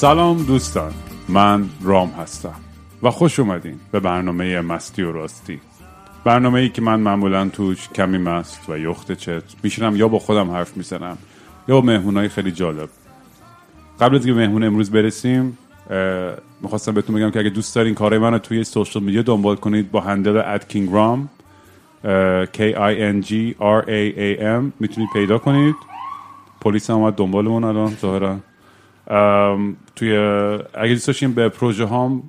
سلام دوستان من رام هستم و خوش اومدین به برنامه مستی و راستی. برنامه ای که من معمولا توش کمی مست و یخت چت میشینم یا با خودم حرف می‌زنم یا با مهمونای خیلی جالب. قبل از که مهمون امروز برسیم می‌خواستم بهتون بگم که اگه دوست دارین کارهای من رو توی سوشال میدیا دنبال کنید با هندل ات کینگرام K I N G R A A M می‌تونید پیدا کنید. پلیس هم اومد دنبالمون الان ظاهرا. توی اگه دوست داشتین به پروژه هام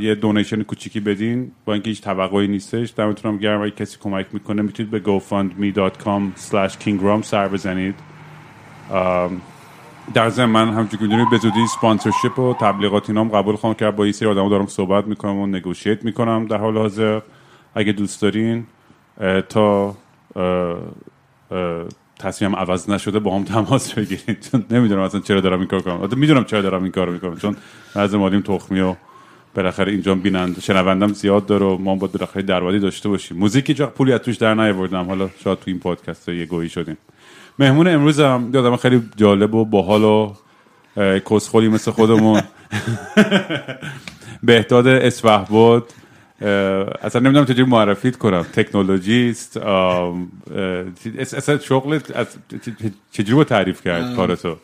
یه دونیشن کوچیکی بدین با اینکه هیچ توقعی نیستش دمتون گرم. اگه کسی کمک می‌کنه می‌تونید به gofundme.com slash kingram سر بزنید. در ضمن من همچون که می‌دونید به زودی سپانسرشپ و تبلیغات اینام قبول خواهم کرد. با یه سری آدم دارم صحبت می‌کنم و نگوشیت می‌کنم. در حال حاضر اگه دوست دارین تا تصمیمم عوض نشده با هم تماس بگیرید. چون نمی‌دونم اصلا چرا دارم این کار کنم. می‌دونم چرا دارم این کار می‌کنم. چون از مالیم تخمی و بالاخره اینجا بینند شنوندم زیاد داره و ما باید بالاخره درآمدی داشته باشیم. موزیکی جا پولی از توش در نیاوردم. حالا شاید تو این پادکست یه گویی شدیم. مهمون امروز هم یه آدم خیلی جالب و باحال و اه، کسخلی مثل خودمون. بهداد اسفهباد اصلا نمی‌دونم چجوری معرفیت کنم. تکنولوژیست اصلا شغلت چجوری تعریف کرد کارتو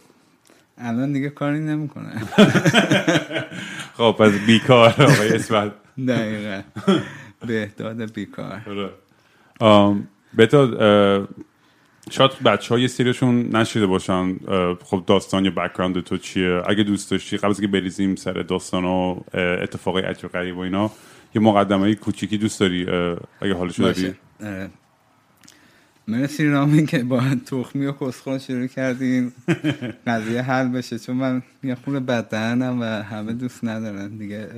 الان دیگه کاری نمی‌کنه. خب پس بیکار آقای اسفهباد دقیقا. بهداد بیکار. آم، بهداد شاید بچه ها یه سریشون نشیده باشن خب داستان یا بکراند تو چیه؟ اگه دوست داشتی قبل از که بریزیم سر داستان و اه، اتفاقای عجب غریب و اینا یه مقدمه کوچیکی دوست داری اگه حالشو داری مرسی رامی که با تخمی و کسخون شروع کردین. قضیه حل بشه چون من یه خونه بدنم و همه دوست ندارن. دیگه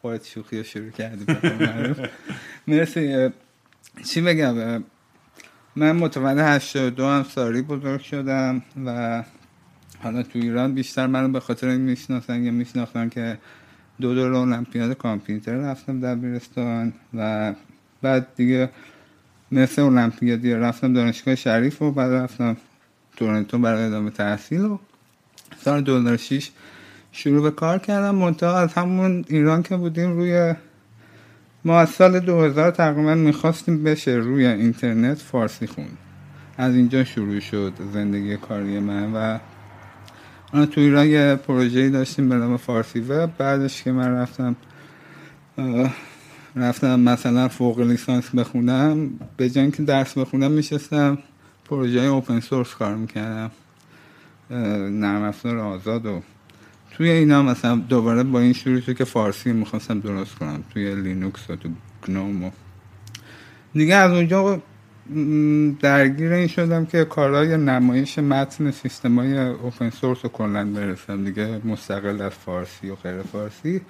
خودت شوخی رو شروع کردی. مرسی چی بگم؟ من متولد 82 هم ساری بزرگ شدم و حالا تو ایران بیشتر منو به خاطر این می‌شناسن یا میشناختن که دو دور المپیاد کامپیوتر رفتم دبیرستان و بعد دیگه مثل المپیادی رفتم دانشگاه شریف و بعد رفتم تورنتو برای ادامه تحصیل و سال 2006 شروع به کار کردم. منتها از همون ایران که بودیم روی ما از سال 2000 تقریبا می‌خواستیم بشه روی اینترنت فارسی خون. از اینجا شروع شد زندگی کاری من و آن تو ایران یه پروژه‌ای داشتیم به نام فارسی وب. بعدش که من رفتم رفتم مثلا فوق لیسانس بخونم به جای اینکه درس بخونم میشستم پروژه اوپن سورس کار می‌کردم. نرم افزار آزاد و توی اینا مثلا دوباره با این شروع که فارسی می‌خواستم درست کنم توی لینوکس و تو گنوم و دیگه از اونجا درگیر این شدم که کارهای نمایش متن سیستم های اوپن سورس رو برسم دیگه مستقل از فارسی و غیر فارسی.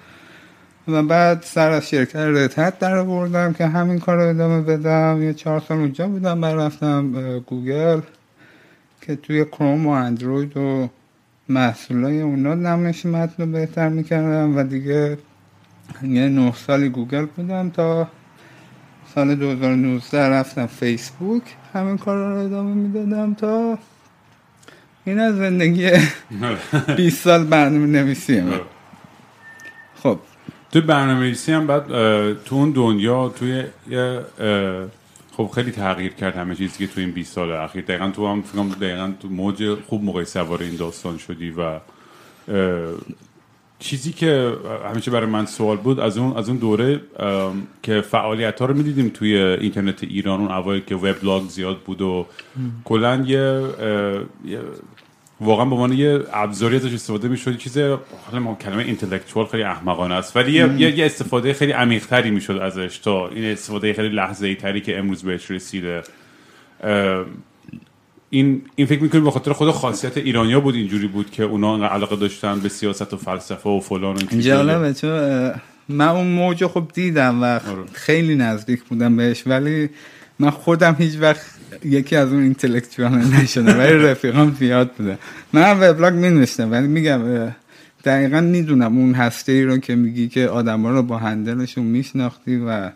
و بعد سر از شرکت رتت در آوردم که همین کار رو ادامه بدم. یه چهار سال اونجا بودم بعد رفتم گوگل که توی کروم و اندروید و محصولای اونا نمایش متن رو بهتر می‌کردم. و دیگه یه نه سالی گوگل بودم تا سال 2019 رفتم فیسبوک همین کار رو ادامه می‌دادم تا این از زندگی 20 سال برنامه نویسیم خب. تو برنامه نویسی هم بعد تو اون دنیا توی خب خیلی تغییر کرد همه چیزی که تو این 20 سال اخیر. دقیقا تو هم فکر کنم دقیقا تو موج خوب موقع سوار این داستان شدی و چیزی که همیشه برای من سوال بود از اون از اون دوره که فعالیت ها رو می‌دیدیم توی اینترنت ایران اون اوایل که وبلاگ زیاد بود و کلا یه یه واقعا به عنوان یه ابزاری ازش استفاده می‌شد. چیز حالا ما کلمه اینتלקچوال خیلی احمقانه است ولی یه, یه, استفاده خیلی عمیق تری می‌شد ازش تا این استفاده خیلی لحظه ای تری که امروز بهش رسیده. این این فکر می‌کنی به خاطر خود خاصیت ایرانیا بود اینجوری بود که اونا علاقه داشتن به سیاست و فلسفه و فلان و. جالبه چون من اون موج خب دیدم و خیلی نزدیک بودم بهش ولی من خودم هیچ وقت یکی از اون intellectual نشدم ولی رفیقام زیاد بوده من وبلاگ می نوشتم ولی میگم دقیقا می‌دونم اون هسته ای رو که میگی که آدما رو با handle شون میشناختی و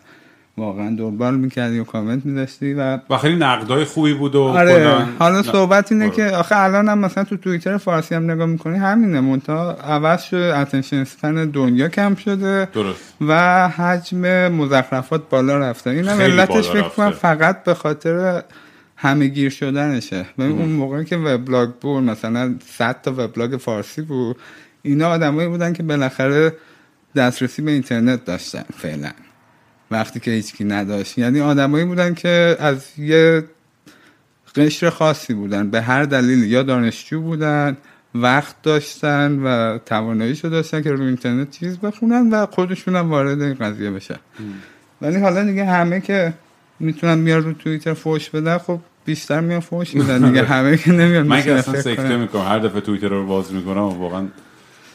واقعا دنبال می‌کردی و کامنت میذاشتی و و خیلی نقدای خوبی بود و آره حالا. صحبت اینه آره. که آخه الان هم مثلا تو توییتر فارسی هم نگاه می‌کنی همینه منتها عوض شده attention span دنیا کم شده درست و حجم مزخرفات بالا رفته این هم علتش فکر کنم. فقط به خاطر همه گیر شدنشه ببین اون موقع که وبلاگ بود مثلا 100 تا وبلاگ فارسی بود اینا آدمایی بودن که بالاخره دسترسی به اینترنت داشتن فعلا وقتی که هیچکی نداشت. یعنی آدمایی بودن که از یه قشر خاصی بودن به هر دلیل یا دانشجو بودن وقت داشتن و تواناییشو داشتن که روی اینترنت چیز بخونن و خودشون هم وارد این قضیه بشن. ولی حالا دیگه همه که می‌تونن بیان رو توییتر فوش بدن خب بیشتر میان فوش میدن. دیگه همه که نمیان من که اصلا سکته. می‌کنم. هر دفعه توییتر رو باز می‌کنم و واقعا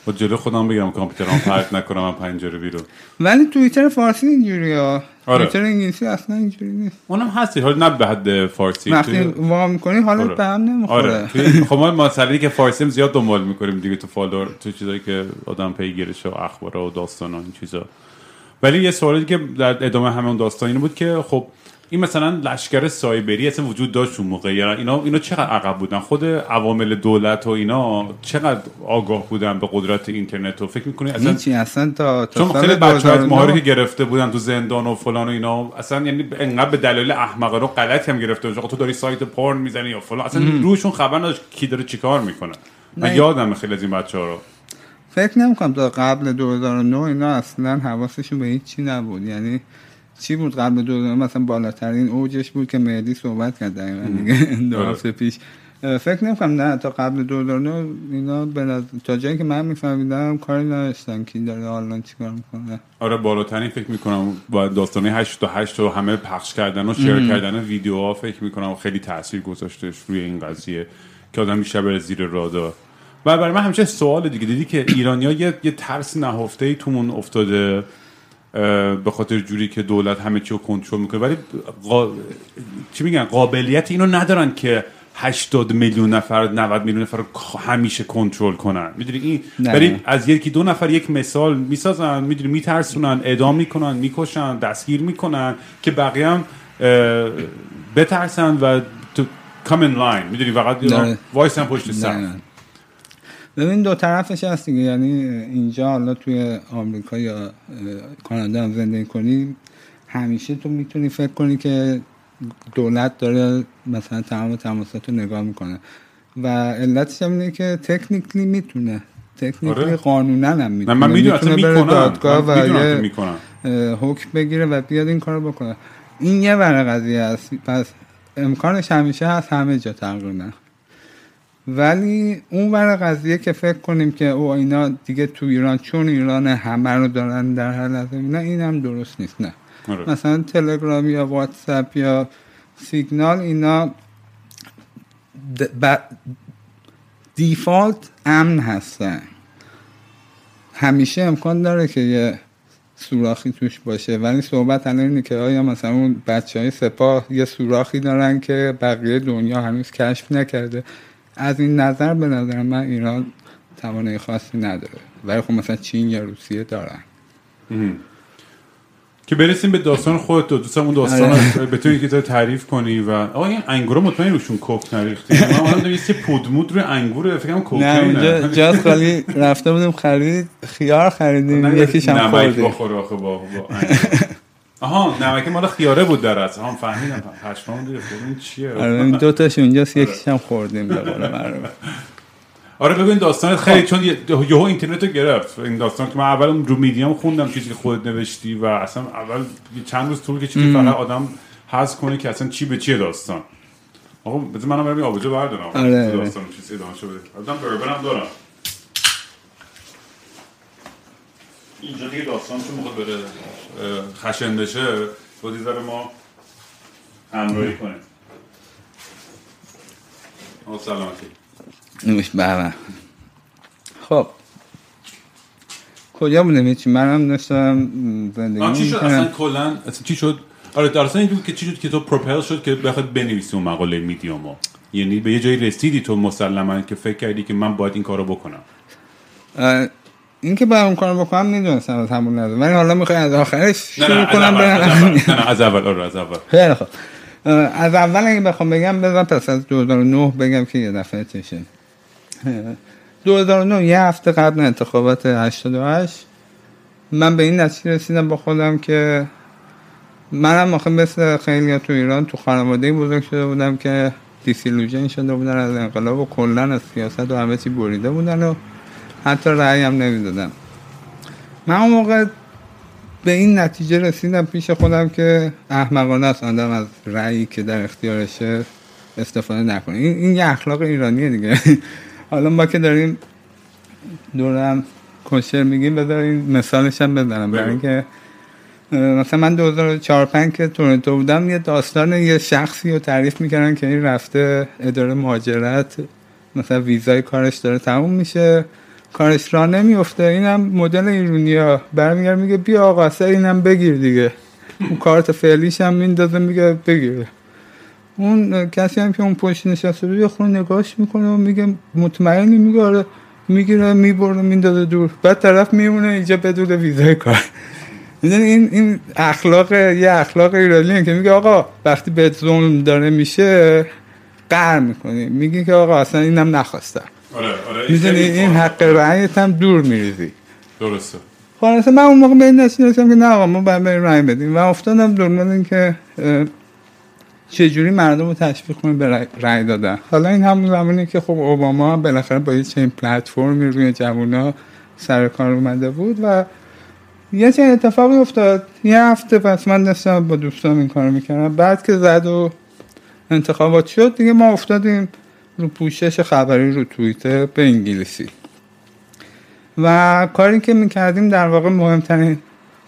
با جلو خودم بگیرم کامپیوترم پرت نکنم من پنجره بیرون. ولی توییتر فارسی اینجوری ها آره. توییتر انگلیسی اصلا اینجوری نیست. اونم هستی حالا نه به حد فارسی. وقتی توی- وا می‌کنی حالت آره. به هم نمی‌خوره. آره. توی- خب ما مسئله که فارسی هم زیاد دنبال می‌کنیم دیگه تو فالوور تو چیزایی که آدم پیگیرشه و اخبار و داستان و این چیزا. ولی یه سوالی که در ادامه همون داستان اینه بود که خب این مثلا لشکر سایبری اصلا وجود داشت اون موقع. یعنی اینا اینا چقدر عقب بودن؟ خود عوامل دولت و اینا چقدر آگاه بودن به قدرت اینترنت و فکر می‌کنی اصلا هیچی اصلا تا تا چون خیلی بچه های 2009 ما رو که گرفته بودن تو زندان و فلان و اینا اصلا یعنی انقدر به دلایل احمقانه و غلطی هم گرفته بودن. تو داری سایت پورن می‌زنی یا فلان. اصلا روشون خبر نداشت کی داره چیکار می‌کنه. من. یادم خیلی از این بچه ها رو. فکر نمی‌کنم تا قبل 2009 اینا اصلا حواسشون به هیچ چی نبود. یعنی چی بود قبل 2009 مثلا بالاترین اوجش بود که مهدی صحبت کرد دقیقا. دیگه. دو. هفته پیش. فکر نمی‌کنم نه تا قبل 2009 اینا به نظر- تا جایی که من میفهمیدم کاری نداشتن کی داره الان چیکار می‌کنه. آره بالاترین فکر می‌کنم با داستانه 8 تا 8 و همه پخش کردن و شیر کردن ویدیوها فکر می‌کنم خیلی تاثیر گذاشتش روی این قضیه که آدم بیشتر بره زیر رادار. و برای من همیشه سوال دیگه. دیدی که ایرانیا یه, یه ترس نهفته ای تومون افتاده. به خاطر جوری که دولت همه چی رو کنترل می‌کنه ولی قا... چی میگن قابلیت اینو ندارن که 80 میلیون نفر 90 میلیون نفر رو همیشه کنترل کنن می‌دونی این. ولی از یکی دو نفر یک مثال می‌سازن می‌دونی میترسونن اعدام می‌کنن می‌کشن دستگیر می‌کنن که بقیه هم بترسن و تو کام line می‌دونی فقط داره. وایسن پشت دقیقاً. ببین دو طرفش هست دیگه. یعنی اینجا حالا توی آمریکا یا کانادا هم زندگی کنی همیشه تو می‌تونی فکر کنی که دولت داره مثلا تمام تماسات رو نگاه می‌کنه. و علتش هم اینه که تکنیکلی می‌تونه. تکنیکلی آره. قانونا هم نه می‌تونه من می‌دونم می‌تونه بره دادگاه و یه حکم بگیره و بیاد این کارو بکنه. این یه ور قضیه است. پس امکانش همیشه هست همه جا تقریبا ولی اون ور قضیه که فکر کنیم که او اینا دیگه تو ایران چون ایران همه رو دارن در هر لحظه نه این هم درست نیست نه. آره. مثلا تلگرام یا واتساپ یا سیگنال اینا ب- دیفالت امن هستن. همیشه امکان داره که یه سوراخی توش باشه ولی صحبت الان اینه که آیا مثلا اون بچه های سپاه یه سوراخی دارن که بقیه دنیا هنوز کشف نکرده. از این نظر به نظر من ایران توانایی خاصی نداره. ولی خب مثلا چین یا روسیه دارن. که برسیم به داستان خودت و دوستم اون داستان آره. بتونی که تعریف کنی و آقا این انگورا مطمئن روشون کوک نریختی. من یه سری پودمود روی انگور فکر کنم نه کوکینه اونجا جاز خالی رفته بودیم خرید خیار خریدیم نه، یکیش هم نمک خوردیم. با, با. آها نمک مال خیاره بود در اصل. هم فهمیدم پشمام این چیه؟ آره دو تاش اونجاست یکیش هم خوردیم به قول معروف. آره بگو این داستان خیلی چون یه- یهو اینترنت رو گرفت. این داستان که من اول رو میدیام خوندم چیزی که خودت نوشتی و اصلا اول چند روز طول کشید که فقط آدم حذف کنه که اصلا چی به چیه داستان. آقا بذار منم برم آبجو بردارم. آره، آره. داستان چیزی ادامه بده. البته بربرم دارم. اینجا دیگه داستان چون می‌خواد بره خشن بشه باید یه ذره ما همراهی کنیم. آقا سلامتی. نوش بابا خب. کجا بودم هیچی؟ منم داشتم زندگی آه، چی شد. اصلا کلا اصلا چی شد؟ آره در اصلا این بود که چی شد که تو پروپل شد که بخواد بنویسی اون مقاله میدیومو. یعنی به یه جایی رسیدی تو مسلما که فکر کردی که من باید این کارو بکنم. این که اون کار بکنم می‌دونستم از همون نظر ولی حالا می‌خوای از آخرش شروع کنم نه نه از اول آره از اول. خیلی اه، از اول اگه بخوام بگم بذار پس از 2009 بگم که یه دفعه چشه. اه، 2009 یه هفته قبل انتخابات 88 من به این نتیجه رسیدم با خودم که منم آخه مثل خیلی تو ایران تو خانواده بزرگ شده بودم که دیسیلوژن شده بودن از انقلاب و کلا از سیاست و همه چی بریده بودن و حتی رأی هم نمی‌دادن من اون موقع به این نتیجه رسیدم پیش خودم که احمقانه است آدم از رأیی که در اختیارشه استفاده نکنه. این, این یه اخلاق ایرانیه دیگه. حالا ما که داریم دورم کشر میگیم بذارین مثالش هم بزنم. برای. اینکه مثلا من 2004 5 که تورنتو بودم یه داستان یه شخصی رو تعریف می‌کردن که این رفته اداره مهاجرت مثلا ویزای کارش داره تموم میشه. کارش را نمیفته اینم مدل ایرونیا برمیگرد میگه بیا آقا اصلا اینم بگیر دیگه. اون کارت فعلیش هم میندازه میگه بگیر. اون کسی هم که اون پشت نشسته بود خور نگاهش می‌کنه و میگه مطمئنی؟ میگه آره. می‌گیره می‌بره میندازه دور. بعد طرف میمونه اینجا بدون ویزای کار. می‌دونی این این اخلاق یه اخلاق ایرانیه که میگه آقا وقتی بهت ظلم داره میشه قهر می‌کنی. میگی که آقا اصلا اینم نخواستم آره آره می‌دونی این حق رأیت هم دور میریزی. درسته. خلاصه من اون موقع به این نتیجه که نه آقا ما باید بریم رأی بدیم. و افتادم دنبال این که اه، چجوری مردم رو تشویق کنیم به رأی- دادن. حالا این همون زمانی که خب اوباما بالاخره با یه چنین پلتفرمی روی جوونا سر کار اومده بود و یه چنین اتفاقی افتاد. یه هفته پس من داشتم با دوستان این کارو می‌کردم. بعد که زد و انتخابات شد دیگه ما افتادیم. رو پوشش خبری رو توییتر به انگلیسی. و کاری که می‌کردیم در واقع مهمترین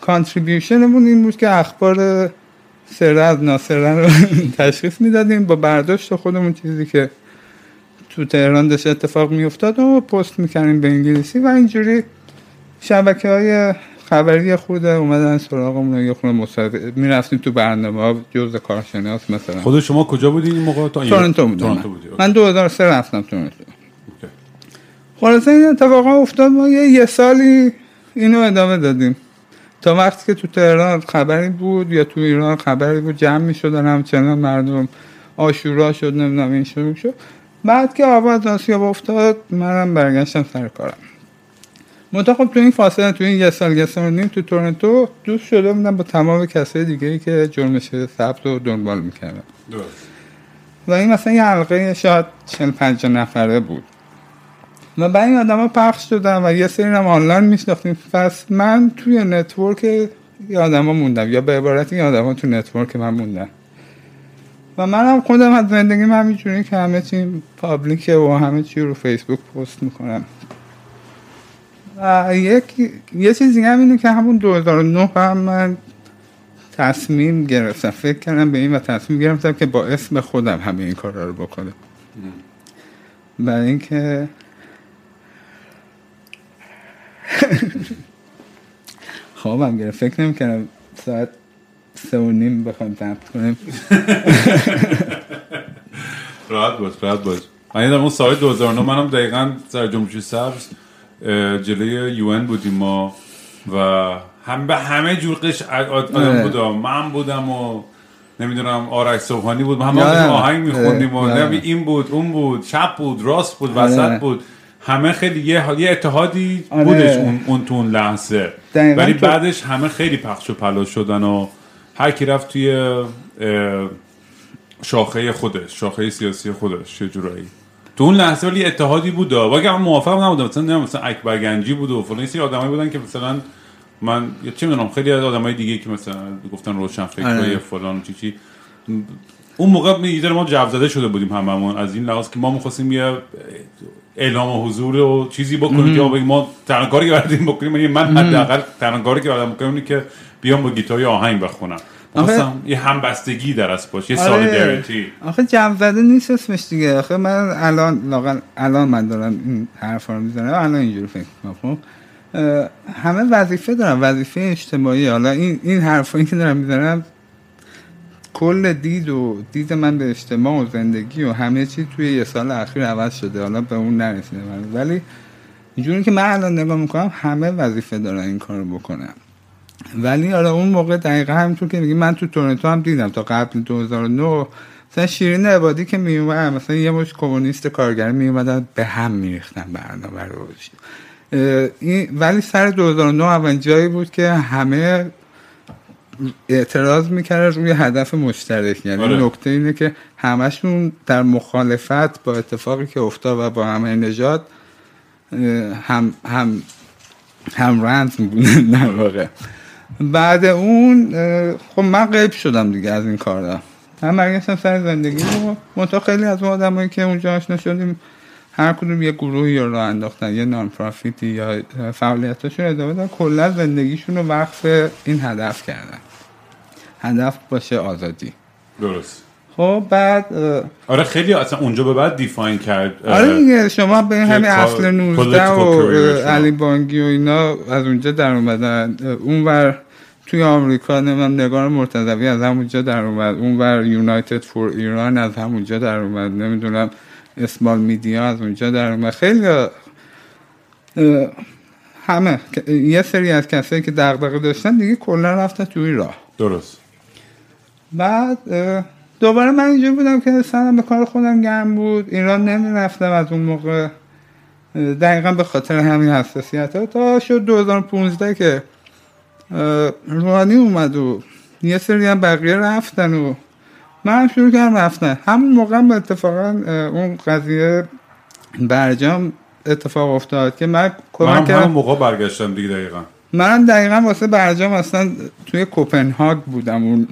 کانتریبیوشنمون این بود که اخبار سره از ناصره رو تشخیص می‌دادیم. با برداشت خودمون چیزی که تو تهران داشت اتفاق میافتاد و پست می‌کردیم به انگلیسی. و اینجوری شبکه های خبری خود اومدن سراغمون یه خونه مصاحبه می‌رفتیم تو برنامه ها جز کارشناس مثلا. خود شما کجا بودی این موقع؟ تا تورنتو بودم تورنتو من. بودی من 2003 رفتم تورنتو. اوکی. خلاصه این اتفاقا افتاد ما یه, یه سالی اینو ادامه دادیم. تا وقتی که تو تهران خبری بود یا تو ایران خبری بود جمع می شدن همچنان مردم. عاشورا شد نمی‌دونم این شروع شد. بعد که آب از آسیاب افتاد منم برگشتم سر کارم. منتها خب تو این فاصله تو این یه سال یه سال و نیم تو تورنتو دوست شده بودم با تمام کسای دیگه ای که جنبش سبز رو دنبال می‌کردم. و این مثلا یه حلقه شاید 40 50 نفره بود. و بعد این آدم ها پخش شدن و یه سری هم آنلاین میشناختیم. پس من توی network این آدم ها موندم یا به عبارت این آدم ها تو network من موندن و منم خودم از زندگیم همینجوری که همه چی پابلیکه و همه چی رو فیسبوک پست می‌کنم. و یک یه چیز دیگه هم اینه که همون 2009 هم من تصمیم گرفتم. فکر کردم به این و تصمیم گرفتم که با اسم خودم همه این کارا رو بکنم. برای اینکه خوابم گرفت. فکر نمی‌کردم ساعت سه و نیم بخوایم ضبط کنیم راحت باش راحت باش. من یادم اون سال 2009 منم دقیقا سر جنبش سبز جلوی یون بودیم ما و هم به همه جور قش آدم آره. بودم من بودم و نمی‌دونم آرش صبحانی بود. همه آهنگ میخوندیم و آره، این بود اون بود چپ بود راست بود آره. وسط بود. همه خیلی یه, یه اتحادی. بودش اون, اون تو اون لحظه. ولی تو- بعدش همه خیلی پخش و پلا شدن و هر کی رفت توی شاخه خودش شاخه سیاسی خودش یه جورایی. تو اون لحظه ولی اتحادی بود و اگه من موافق نبودم مثلا نمی‌دونم مثلا اکبر گنجی بود و فلان سری آدمایی بودن که مثلا من یا چه می‌دونم خیلی از آدمای دیگه که مثلا گفتن روشن فکر آره. فلان و چی چی. اون موقع یه ما جو زده شده بودیم هممون از این لحاظ که ما می‌خواستیم یه اعلام حضور و چیزی بکنیم که ما تنها کاری که بردیم بکنیم من حداقل تنها کاری که بردم بکنیم که بیام با گیتار آهنگ بخونم. خواستم یه همبستگی در از باشه یه سالیداریتی آخه جو زده نیست اسمش دیگه. آخه من الان لاغل الان من دارم این حرفا رو می‌زنم. الان اینجوری فکر می‌کنم همه وظیفه دارم وظیفه اجتماعی. حالا این این حرفایی که دارم می‌زنم کل دید و دید من به اجتماع و زندگی و همه چی توی یه سال اخیر عوض شده. حالا به اون نرسیده ولی اینجوری که من الان نگاه می‌کنم همه وظیفه دارن این کارو بکنم ولی آره اون موقع دقیقا همینطور که میگی من تو تورنتو هم دیدم تا قبل 2009 مثلا شیرین عبادی که میومد مثلا یه مش کمونیست کارگری میومدن به هم میریختن برنامه رو. ولی سر 2009 اولین جایی بود که همه اعتراض می‌کرد روی هدف مشترک. یعنی آره. نکته اینه که همشون در مخالفت با اتفاقی که افتاد و با همه نجات هم هم هم رنز بودن در واقع. بعد اون خب من قیب شدم دیگه از این کار هم برگشتم سر زندگی و منطقه خیلی از اون آدمایی که اونجا آشنا شدیم هر کدوم یه گروهی رو انداختن یه نان پرافیتی یا فعالیتاشون ادامه دادن کلا زندگیشون رو وقف این هدف کردن. هدف باشه آزادی. درست. خب بعد آره خیلی اصلا اونجا به بعد دیفاین کرد آره دیگه شما به همین اصل 19 و علی بانگی و اینا از اونجا در اومدن. اونور توی آمریکا نمیم نگار مرتضوی از همونجا در اومد. اونور یونایتد فور ایران از همونجا در اومد. نمی‌دونم اسمال میدیا از اونجا در اومد. خیلی همه. یه سری از کسایی که دغدغه داشتن دیگه کلا رفتن توی راه. درست. بعد دوباره من اینجا بودم که سرم به کار خودم گرم بود. ایران نمی‌رفتم از اون موقع. دقیقا به خاطر همین حساسیت ها تا شد 2015 که روحانی اومد و یه سری هم بقیه رفتن و من شروع کردم رفتن. همون موقع به اتفاقا اون قضیه برجام اتفاق افتاد که من کمک کردم. موقع برگشتم دیگه دقیقا. من دقیقا واسه برجام اصلا توی کوپنهاگ بودم. اون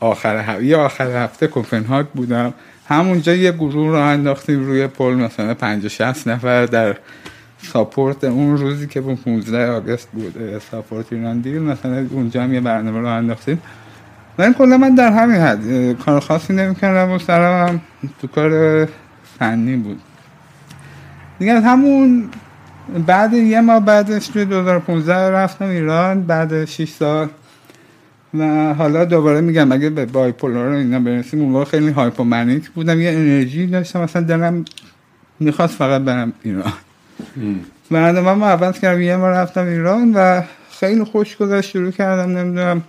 آخر هفته یه آخر هفته کوپنهاگ بودم. همونجا یه گروه رو انداختیم روی پل مثلا 50 60 نفر در ساپورت اون روزی که بود 15 آگست بود ساپورت ایران دیل مثلا اونجا هم یه برنامه رو انداختیم من کلا من در همین حد کار خاصی نمی‌کردم و سرم تو کار فنی بود. دیگه همون بعد یه ماه بعدش توی 2015 رفتم ایران بعد 6 سال. و حالا دوباره میگم اگه به bipolar رو اینا برسیم اون خیلی hypomanic بودم یه انرژی داشتم مثلا دلم می‌خواست فقط برم ایران. بعد من عوض کردم یه ما رفتم ایران و خیلی خوش گذشت شروع کردم نمی‌دونم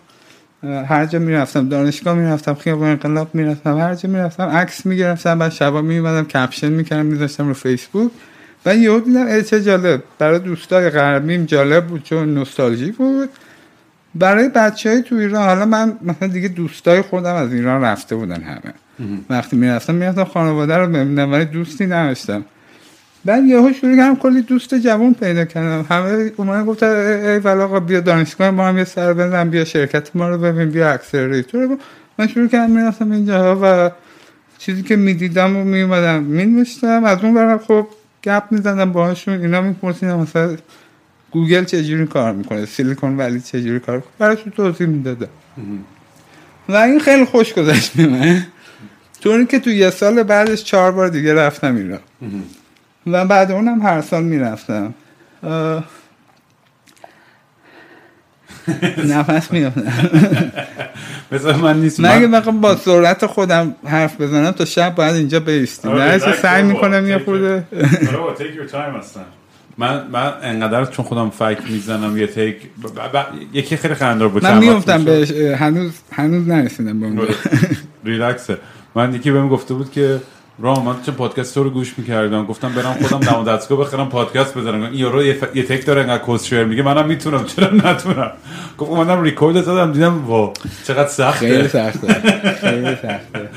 هر جا می‌رفتم دانشگاه می‌رفتم خیابان انقلاب می‌رفتم هر جا می‌رفتم عکس می‌گرفتم بعد شبا میومدم caption می‌کردم میذاشتم رو فیسبوک و یهو دیدم چه جالب. برای دوستای غربیم جالب بود چون نوستالژی بود. برای بچه های تو ایران حالا من مثلا دیگه دوستای خودم از ایران رفته بودن همه. وقتی می‌رفتم می‌رفتم خانواده رو ببینم ولی دوستی نداشتم. بعد یهو شروع کردم کلی دوست جوان پیدا کردم. همه اومدن گفتن ای ولا بیا دانشگاه ما هم یه سر بزن بیا شرکت ما رو ببین بیا اکسلراتور من شروع کردم می‌رفتم اینجا و چیزی که می‌دیدم و میومدم مینوشتم. از اون برم خب گپ می‌زدم باهاشون اینا میپرسیدم مثلا گوگل چجوری کار می‌کنه سیلیکون ولی چجوری کار می‌کنه براشون توضیح می‌دادم. و این خیلی خوش گذشت من. طوری که تو یه سال بعدش چهار بار دیگه رفتم ایران. و بعد اونم هر سال می‌رفتم. نفس میافتم مثلا من نیست من اگه با سرعت خودم حرف بزنم تا شب باید اینجا بیستیم. نه سعی می‌کنم یه خورده. من من انقدر چون خودم فکر می‌زنم یه تیک یکی خیلی خندار بود من میفتم بهش هنوز هنوز نرسیدم به اون ریلکسه من یکی بهم گفته بود که رام من چه پادکست رو گوش می‌کردم؟ گفتم برم خودم دم دستگاه بخرم پادکست بزنم. این یارو یه, ف... یه تک داره انقدر کوست شیر میگه. منم می‌تونم. چرا نتونم؟ گفت اومدم ریکورد زدم دیدم وا چقدر سخته. خیلی سخته. خیلی سخته.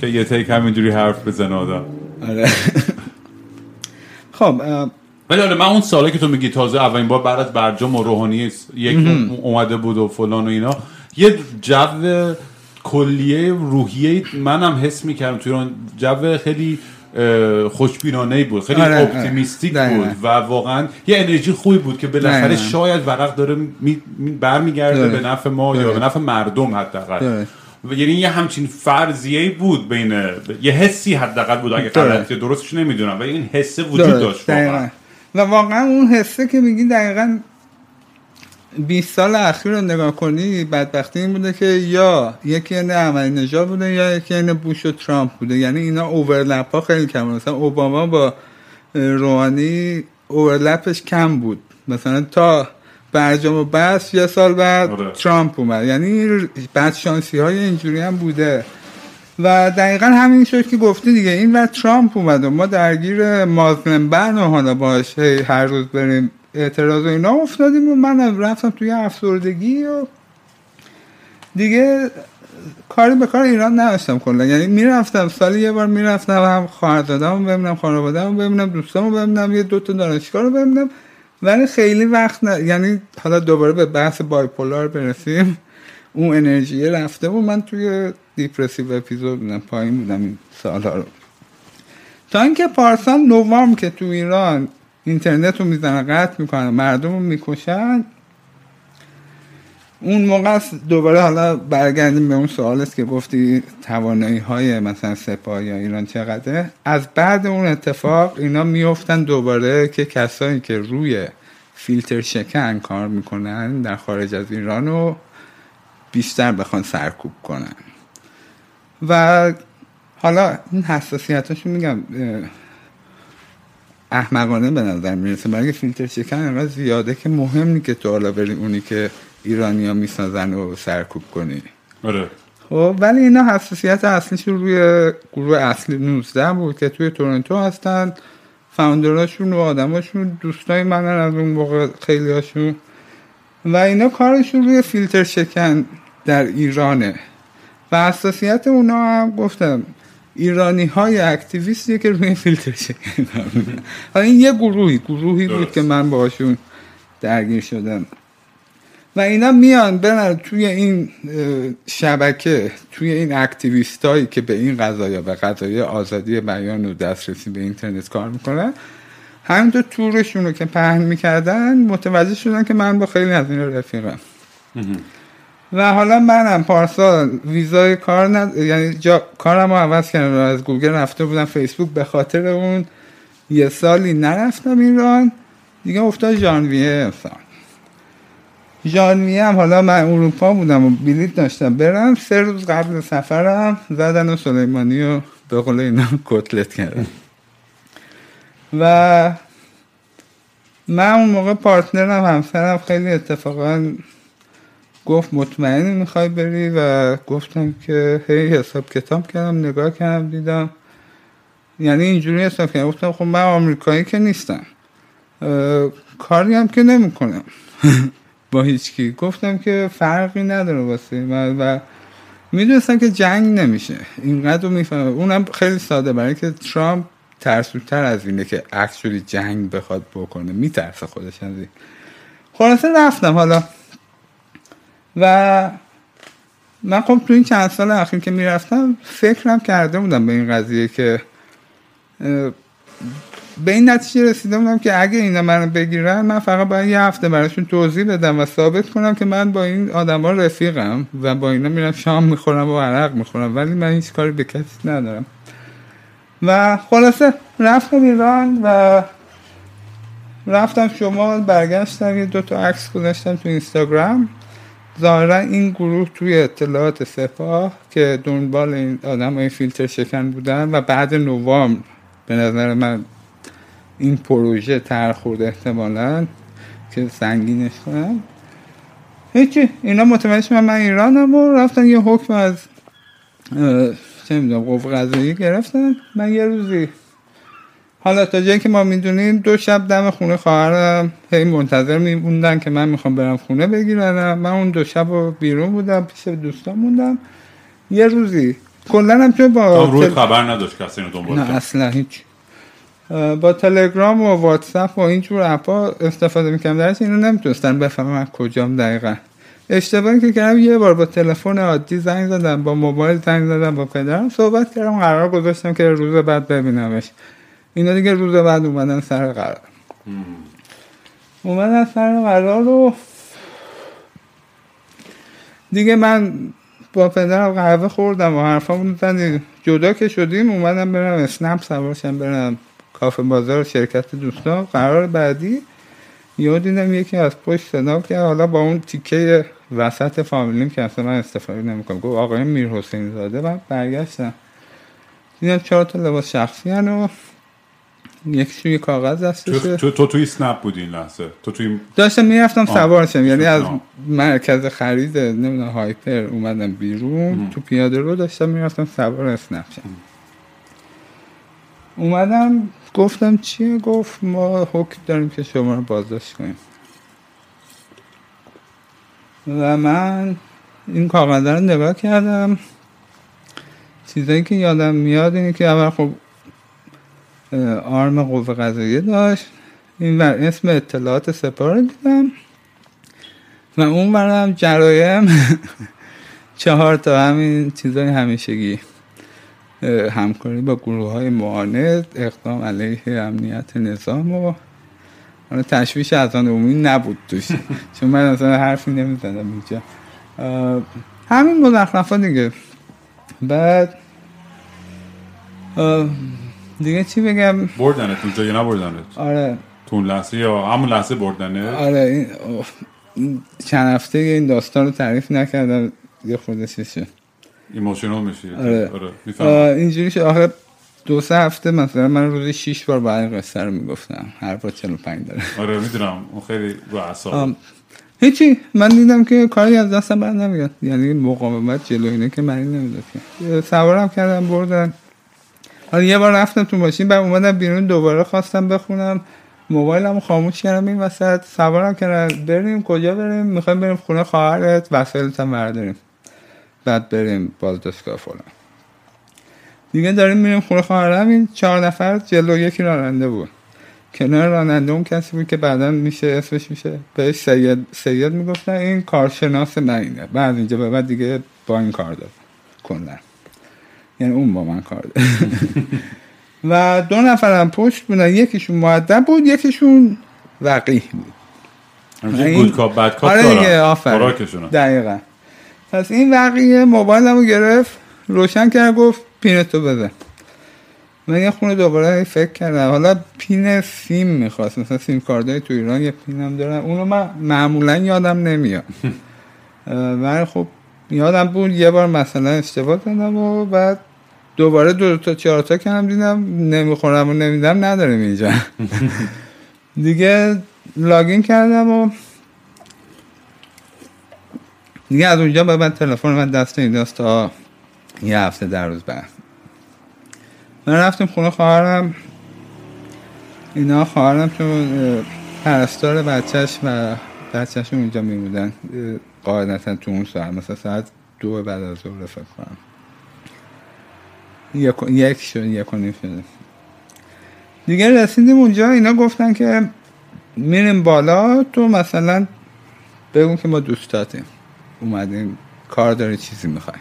که یه تک همینجوری حرف بزنه آدم. آره. خب ولی آره من اون ساله که تو میگی تازه اولین بار بعد از برجام و روحانی یک اومده بود و فلان و اینا یه جو کلیه روحیه منم حس می‌کردم توی اون جو خیلی خوشبینانه بود خیلی آره، آره. optimistic دقیقاً. بود و واقعا یه انرژی خوبی بود که بالاخره. شاید ورق داره می می- برمیگرده. به نفع ما یا. به نفع مردم حداقل یعنی یه همچین فرضیه بود بین یه حسی حداقل بود اگه درست. غلطه درستش نمی‌دونم و این حسه وجود داشت واقعا. و واقعا اون حسه که میگی دقیقا 20 سال اخیر رو نگاه کنی بدبختی این بوده که یا یکی یعنی عملی نژاد بوده یا یکی یعنی بوش و ترامپ بوده. یعنی اینا اوورلپ ها خیلی کم مثلا اوباما با روحانی اوورلپش کم بود. مثلا تا برجام و بس یه سال بعد آره. ترامپ اومد. یعنی بعد شانسی های اینجوری هم بوده. و دقیقا همین شد که گفتی دیگه. این و ترامپ اومد و ما درگیر مازلم بن و حالا باش هی هر روز بریم اعتراض و اینا افتادیم و من رفتم توی افسردگی و دیگه کاری به کار ایران نداشتم کلا. یعنی می‌رفتم سالی یه بار می‌رفتم هم خواهرزاده‌مو ببینم خانواده‌مو ببینم دوستامو ببینم یه دوتا دانشگاه رو ببینم. ولی خیلی وقت نه یعنی حالا دوباره به بحث بایپولار برسیم. اون انرژی رفته و من توی دیپرسیو اپیزود بودم پایین بودم این سالها رو. تا اینکه پارسال نوامبر که تو ایران اینترنت رو می‌زنن قطع می‌کنن مردم رو می‌کشن. اون موقع دوباره حالا برگردیم به اون سوال است که گفتی توانایی های مثلا سپاه یا ایران چقدره. از بعد اون اتفاق اینا میفتن دوباره که کسایی که روی فیلتر شکن کار می‌کنن در خارج از ایران رو بیشتر بخوان سرکوب کنن. و حالا این حساسیتاشو میگم احمقانه به نظر می‌رسه. برای فیلتر شکن انقدر زیاده که مهم که تو حالا بری اونی که ایرانیا می‌سازن و سرکوب کنی. آره. خب ولی اینا حساسیت اصلیشون روی گروه اصلی 19 بود که توی تورنتو هستن. فاوندراشون و آدماشون دوستای منن از اون موقع خیلی هاشون و اینا کارشون روی فیلتر شکن در ایرانه. و حساسیت اونا هم گفتم ایرانی های اکتیویستی که روی فیلتر. حالا این یه گروهی گروهی بود. که من باشون درگیر شدم و اینا میان برن توی این شبکه توی این اکتیویست هایی که به این قضايا به قضایای آزادی بیان و دسترسی به اینترنت کار می‌کنن همینطور تورشون رو که پهن می‌کردن متوجه شدن که من با خیلی از این رفیقم و حالا منم پارسال ویزای کار ند... یعنی جا... کارم رو عوض کردم. از گوگل رفته بودم فیسبوک به خاطر اون یه سالی نرفتم ایران. دیگه افتاد ژانویه امسال ژانویه هم حالا من اروپا بودم و بلیط داشتم. برم سه روز قبل سفرم زدن و سلیمانی و به قول اینا کتلت کردن و من اون موقع پارتنرم همسرم خیلی اتفاقا گفت مطمئنی می‌خوای بری؟ و گفتم که هی حساب کتاب کردم نگاه کردم دیدم. یعنی اینجوری حساب کردم. گفتم خب من آمریکایی که نیستم. کاری هم که نمی‌کنم. با هیچکی. گفتم که فرقی نداره واسه. من و می‌دونستم که جنگ نمیشه. اینقدر رو می‌فهمم اونم خیلی ساده. برای که ترامپ ترسوتر از اینه که اکچولی جنگ بخواد بکنه. میترسه خودش از این. خلاصه رفتم. حالا و من خب تو این چند سال اخیر که می‌رفتم فکرم کرده بودم به این قضیه که به این نتیجه رسیده بودم که اگه اینا منو بگیرن من فقط باید یه هفته براشون توضیح بدم و ثابت کنم که من با این آدما رفیقم و با اینا میرم شام می‌خورم و عرق می‌خورم ولی من هیچ کاری به کسی ندارم. و خلاصه رفتم ایران و رفتم شمال برگشتم یه دوتا عکس گذاشتم تو اینستاگرام. ظاهرا این گروه توی اطلاعات سپاه که دنبال این آدم های فیلتر شکن بودن و بعد نوامبر به نظر من این پروژه تر خورده احتمالا که سنگینش کنم هیچی اینا متوجه شدن من ایرانم و رفتن یه حکم از چه می‌دونم قوه قضایی گرفتن. من یه روزی حالا تا جایی که ما می‌دونیم دو شب دم خونه خواهرم هی منتظر میموندن که من می‌خوام برم خونه بگیرنم من اون دو شب رو بیرون بودم پیش دوستان موندم. یه روزی کلا هم چون با روی خبر نداشت کسی اینو دنبال نه اصلا هیچ. با تلگرام و واتساپ و اینجور اپا استفاده می‌کنم درش اینو نمی‌تونستن بفهمم کجام دقیقا. اشتباهی که کردم یه بار با تلفن عادی زنگ زدم با موبایل زنگ زدم با پدرم صحبت کردم قرار گذاشتم که روز بعد ببینمش. اینا دیگه روز بعد اومدن سر قرار. اومدن سر قرار رو دیگه من با پدرم قهوه خوردم و حرفامون زدیم جدا که شدیم اومدم برم اسنپ سوارشم برم کافه بازار شرکت دوستان. قرار بعدی یه دیدم یکی از پشت صدا کرد حالا با اون تیکه وسط فامیلیم که اصلا من استفاده نمی‌کنم. گفت آقای میر حسین زاده. و برگشتم. دیدم چهار تا لباس شخصی یکیشون یه کاغذ دستشه تو, تو, تو توی سنپ بودی این لحظه. تو توی داشتم می‌رفتم آه. سوارشم یعنی از. مرکز خرید نمی‌دونم هایپر اومدم بیرون. تو پیاده رو داشتم می‌رفتم سوار اسنپ شم اومدم گفتم چیه؟ گفت ما حکم داریم که شما رو بازداشت کنیم. و من این کاغذه رو نگاه کردم. چیزایی که یادم میاد اینه که اول خب آرم قوه قضاییه داشت. این بر اسم اطلاعات سپاه رو دیدم. و اون برم جرایم. چهار تا همین چیزای همیشگی همکاری با گروه های معاند اقدام علیه امنیت نظام و حالا تشویش از آن عمومی نبود توش. چون من اصلا حرفی نمی‌زدم اینجا. همین مزخرفات دیگه. بعد دیگه چی بگم؟ بردنت اونجا یا نبردنت آره. تو اون لحظه یا همون لحظه بردنه؟ آره این, چند هفته این داستان رو تعریف نکردم یه خورده چیشه ایموشنال میشی. آره. آره اینجوری شد. آخه دو سه هفته مثلا من روزی شیش بار با این قصه رو می‌گفتم. هر بار 45 داره. آره می‌دونم. اون خیلی رو اعصاب. هیچی. من دیدم که کاری از دستم بر نمیاد. یعنی مقاومت جلو اینه که معنی نمی‌داد که. سوارم کردم بردن. حالا یه بار رفتم تو ماشین بعد اومدم بیرون دوباره خواستم بخونم. موبایلم خاموش کردم این وسط. سوارم کردم بریم کجا بریم؟ می‌خوایم بریم خونه خواهرت. وسایلت هم برداریم. بعد بریم بازداشتگاه فلان. دیگه داریم میریم خونه خواهرم. این چهار نفر جلو یکی راننده بود. کنار راننده اون کسی بود که بعدا میشه اسمش میشه. بهش سید سید می‌گفتن. این کارشناس من اینه. بعد اینجا به بعد دیگه با این کار داد کندن یعنی اون با من کار و دو نفرم پشت بودن. یکیشون معدب بود یکیشون وقیح بود. همیشه این- گود کاپ بد کاپ آره خوراکشونه دقیقا. پس این وقیه موبایلمو گرفت روشن کرد گفت پینتو بزن من یه خونه دوباره فکر کردم. حالا پین سیم می‌خواست. مثلا سیم کاردای تو ایران یه پینم دارن. اونو من معمولا یادم نمیاد. ولی خب یادم بود یه بار مثلا اشتباه زدم و بعد دوباره دو تا چهار تا که هم دیدم نمی‌خورم و نمیدم نداریم اینجا. دیگه لاگین کردم و دیگه از اونجا به بعد تلفن من دست اینجاست تا یه هفته در روز بعد. من رفتیم خونه خواهرم. اینا خواهرم چون اه، پرستار بچهش و بچهش اونجا میمودن قاعدتا تو اون ساعت مثلا ساعت دو بعد از ظهر فکر کنم. یک, شد یک و نیم شده. دیگه رسیدیم اونجا اینا گفتن که میریم بالا تو مثلا بگو که ما دوستاتیم اومدیم کار داری چیزی می‌خوایم.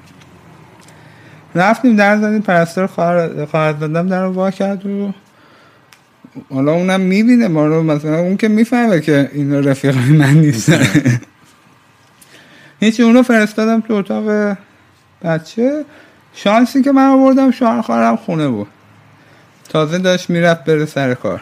رفتیم در زدیم پرستار خواهر دادم در رو وا کرد و حالا اونم می‌بینه ما رو مثلا اون که می‌فهمه که این رفیقای من نیستن. هیچی اونو فرستادم تو اتاق بچه. شانسی که من آوردم شوهر خواهرم خونه بود. تازه داشت می‌رفت بره سر کار.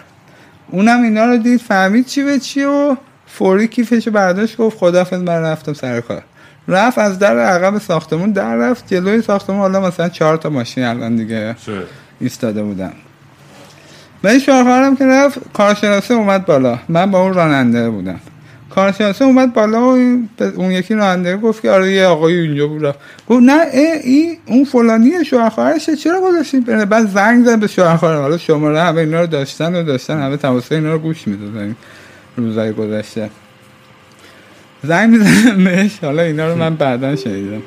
اونم اینا رو دید فهمید چی به چی و فوری کیفشو برداشت گفت خدافظ من رفتم سر کار. رفت از در عقب ساختمون در رفت جلوی ساختمون. حالا مثلا چهار تا ماشین الان دیگه ایستاده بودم من این شوهرم که رفت کارشناسه اومد بالا. من با اون راننده بودم. کارشناسه اومد بالا و اون یکی راننده گفت که آره یه آقای اینجا بود. رفت. گفت نه این اون فلانیه شوهر خواهرشه چرا گذاشتین بعد زنگ زد به شوهر خواهر حالا شماره همه اینا رو داشتن و داشتن. همه تماسه اینا رو گوش می‌دادن. روزای گذشته. زنگ می‌زنم بهش. حالا اینا رو من بعدا شنیدم.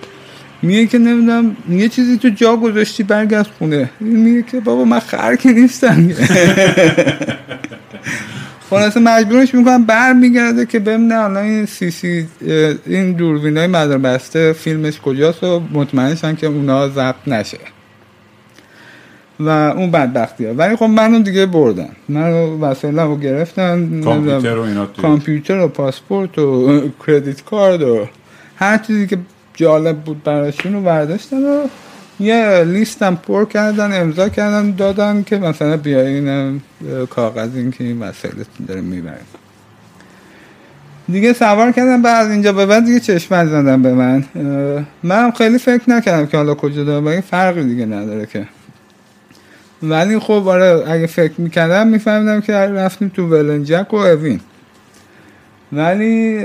میگه که نمی‌دونم یه چیزی تو جا گذاشتی برگرد خونه. میگه که بابا من خر که نیستم. خلاصه مجبورش می‌کنم بر میگرده که ببینه الان این سی سی این دوربین های مدار بسته فیلمش کجاست و مطمئنشن که اونا ضبط نشه. و اون بدبختی ها ولی خب منو دیگه بردن. منو وسایل رو گرفتن کامپیوتر و اینا. کامپیوتر و پاسپورت و کردیت کارد و هر چیزی که جالب بود براشون رو برداشتن و یه لیستم پر کردن امضا کردن دادن که مثلا بیاین کاغذ این که این وسایلتون داره می‌برین دیگه سوار کردم بعد اینجا. به بعد دیگه چشم زدن به من. منم خیلی فکر نکردم که حالا کجا داره فرقی دیگه نداره که. ولی خب آره اگه فکر می‌کردم میفهمیدم که رفتیم تو ولنجک و اوین. ولی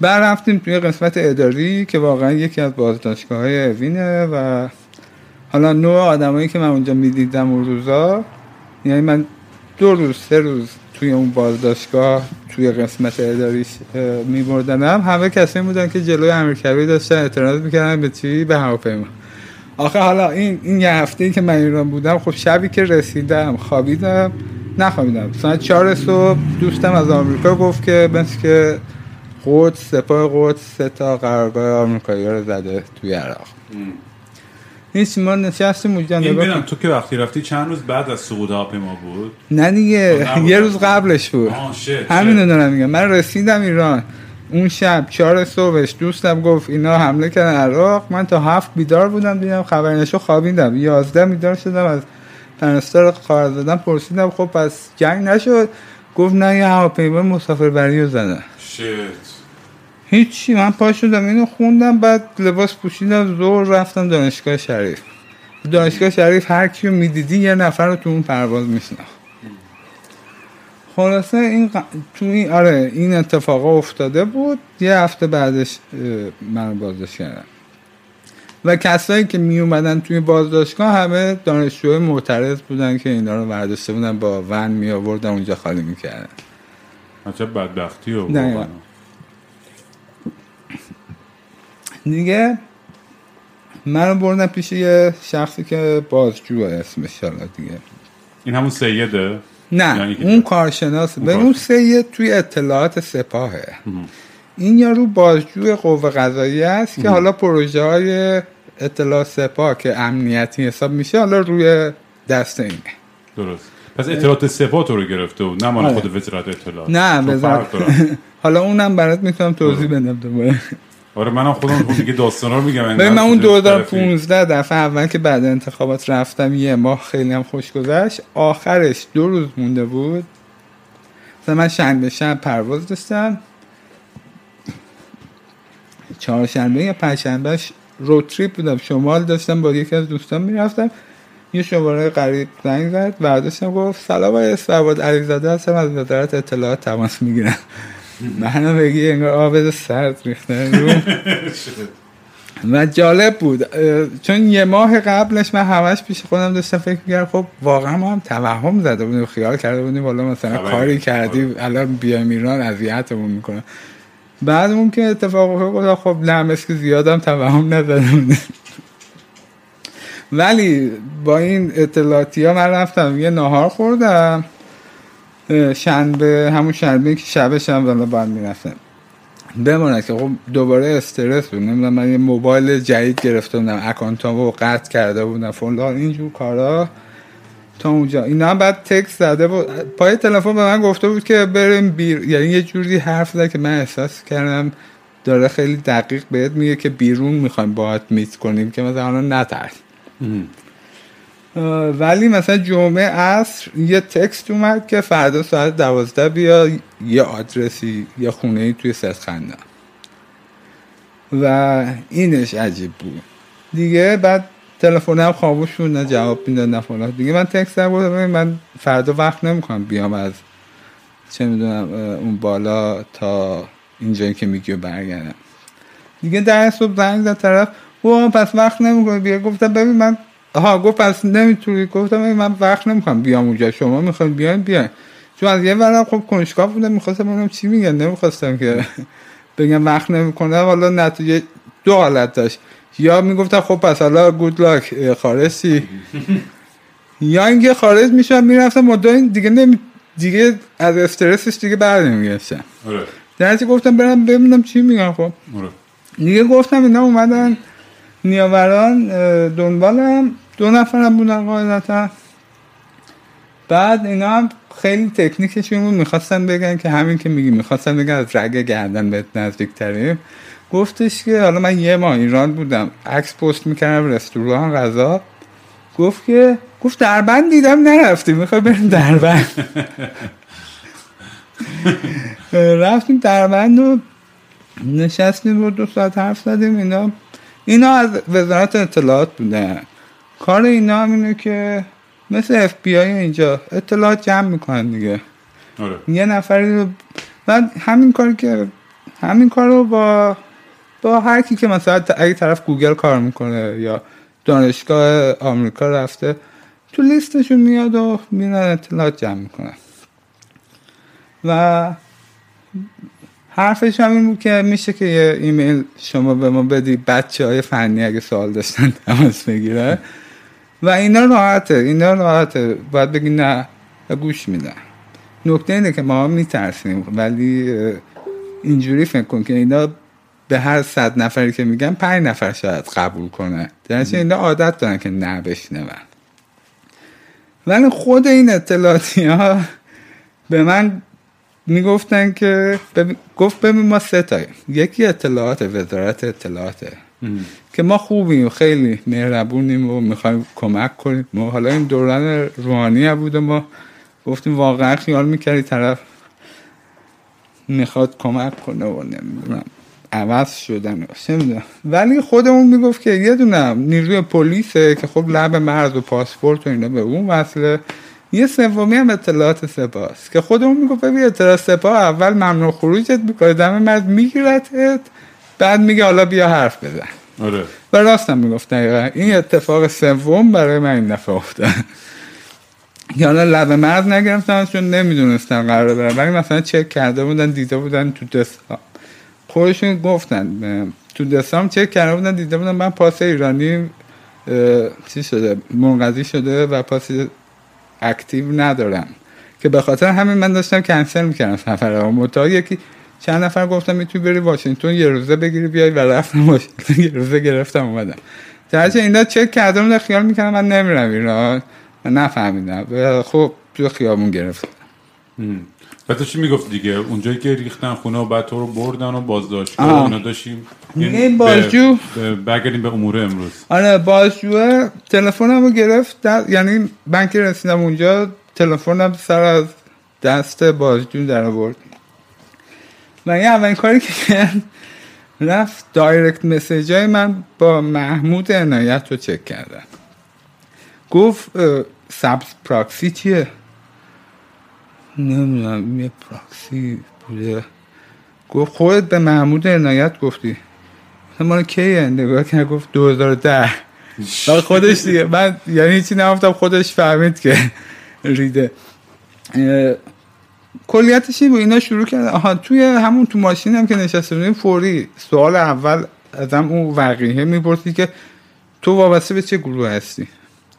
بعد رفتیم توی قسمت اداری که واقعا یکی از بازداشتگاه های اوینه و حالا نوع آدمایی که من اونجا می‌دیدم اون روزا یعنی من دو روز سه روز توی اون بازداشتگاه توی قسمت اداریش میبردنم. همه کسی بودن که جلوی امریکوی داشتن اعتراض می‌کردن به چی؟ به هواپیما. آخه حالا این این یه هفته ای که من ایران بودم خب شبی که رسیدم خوابیدم نخوابیدم. ساعت چهار صبح دوستم از آمریکا گفت که مثل که قدس سپاه قدس سه تا قرارگاه آمریکایی رو زده توی عراق. هیچ ما نشستیم اونجا این ببینم تو که وقتی رفتی چند روز بعد از سقوط هواپیما بود؟ نه دیگه یه روز قبلش بود. همینو دارم میگم. من رسیدم ایران. اون شب چهار صبحش دوستم گفت اینا حمله کردن عراق. من تا هفت بیدار بودم دیدم خبرنشو خوابیدم. یازده بیدار شدم از پرستار خواهر زدم پرسیدم. خب پس جنگ نشد. گفت نه یه هواپیما مسافربری رو زدن. هیچی من پا شدم اینو خوندم بعد لباس پوشیدم زور رفتم دانشگاه شریف. دانشگاه شریف هر کیو می‌دیدی یه نفر رو تو اون پرواز میشناخت. خلاصه این تو این آره این اتفاق افتاده بود یه هفته بعدش من بازداشت کردم. و کسایی که می اومدن توی بازداشتگاه همه دانشجوهای معترض بودن که اینا رو برداشته بودن با ون می آوردن اونجا خالی می‌کردن. چه بدبختی و دیگه منو بردن پیش یه شخصی که بازجو اسمش حالا دیگه. این همون سیده؟ نه اون کارشناس. به اون سید توی اطلاعات سپاهه. این یارو بازجو قوه قضایی است که حالا پروژه های اطلاع سپاه که امنیتی حساب میشه حالا روی دست اینه. درست. پس اطلاعات سپاه تو رو گرفته بود نه مال آره. خود وزارت اطلاعات. نه حالا اونم برات می‌تونم توضیح بدم دوباره. آره منم خودم دیگه داستانا رو میگم من اون 2015 دفعه اول که بعد انتخابات رفتم یه ماه خیلی هم خوش گذشت. آخرش دو روز مونده بود. مثلا من شنبه شب پرواز داشتم. چهارشنبه یا پنجشنبهش رو تریپ بودم شمال داشتم با یکی از دوستان می‌رفتم. یه شماره قریب زنگ زد برداشتم گفت سلام آقای اسفرباد علیزاده هستم از وزارت اطلاعات تماس می‌گیرم. منو بگی انگار آب سرد ریخته و جالب بود. چون یه ماه قبلش من همش پیش خودم داشتم فکر می‌کردم خب واقعا ما هم توهم زده بودیم خیال کرده بودیم والا مثلا کاری کردی الان بیایم ایران اذیتمون می‌کنه بعد که اتفاق افتاد خب نه که زیادم توهم نزدم ولی با این اطلاعاتی ها من رفتم یه نهار خوردم. شنبه همون شنبه که شبش هم ولی بعد می‌رفتم بماند که خب دوباره استرس بود. نمی‌دونم من یه موبایل جدید گرفته بودم اکانتامو قطع کرده بودم. فلان اینجور کارا. تا اونجا. اینا هم بعد تکس زده بود. پای تلفن به من گفته بود که بریم بیر یعنی یه جوری حرف زده که من احساس کردم داره خیلی دقیق بهت میگه که بیرون می‌خوایم باهات میت کنیم که مثلا نترس. ولی مثلا جمعه عصر یه تکست اومد که فردا ساعت دوازده بیا یه آدرسی یه خونه ای توی خنده و اینش عجیب بود. دیگه بعد تلفنم خاموش بود نه جواب می‌داد نه فلان. دیگه من تکست بودم من فردا وقت نمی‌کنم بیام از چه می‌دونم اون بالا تا اینجایی که میگی برگردم. دیگه در صبح زنگ زد طرف او پس وقت نمی‌کنه بیا گفتم ببین من آها گفت پس نمی‌تونی؟ گفتم من وقت نمی‌خوام بیام اونجا شما می‌خواین بیاین بیاین. چون از یه ورم خب کنشگاه بودم می‌خواستم ببینم چی میگن نمی‌خواستم که بگم وقت نمی‌کنه. حالا نتیجه دو حالت داشت. یا می‌گفتن خب پس حالا گود لاک خارجی یا اینکه خارج میشم می‌رفتم مدت دیگه نمی دیگه از استرسش دیگه بر نمیگشتم. آره. در گفتم برم ببینم چی میگن خب. آره. دیگه گفتم اینا اومدن نیاوران دنبالم. دو نفرم بودن قاعدتا. بعد اینا هم خیلی تکنیکشون بود می‌خواستن بگن که همین که میگی می‌خواستن بگن از رگ گردن بهت نزدیک تریم. گفتش که حالا من یه ماه ایران بودم عکس پست می‌کردم رستوران غذا. گفت که گفت دربند دیدم نرفتی می‌خوای بریم دربند. رفتیم دربند و نشستیم و دو ساعت حرف زدیم اینا. اینا از وزارت اطلاعات بودن. کار اینا هم اینه که مثل اف بی آی اینجا اطلاعات جمع می‌کنن دیگه. آره. یه نفری رو بعد همین کاری که همین کار رو با با هر کی که مثلا اگه طرف گوگل کار می‌کنه یا دانشگاه آمریکا رفته تو لیستشون میاد و میرن اطلاعات جمع می‌کنن. و حرفش هم این بود که میشه که یه ایمیل شما به ما بدی بچه های فنی اگه سوال داشتن تماس بگیره و اینا راحته اینا راحته. باید بگی نه گوش میدن نکته اینه که ما میترسیم ولی اینجوری فکر کن که اینا به هر صد نفری که میگن پنج نفر شاید قبول کنه. در نتیجه اینا عادت دارن که نه بشنون. ولی خود این اطلاعاتی ها به من می‌گفتن که ببین- گفت ببین ما سه یکی اطلاعات وزارت اطلاعاته. که ما خوبیم خیلی مهربونیم و می‌خوایم کمک کنیم. ما حالا این دوران روحانی هم بود ما گفتیم واقعا خیال می‌کردی طرف می‌خواد کمک کنه و نمی‌دونم عوض شدن و چه می‌دونم. ولی خودمون می‌گفت که یه دونه نیروی پلیسه که خب لب مرز و پاسپورت و اینا به اون وصله. یه سومی هم اطلاعات سپاس. که خودمون می‌گفت ببین اطلاعات سپاه اول ممنوع خروجت می‌کنه. دم مرز میگیرتت. بعد میگه حالا بیا حرف بزن. آره. و راستم می‌گفت دقیقا. این اتفاق سوم برای من این دفعه افتاد. که حالا لب مرز نگرفتم چون نمی‌دونستم قرار برم ولی مثلا چک کرده بودن دیده بودن تو دستا. خودشون گفتن تو دستام چک کرده بودن دیده بودن من پاس ایرانی چی شده منقضی شده و پاس اکتیو ندارم. که به خاطر همین من داشتم کنسل می‌کردم سفر. و متا یکی چند نفر گفتم می‌تونی بری واشنگتن یه روزه بگیری بیای و رفتم واشنگتن یه روزه گرفتم اومدم. درچه اینا چک کردم بودن خیال می‌کردم من نمیرم ایران. و نفهمیدم. خب تو خیابون گرفتم. و تو چی می‌گفت دیگه؟ اونجایی که ریختن خونه و بعد تو رو بردن و بازداشتگاه آه. اونا داشتیم. این بازجو- به- به- برگردیم به امور امروز. آره بازجوه تلفنم رو گرفت. در- یعنی من که رسیدم اونجا. تلفنم سر از دست بازجو در آورد. و این اولین کاری که کرد رفت دایرکت مسیج های من با محمود عنایت رو چک کردن. گفت سبز پراکسی چیه؟ نمی‌دونم یه پراکسی بوده. گفت خودت به محمود عنایت گفتی. مال کیه؟ نگاه کرد گفت 2010 و خودش دیگه. من یعنی هیچی نگفتم؟ خودش فهمید که ریده. کلیتش بود اینا شروع کردن. آها توی همون تو ماشین هم که نشسته بودیم فوری سوال اول ازم اون وقیه می‌پرسی که تو وابسته به چه گروه هستی؟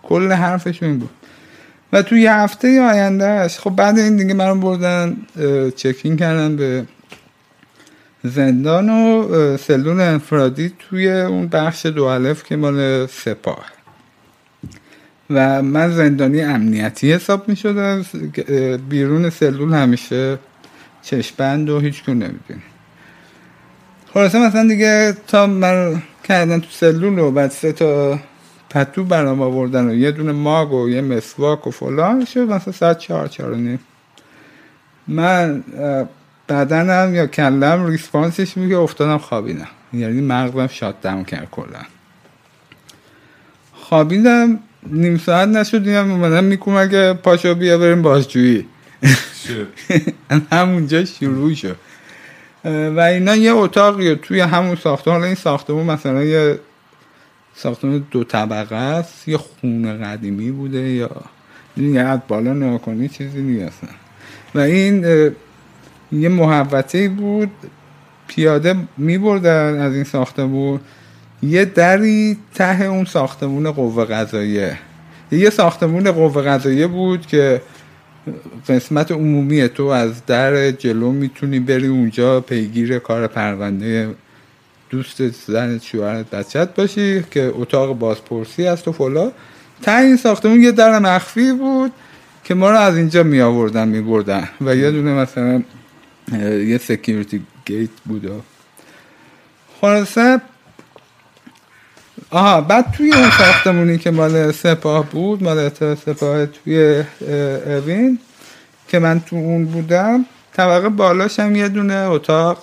کل حرفش این بود. و تو یه هفته آیندهش خب بعد این دیگه منو بردن چکین کردن به زندان و اه، سلول انفرادی توی اون بخش دو الف که مال سپاه. و من زندانی امنیتی حساب می شده بیرون سلول همیشه چشپند و هیچ کن نمی‌دونی خلاصه مثلا دیگه تا من کردن تو سلول و بعد سه تا پتو برام آوردن و یه دونه ماگ و یه مسواک و فلان شد مثلا ساعت چهار چهار نیم. من بدنم یا کلم ریسپانسش میگه افتادم خوابیدم. یعنی مغزم شات دم کرد کلا. خوابیدم نیم ساعت نشد دیدم اومدم می‌کنم اگه پاشو بیا بریم بازجویی. همونجا شروع شد. و اینا یه اتاقی توی همون ساختمان حالا این ساختمان مثلا یه ساختمان دو طبقه است یه خونه قدیمی بوده یا یه از بالا نگاه کنی چیزی نیست و این یه محوطه بود پیاده میبردن از این ساختمون یه دری ته اون ساختمون قوه قضاییه. یه ساختمون قوه قضاییه بود که قسمت عمومی تو از در جلو می‌تونی بری اونجا پیگیر کار پرونده دوست زن شوهرت بچت باشی که اتاق بازپرسی هست و فلا تا این ساختمون یه در مخفی بود که ما رو از اینجا می آوردن می بردن و یه دونه مثلا یه security gate بود. خلاصه آها بعد توی اون ساختمونی که مال سپاه بود مال سپاه توی اوین که من تو اون بودم طبقه بالاش هم یه دونه اتاق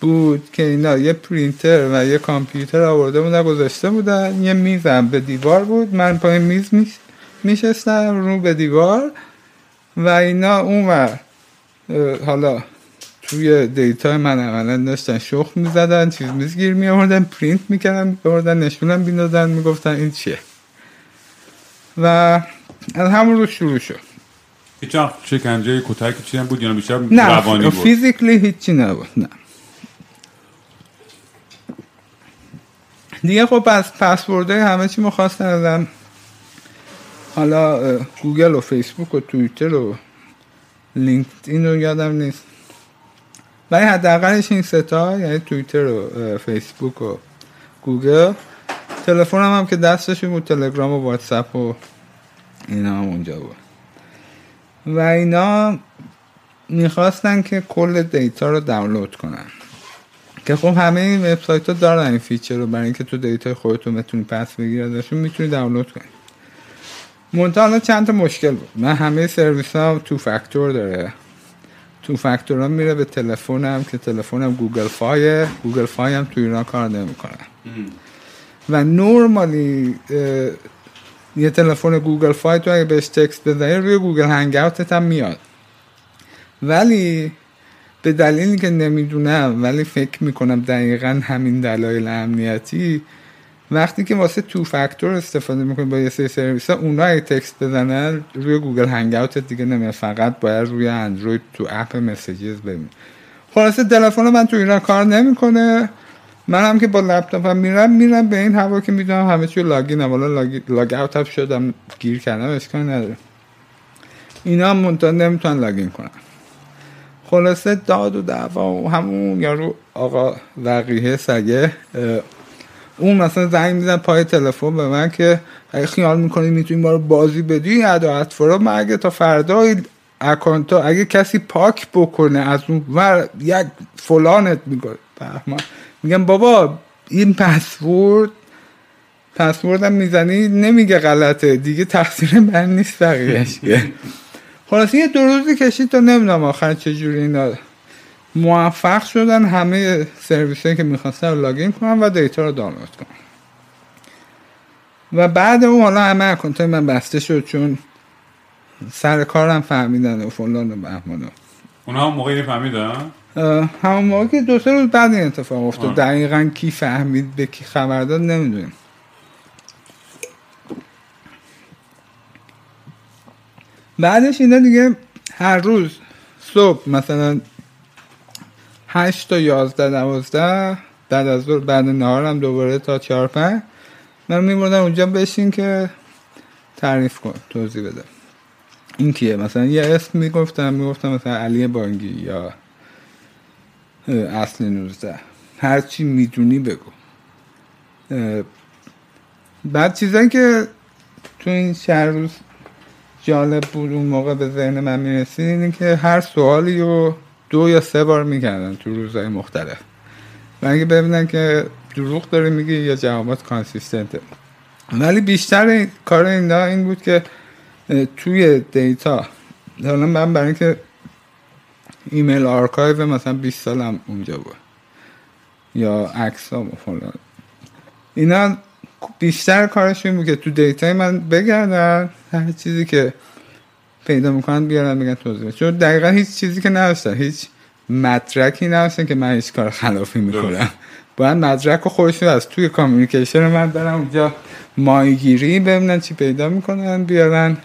بود که اینا یه پرینتر و یه کامپیوتر آورده بودن گذاشته بودن. یه میزم به دیوار بود. من پای میز میشستم رو به دیوار و اینا اون حالا توی data من عملا داشتن شخم می‌زدن چیز میز گیر می آوردن پرینت می‌کردن بردن نشونم بیندازن می‌گفتن این چیه. و از همون رو شروع شد. هیچ شکنجه کتک چی بود یا بیشتر نه روانی بود؟ فیزیکلی هیچی نبود نه. دیگه خب از پسورده همه چی مخواستن ازم. حالا گوگل و فیسبوک و تویتر و لینکدین رو یادم نیست. ولی حداقلش این ستا یعنی توییتر و فیسبوک و گوگل. تلفنم هم که دستش بود تلگرام و واتساپ و اینا هم اونجا بود. و اینا می‌خواستن که کل data رو دانلود کنن. که خب همه این وبسایت ها دارن این feature رو برای اینکه تو data خودتون بتونی پس بگیری ازشون می‌تونی دانلود کنی. منتها چند تا مشکل بود. من همه سرویس ها two-factor داره. two-factor ها میره به تلفنم که تلفنم Google Fi Google Fi هم تو ایران کار نمی‌کنه. و normally یه تلفن Google Fi تو اگه بهش text بزنی روی Google Hangout ت هم میاد. ولی به دلیلی که نمی‌دونم ولی فکر می‌کنم دقیقا همین دلایل امنیتی وقتی که واسه two-factor استفاده می‌کنی با یه سری سرویس ها اونا اگه text بزنن روی Google Hangout دیگه نمیاد فقط باید روی اندروید تو app Messages ببین خلاصه تلفن من تو ایران کار نمی‌کنه. من هم که با لپتاپم میرم میرم به این هوا که می‌دونم همه چی login هم. حالا log out هم شدم گیر کردم اشکال نداره. اینا هم منتها نمی‌تونن login کنن. خلاصه داد و دعوا و همون یارو آقا وقیه سگه اون مثلا زنگ میزن پای تلفن به من که اگه خیال می‌کنی می‌تونی ما رو بازی بدی ادا اطفارا من اگه تا فردا account ا اگه کسی پاک بکنه از اون ور یک فلانت میگه. میگم بابا این password password م می‌زنی نمیگه غلطه. دیگه تقصیر من نیست بقیهش. خلاصی یه دو روزی کشید تا نمی‌دونم آخر چجوری اینا موفق شدن همه سرویس که می‌خواستن رو login کنن و data رو دانلود کنن. و بعد اون حالا همه account من بسته شد چون سر کارم فهمیدن و فلان و بهمان اونا هم موقعی فهمیدن؟ همون موقع که دو سه روز بعد این اتفاق افتاد. دقیقا کی فهمید به کی خبر داد نمی‌دونیم. بعدش اینا دیگه هر روز صبح مثلا هشت تا یازده دوازده بعد از دور بعد نهارم دوباره تا چهار پنج. من میبردم اونجا بشین که تعریف کن توضیح بده. این کیه؟ مثلا یه اسم می‌گفتم می‌گفتم مثلا علی بانگی یا اصل نوزده. هرچی می‌دونی بگو. بعد چیزایی که تو این شهر روز جالب بود اون موقع به ذهن من می‌رسید اینه که هر سوالی رو دو یا سه بار می‌کردن تو روزهای مختلف. و اگه ببینن که دروغ داره میگه یا جوابات کانسیستنته ولی بیشتر کار اینا این بود که توی data حالا من برای اینکه ایمیل آرکایو مثلا 20 سالم اونجا بود. یا عکس ها فلان. اینا بیشتر کارشون بود که تو data ی من بگردن هر چیزی که پیدا می‌کنن بیارن بگن توضیح چون دقیقا هیچ چیزی که نداشتن هیچ مدرکی نداشتن که من هیچ کار خلافی می‌کنم. باید مدرک و خودشون از توی کامیونیکیشن من برم اونجا مایگیری ببینن چی پیدا می‌کنن بیارن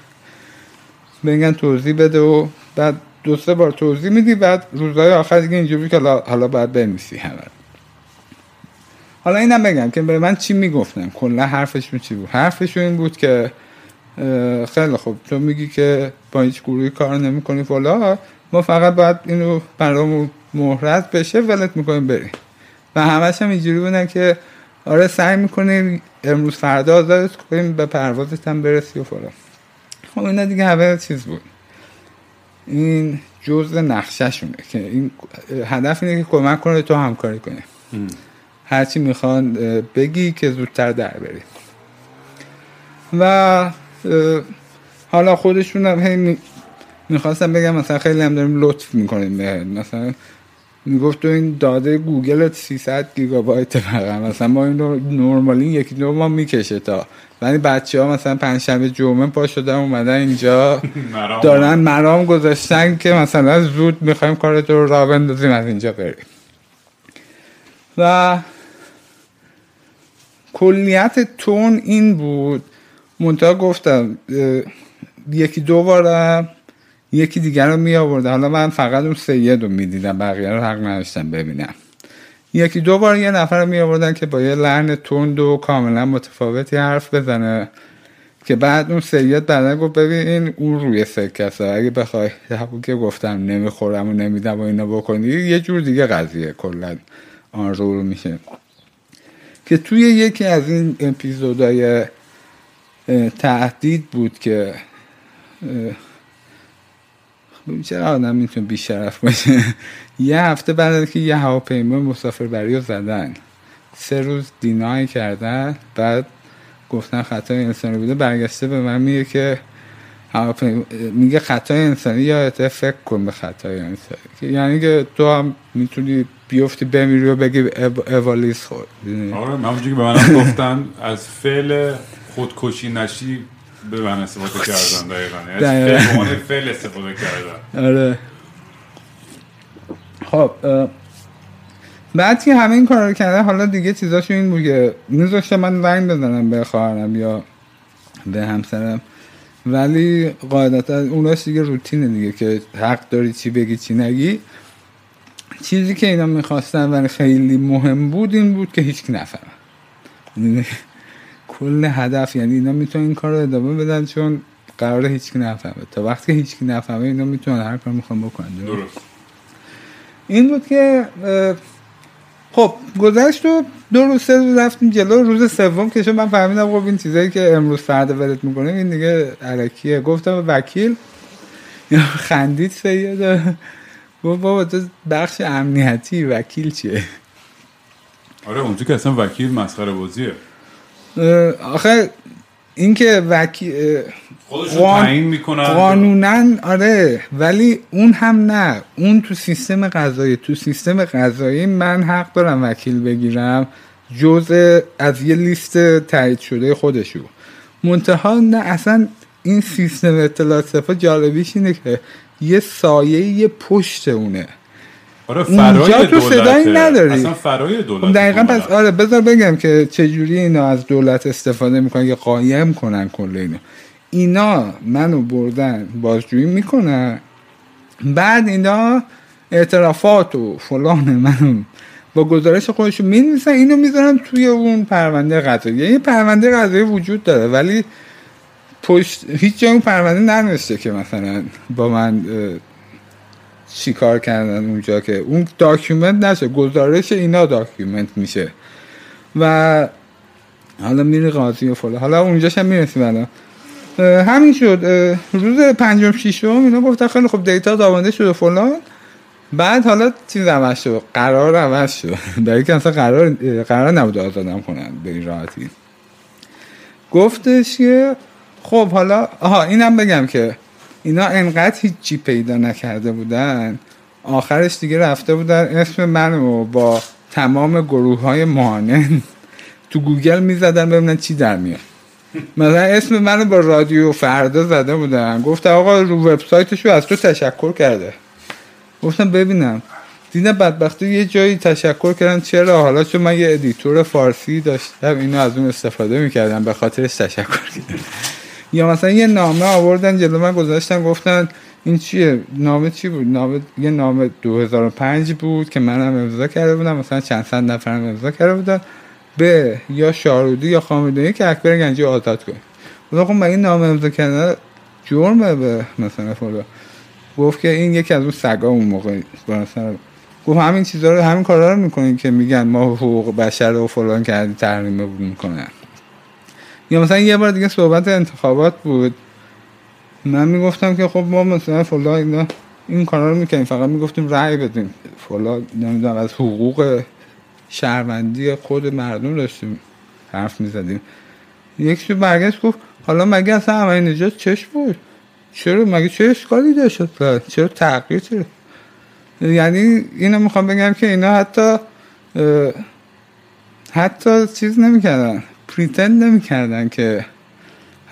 بگن توضیح بده و بعد دو سه بار توضیح میدی بعد روزهای آخر دیگه اینجوری که حالا باید بنویسی همه. حالا اینم بگم که به من چی می‌گفتن؟ کلا حرفشون چی بود؟ حرفشون این بود که خیلی خوب. تو میگی که با هیچ گروهی کار نمی‌کنی. فلا ما فقط باید اینو برامون مهرت بشه ولت می‌کنیم بریم. و همش هم اینجوری بودن که آره سعی می‌کنیم امروز فردا آزادت کنیم به پروازت هم برسی و فلان. خب اینا دیگه همه چیز بود. این جزء نقشهشونه که این هدف اینه که کمک کنه تو همکاری کنی. هرچی می‌خوان بگی که زودتر در بری. و حالا خودشون هم هی می- می‌خواستم بگم مثلا خیلی هم داریم لطف می‌کنیم به مثلا می‌گفت تو این داده گوگل 300 گیگابایت فقط. مثلا ما این رو نورمالی یکی دو ماه می‌کشه تا. ولی بچه ها مثلا پنجشنبه جمعه پا شدن اومدن اینجا. دارن مرام گذاشتن که مثلا زود می‌خوایم کارت رو را بندازیم از اینجا بریم. و کلیت تون این بود منتها گفتم یکی دو بارم یکی دیگر رو می آورده حالا من فقط اون سید رو می دیدم بقیه رو حق نداشتم ببینم. یکی دو بار یه نفر رو می آوردن که با یه لحن تند و کاملا متفاوتی حرف بزنه که بعد اون سید بعدا گفت ببین این اون روی سکه اگه بخوای همون که گفتم نمی‌خورم و نمیدم و اینا بکنی یه جور دیگه قضیه کلا آن رو میشه. که توی یکی از این اپیزودهای تهدید بود که خب چرا آدم می‌تونه بیشرف باشه؟ یه هفته بعد که یه هواپیما مسافربری رو زدن. سه روز دینای کردن بعد گفتن خطای انسانی بوده. برگشته به من میگه که میگه خطای انسانی یادته فکر کن به خطای انسانی. یعنی که تو هم می‌تونی بیفتی بمیری و بگی اوالیس خورد آره من که به منم گفتن از فعل خودکشی نشی به من استفاده کردن دقیقا. یعنی از. فعل استفاده کردن. آره. خب بعد که همه این کار رو کرده حالا دیگه چیزاشو این بود که میذاشته من زنگ بزنم به خواهرم یا به همسرم. ولی قاعدتا اوناش دیگه روتینه دیگه که حق داری چی بگی چی نگی. چیزی که اینا می‌خواستن ولی خیلی مهم بود این بود که هیچ یعنی کل هدف یعنی اینا می‌تونن این کار رو ادامه بدن چون قرار هیچ کی نفهمه. تا وقتی که هیچ کی نفهمه اینا می‌تونن هر کار می‌خوان بکنن. درست. این بود که خب گذشت و دو روز سه روز رفتیم جلو. روز سوم که من فهمیدم خب این چیزایی که امروز فردا ولت می‌کنیم این دیگه علکیه. گفتم وکیل یا خندید سید. گفت بابا تو بخش امنیتی وکیل چیه؟ آره اونجا که اصلا وکیل مسخره بازیه. آخه اینکه خودشون قان- تعیین می‌کنن. قانونا آره ولی اون هم نه. اون تو سیستم قضایی. تو سیستم قضایی من حق دارم وکیل بگیرم جزء از یه لیست تایید شده خودشو. منتها نه اصلا این سیستم اطلاعات سپاه جالبیش اینه که یه سایه یه پشت اونه. آره فرای تو صدایی. نداری. اصلا فرای دولت خب دقیقا پس آره بذار بگم که چجوری اینا از دولت استفاده می‌کنن که قایم کنن کل اینو اینا منو بردن بازجویی می‌کنن بعد اینا اعترافات و فلان منو با گزارش خودشون می‌نویسن اینو می‌ذارن توی اون پرونده قضایی یه پرونده قضایی وجود داره ولی پشت هیچ جای اون پرونده ننوشته که مثلا با من اه، چی کار کردن اونجا که اون document نشه گزارش اینا document میشه. و حالا میری قاضی و فلان. حالا اونجاش هم می‌رسیم الان همین شد. روز پنجم شیشم اینا گفتن خیلی خب data download شد و فلان. بعد حالا چیز عوض شد. قرار عوض شد. برای که اصلا قرار قرار نبود آزادم کنن به این راحتی. گفتش که خب حالا آها اینم بگم که اینا انقدر هیچی پیدا نکرده بودن. آخرش دیگه رفته بودن. اسم منو با تمام گروه های معاند تو گوگل می‌زدن ببینن چی در میاد. مثلا اسم منو با رادیو فردا زده بودن. گفت آقا رو وبسایتشو از تو تشکر کرده. گفتم ببینم. دیدم بدبختی یه جایی تشکر کردن. چرا؟ حالا چون من یه editor فارسی داشتم اینو از اون استفاده می‌کردم به خاطرش تشکر کردم. یا مثلا یه نامه آوردن جلو من گذاشتن گفتن این چیه؟ نامه چی بود؟ نامه یه نامه 2005 بود که منم امضا کرده بودم مثلا چند صد نفرم امضا کرده بودن. به یا شارودی یا خامنه‌ای که اکبر گنجی آزاد کنه. خب مگه نامه امضا کردن جرمه به مثلا فلان. گفت که این یکی از اون سگا اون موقع مثلا. گفت همین چیزا رو همین کارا رو می‌کنین که میگن ما حقوق بشر رو فلان کردیم تحریم می‌کنن. یا مثلا یه بار دیگه صحبت انتخابات بود. من می‌گفتم که خب ما مثلا فلان اینا این کارا رو می‌کنیم فقط می‌گفتیم رأی بدیم. فلان نمی‌دونم از حقوق شهروندی خود مردم داشتیم حرف می‌زدیم. یک تو برگشت گفت حالا مگه اصلا همه نجات چش بود؟ چرا؟ مگه چه اشکالی داشت؟ چرا تغییر چرا یعنی اینو می‌خوام بگم که اینا حتی حتی چیز نمی‌کردن. پریتند نمی‌کردن که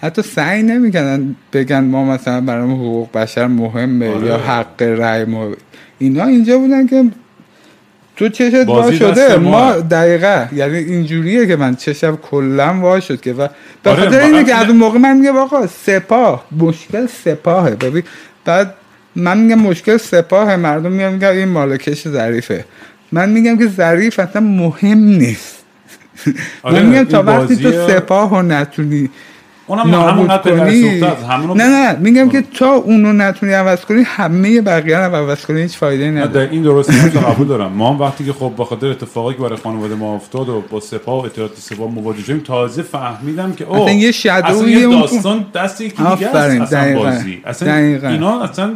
حتی سعی نمی‌کردن بگن ما مثلا برای حقوق بشر مهمه آره. یا حق رأی مهمه اینا اینجا بودن که تو چشت وا شده. ما. دقیقه یعنی اینجوریه که من چشم کلا وا شد که و به آره، خاطر اینه که از اون موقع من میگم آقا سپاه مشکل سپاهه. ببین بعد من میگم مشکل سپاه مردم میگم میگم این مالکش ظریفه من میگم که ظریف اصلا مهم نیست. آره من میگم تا وقتی تو سپاه رو نتونی اونم همونقدر کنی. نه نه میگم که تا اونو نتونی عوض کنی همه بقیه رو عوض کنی هیچ فایده نداره. این درست من قبول دارم. ما هم وقتی که خب بخاطر اتفاقی که برای خانواده ما افتاد و با سپاه و اطلاعات سپاه مواجه شدیم تازه فهمیدم که اوه یه اصلا یه داستان دست یکی دیگه است اصلا بازی. اصلا اینا اصلا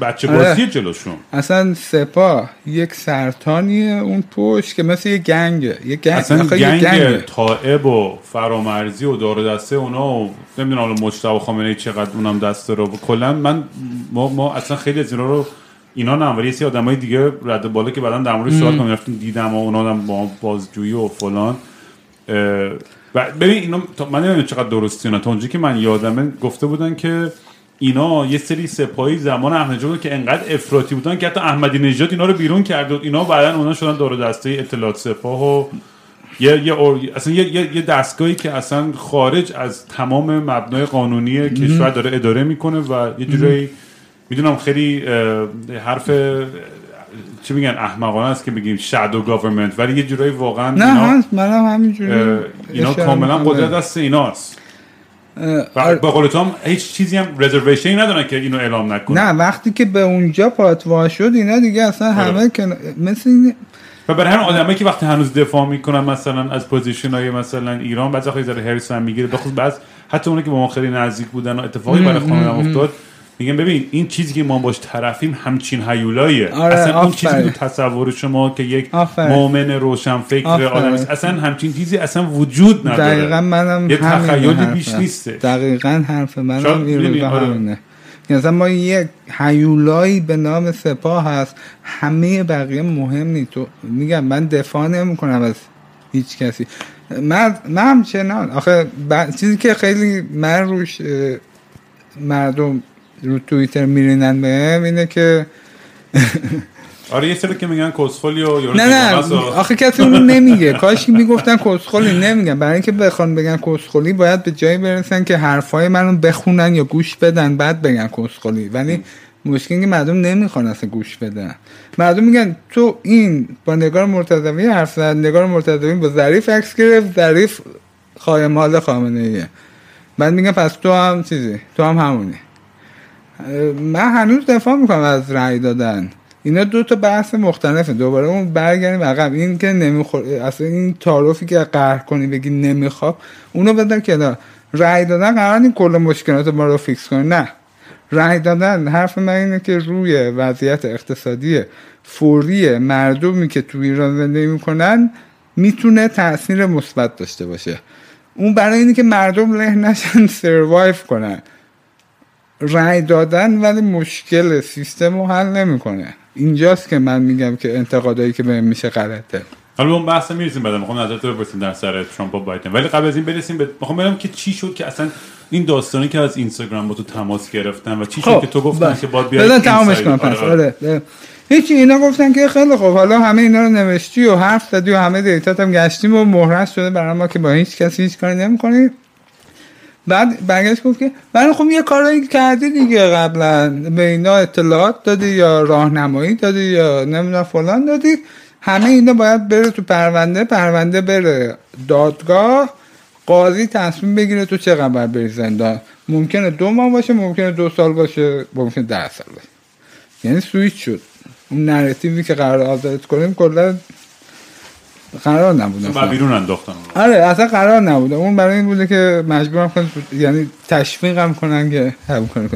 بچه بازی. جلوشون. اصلا سپاه یک سرطانیه اون پشت که مثل یه گنگه یه گنگ اصلا گنگ, گنگ. طائب و فرامرزی و دار دسته اونا و نمی‌دونم حالا مجتبی خامنه چقدر اونم دست رو کلا من ما, ما اصلا خیلی از اینا رو اینا نه ولی یه آدمای دیگه رد بالا که بعدا در مورد صحبت کنیم. رفتیم دیدم و اونا هم با بازجویی و فلان. ببین اینا من نمی‌دونم چقدر درستی نه تا اونجایی که من یادمه گفته بودن که اینا یه سری سپاهی زمان احمدی که انقدر افراطی بودن که حتی احمدی نژاد اینا رو بیرون کرد و اینا بعدا اونا شدن دور دسته اطلاعات سپاه و یه یه اصلا یه, یه دستگاهی که اصلا خارج از تمام مبنای قانونی کشور داره اداره می‌کنه و یه جورایی می‌دونم خیلی حرف چی میگن احمقانه است که بگیم شادو گاورمنت ولی یه جورایی واقعا نه اینا منم همینجوری اینا کاملا قدرت دست ایناست. و به قول تو هیچ چیزی هم reservation ی ندارن که اینو اعلام نکنن نه وقتی که به اونجا پات وا شد اینا دیگه اصلا آره. همه که مثل این و برای همین آدمایی که وقتی هنوز دفاع می‌کنن مثلا از position های مثلا ایران بعضی وقتا ذره حرصم می‌گیره. بخصوص بعض حتی اونایی که با ما خیلی نزدیک بودن و اتفاقی برای خانم افتاد میگم ببین این چیزی که ما باش طرفیم همچین هیولاییه. آره اصلا اون چیزی تو تصور شما که یک مؤمن روشن فکر آدم اصلا همچین چیزی اصلا وجود نداره. دقیقا منم یه تخیلی بیش نیسته. دقیقا حرف منم این آره. مثلا ما یک هیولایی به نام سپاه هست. همه بقیه مهم نیست تو میگم من دفاع نمی کنم از هیچ کسی. من من همچنان. آخه چیزی که خیلی من روش مردم رو توییتر میرینن بهم اینه که آره یه سری که میگن کسخلی و نه نه آخه کسی اونو نمیگه. کاش می‌گفتن کسخلی نمیگن. برای اینکه بخوان بگن کسخلی باید به جایی برسن که حرفای منو بخونن یا گوش بدن بعد بگن کسخلی ولی مشکلی که مردم نمی‌خوان اصلا گوش بدن. مردم میگن تو این با نگار مرتضوی حرف زد نگار مرتضوی با ظریف عکس گرفت ظریف خایمال خامنه ایه بعد میگن پس تو هم چیزی؟ تو هم همونی. من هنوز دفاع می‌کنم از رأی دادن. اینا دو تا بحث مختلفه. دوباره اون برگردیم عقب. این که نمیخور اصلا این تعارفی که قهر کنی بگی نمیخواب اونو بدن که رأی دادن قرار این کل مشکلات ما رو فیکس کنه نه. رأی دادن حرف من اینه که روی وضعیت اقتصادی فوری مردمی که تو ایران زندگی می‌کنن می‌تونه تاثیر مثبت داشته باشه. اون برای اینه که مردم له نشن سروایو کنن. رأی دادن ولی مشکل سیستم رو حل نمی‌کنه. اینجاست که من میگم که انتقادایی که بهم میشه غلطه. حالا اون بحث می‌رسیم بعد. می‌خوام نظرت رو بپرسیم در سر ترامپ و بایدن. ولی قبل از این برسیم به می‌خوام ببینم که چی شد که اصلا این داستانی که از اینستاگرام با تو تماس گرفتن و چی شد خب، که تو گفتن بله. که باید بیای تمامش کنم پس. آره, آره. هیچی اینا گفتن که خیلی خوب. حالا همه اینا رو نوشتی و حرف زدی و همه دیتات هم گشتیم و مهرس شده برای ما که با هیچ کسی هیچ کاری نمی‌کنیم بعد برگشت گفت که من خب یه کارایی کردی دیگه قبلا. به اینا اطلاعات دادی یا راهنمایی دادی یا نمی‌دونم فلان دادی. همه اینا باید بره تو پرونده پرونده بره دادگاه قاضی تصمیم بگیره تو چه قبر بری زندان. ممکنه دو ماه باشه ممکنه دو سال باشه ممکنه ده سال باشه. یعنی سویچ شد. اون نراتیوی که قرار آزادت کنیم کلا قرار نبود و بیرون انداختن آره اصلا قرار نبوده. اون برای این بوده که مجبورم کنم یعنی تشویقم کنن که هم کنن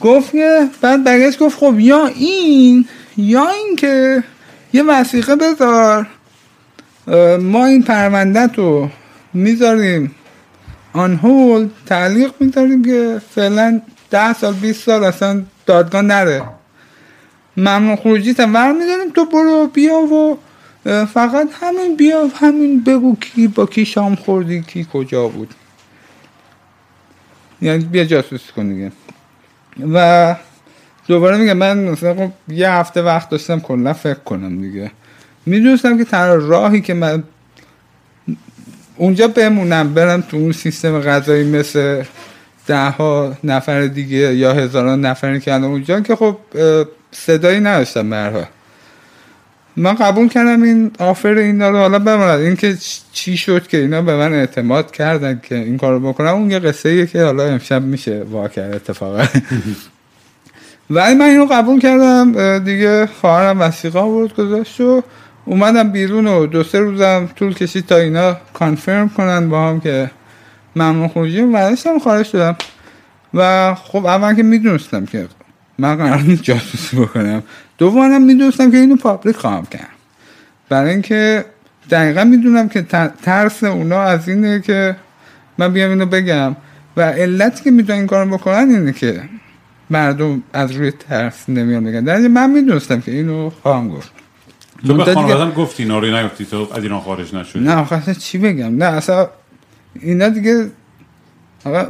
گفت که بعد برگشت گفت خب یا این یا این که یه وسیقه بذار ما این پرونده رو می‌ذاریم آن هول تعلیق می‌ذاریم که فعلا ده سال 20 سال اصلا دادگاه نره. ممنون خروجی ور میداریم تو برو بیا و فقط همین بیا همین بگو کی با کی شام خوردی کی کجا بود. یعنی بیا جاسوسی کن دیگه. و دوباره میگم من مثلا یه هفته وقت داشتم کلا فکر کنم دیگه. می‌دونستم که تنها راهی که من اونجا بمونم برم تو اون سیستم غذایی مثل ده ها نفر دیگه یا هزاران نفری که اونجا که خب صدایی نداشتم برها من قبول کردم این آفر اینا رو حالا بماند این که چی شد که اینا به من اعتماد کردن که این کارو بکنم اون یه قصه ایه که حالا امشب میشه واقع اتفاقا. ولی من اینو قبول کردم دیگه خواهرم وسیقه آورد گذاشت و اومدم بیرون و دو سه روزم طول کشید تا اینا کانفرم کنن با هم که ممنون خروجی و خارج شدم. و خب اول که می‌دونستم که من قرار جاسوسی بکنم. دومم می‌دونستم که اینو پابلیک خواهم کرد. برای اینکه دقیقا می‌دونم که ترس اونا از اینه که من بیام اینو بگم. و علتی که می‌دونن این کارو بکنن اینه که مردم از روی ترس نمیان بگن. در من می‌دونستم که اینو خواهم گفت. تو به خانوادم گفتی اینا رو نگفتی تو از اینا خارج نشدی. نه اصلا چی بگم؟ نه اصلا اینا دیگه آقا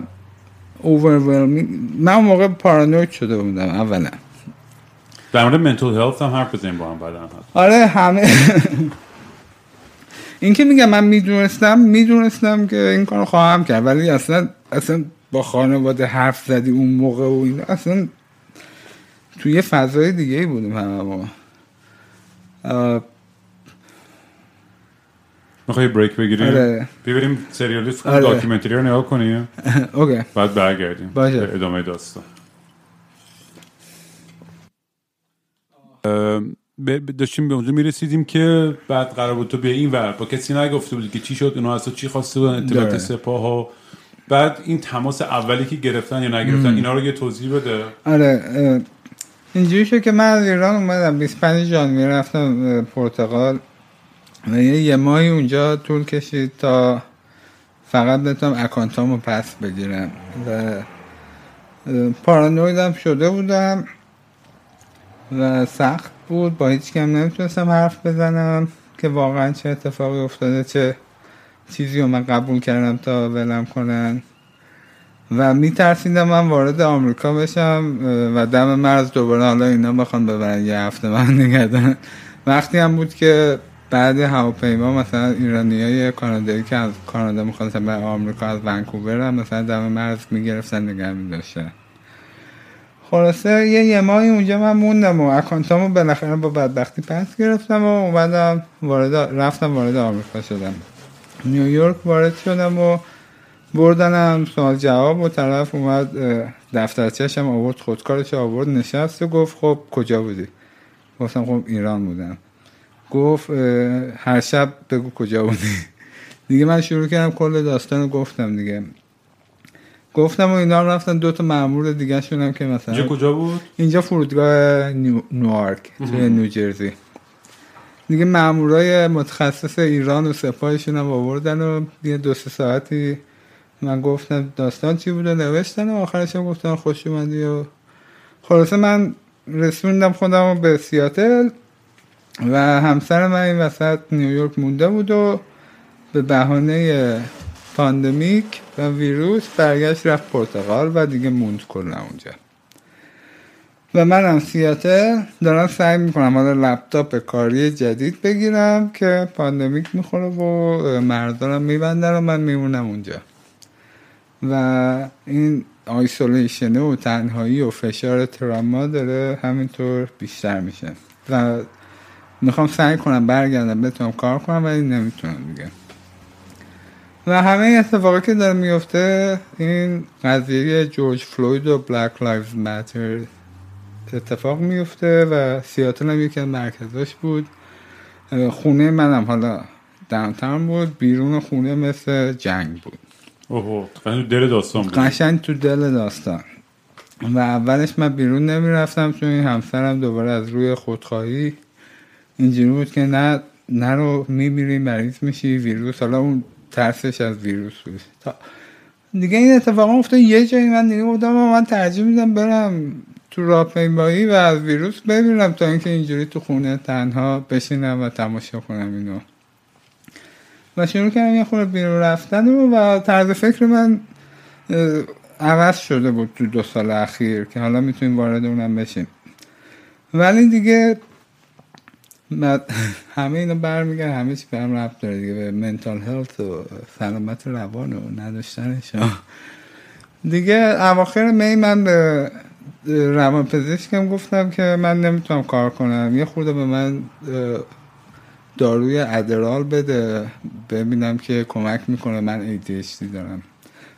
overwhelming من موقع پارانوید شده بودم اولا. در مورد منتل هلت هم حرف بزنیم با هم بعدا آره همه. این که میگم من می‌دونستم می‌دونستم که این کار خواهم کرد ولی اصلا اصلا با خانواده حرف زدی اون موقع و این اصلا توی یه فضای دیگه ای بودیم همه ما می‌خوای break بگیریم آره. ببریم سریالیست آره. documentary رو نگاه کنیم OK. بعد برگردیم. باشه. ادامه داستان. داشتیم به اونجا می‌رسیدیم که بعد قرار بود تو به این ور. با کسی نگفته بودی که چی شد اونا از تو چی خواسته بودن اطلاعات سپاه ها بعد این تماس اولی که گرفتن یا نگرفتن اینا رو یه توضیح بده. آره اینجوری شد که من از ایران اومدم 25 ژانویه رفتم پرتغال. و یه ماهی اونجا طول کشید تا فقط بتونم اکانتامو پس بگیرم. و پارانویدم شده بودم. و سخت بود. با هیچ کم نمی‌تونستم حرف بزنم که واقعا چه اتفاقی افتاده چه چیزی رو من قبول کردم تا ولم کنن. و میترسیدم من وارد آمریکا بشم و دم مرز دوباره حالا اینا بخوان ببرن یه هفته من نگردن وقتی هم بود که بعد هواپیما مثلا ایرانی های کانادایی که از کانادا می‌خواستن به آمریکا از ونکوور هم مثلا دم مرز می‌گرفتن نگه میداشتن. خلاصه یه یه ماهی اونجا من موندم و اکانتامو بالاخره با بدبختی پس گرفتم و اومدم وارد رفتم وارد آمریکا شدم. نیویورک وارد شدم و بردنم سوال جواب و طرف اومد دفترچهشم آورد خودکارش آورد نشست و گفت خب کجا بودی؟ گفتم خب ایران بودم. گفت هر شب بگو کجا بودی؟ دیگه من شروع کردم کل داستان گفتم دیگه. گفتم و اینا رفتن دو تا مامور دیگه شونم که مثلا اینجا کجا بود؟ اینجا فرودگاه نوارک توی نیوجرسی دیگه مامورای متخصص ایران و سپاهشون هم آوردن و یه دو سه ساعتی من گفتم داستان چی بوده؟ نوشتن و آخرش هم گفتن خوش اومدی و خلاصه من رسوندم خودم به سیاتل و همسر من این وسط نیویورک مونده بود و به بهانه pandemic و ویروس برگشت رفت پرتغال و دیگه موند کلا اونجا. و منم سیاتل دارم سعی می‌کنم حالا لپتاپ کاری جدید بگیرم که pandemic می‌خوره و مرزا رم میبندن و من میمونم اونجا. و این isolation ه و تنهایی و فشار تراما داره همینطور بیشتر میشه. و می‌خوام سعی کنم برگردم بتونم کار کنم ولی نمی‌تونم دیگه. و همه اتفاقی که داره میفته این قضیه جورج فلوید و Black Lives Matter اتفاق میفته و سیاتل هم یکی از مرکزاش بود. خونه منم حالا داونتاون بود بیرون خونه مثل جنگ بود. اوه تو دل داستان بود. قشنگ تو دل داستان. و اولش من بیرون نمی‌رفتم چون این همسرم دوباره از روی خودخواهی اینجوری بود که نه نرو میمیری مریض میشی ویروس حالا اون ترسش از ویروس بود. تا دیگه این اتفاق افتاد یه جایی من دیگه بودم من ترجیح میدم برم تو راهپیمایی و از ویروس ببینم تا اینکه اینجوری تو خونه تنها بشینم و تماشا کنم اینو. و شروع کردم یه خورده بیرون رفتن و طرز فکر من عوض شده بود تو دو سال اخیر که حالا می‌تونیم وارد اونم بشیم. ولی دیگه همه اینا برمیگرد همه چی برم ربط داره دیگه به منتال هلت و سلامت روان و نداشتنش. دیگه اواخر می من به روان پزشکم گفتم که من نمی‌تونم کار کنم. یه خورده به من داروی ادرال بده ببینم که کمک می‌کنه من ADHD دارم.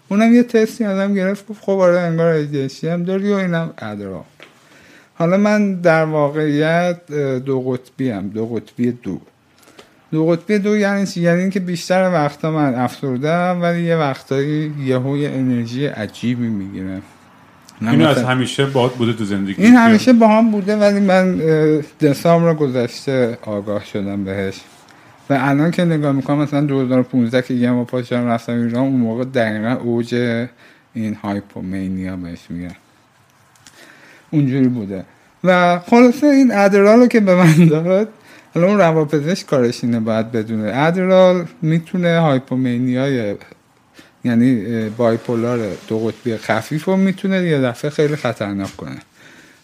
اونم یه تستی ازم گرفت گفت خب آره انگار ADHD هم داری و اینم ادرال. حالا من در واقعیت دو قطبی هم دو قطبی دو. دو قطبی دو یعنی چی؟ یعنی اینکه بیشتر وقتا من افسردم ولی یه وقتایی یهو یه انرژی عجیبی می‌گیرم. اینو از همیشه باهات بوده تو زندگی. این همیشه با هم بوده ولی من دسامبر گذشته آگاه شدم بهش. و الان که نگاه می‌کنم مثلا 2015 که یه ما پاشم رفتم ایران اون موقع دقیقا اوج این هایپومینیا بهش میگن. اونجوری بوده. و خلاصه این ادرال رو که به من داد حالا اون روانپزشک کارش اینه باید بدونه. ادرال می‌تونه هایپومینیای یعنی بایپولار دو قطبی خفیف رو می‌تونه یه دفعه خیلی خطرناک کنه.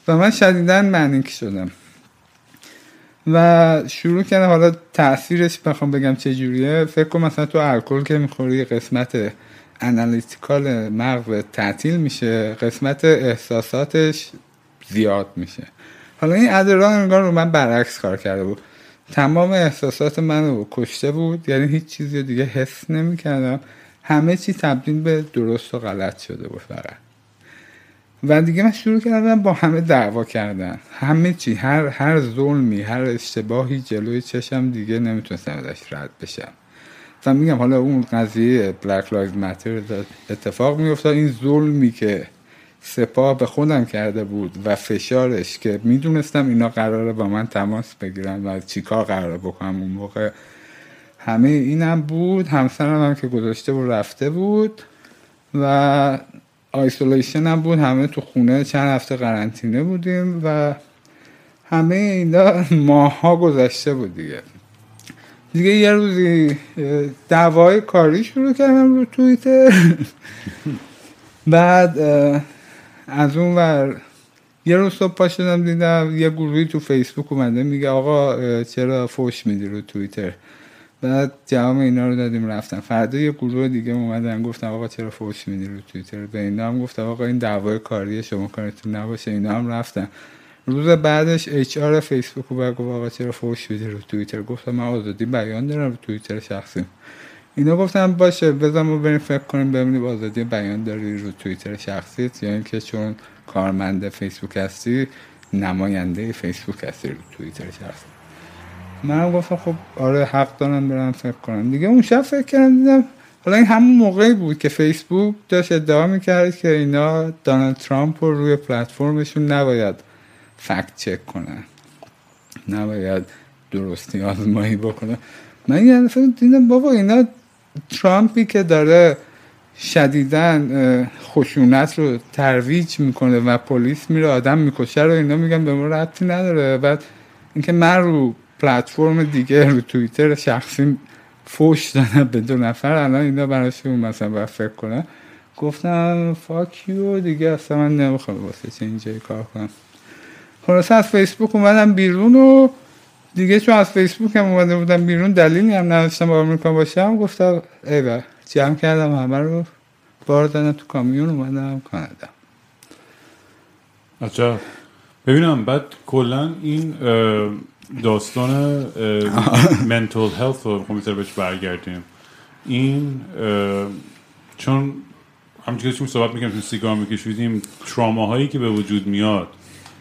و من شدیدا منیک شدم. و شروع کردم حالا تاثیرش بخوام بگم چه جوریه. فکر کنم مثلا تو الکل که می‌خوری قسمت انالیتیکال مغز تعطیل میشه قسمت احساساتش زیاد میشه. حالا این ادرال انگار رو من برعکس کار کرده بود. تمام احساسات من رو کشته بود. یعنی هیچ چیزی دیگه حس نمی‌کردم. همه چی تبدیل به درست و غلط شده بود فقط. و دیگه من شروع کردم با همه دعوا کردن. همه چی هر هر ظلمی هر اشتباهی جلوی چشم دیگه نمی‌تونستم ازش رد بشم. و میگم حالا اون قضیه بلک لایز ماتر اتفاق میافتاد. این ظلمی که سپاه به خودم کرده بود و فشارش که می‌دونستم اینا قراره با من تماس بگیرن و چیکار قراره بکنم اون موقع. همه اینم بود همسرم هم که گذاشته بود رفته بود و isolation هم بود. همه تو خونه چند هفته قرنطینه بودیم و همه اینا ماه ها گذشته بود دیگه. دیگه یه روزی دعوای کاری شروع کردم رو توییتر. بعد از اون ور یه روز صبح پا شدم دیدم یه گروهی تو فیسبوک اومده میگه آقا چرا فوش میدی رو توییتر؟ بعد جواب اینا رو دادیم رفتم. فردا یه گروه دیگه اومدن گفتم آقا چرا فوش میدی رو توییتر؟ به اینا هم گفتم آقا این دعوای کاری شما کارتون نباشه. اینا هم رفتن. روز بعدش اچ آر فیسبوک رو گفت آقا چرا فوش میدی رو توییتر؟ گفتم من آزادی بیان دارم رو توییتر شخصی اینا گفتم باشه بذار ما بریم فکر کنیم ببینیم آزادی بیان داری رو توییتر شخصیت یا اینکه چون کارمند فیسبوک هستی نماینده فیسبوک هستی رو توییتر شخصی منم گفتم خب آره حق دارم برم فکر کنم. دیگه اون شب فکر کردم دیدم حالا این همون موقعی بود که فیسبوک داشت ادعا می‌کرد که اینا دانالد ترامپ رو روی پلتفرمشون نباید فکت چک کنن. نباید درستی آزمایی بکنن. من یه دفعه دیدم بابا اینا ترامپی که داره شدیدن خشونت رو ترویج می‌کنه و پلیس میره آدم می‌کشه رو اینا میگن به ما ربطی نداره. بعد اینکه من رو پلتفرم دیگه رو توییتر شخصی فوش دادم به دو نفر الان اینا براشون مثلا باید فکر کنم گفتم فاکیو دیگه اصلا من نمی‌خوام واسه چه اینجای کار کنم. خلاصه از فیسبوک اومدم بیرون و دیگه چون از فیسبوک هم اومده بودم بیرون دلیلی هم نداشتم با آمریکا باشم گفتم ای با جمع کردم همه رو بار دادم تو کامیون اومدم کانادا. عجب ببینم بعد کلا این داستان منتل هلت رو می‌خوام یه بهش برگردیم. این چون همچنین که صحبت می‌کنیم تو سیگار میکشیدیم تراماهایی که به وجود میاد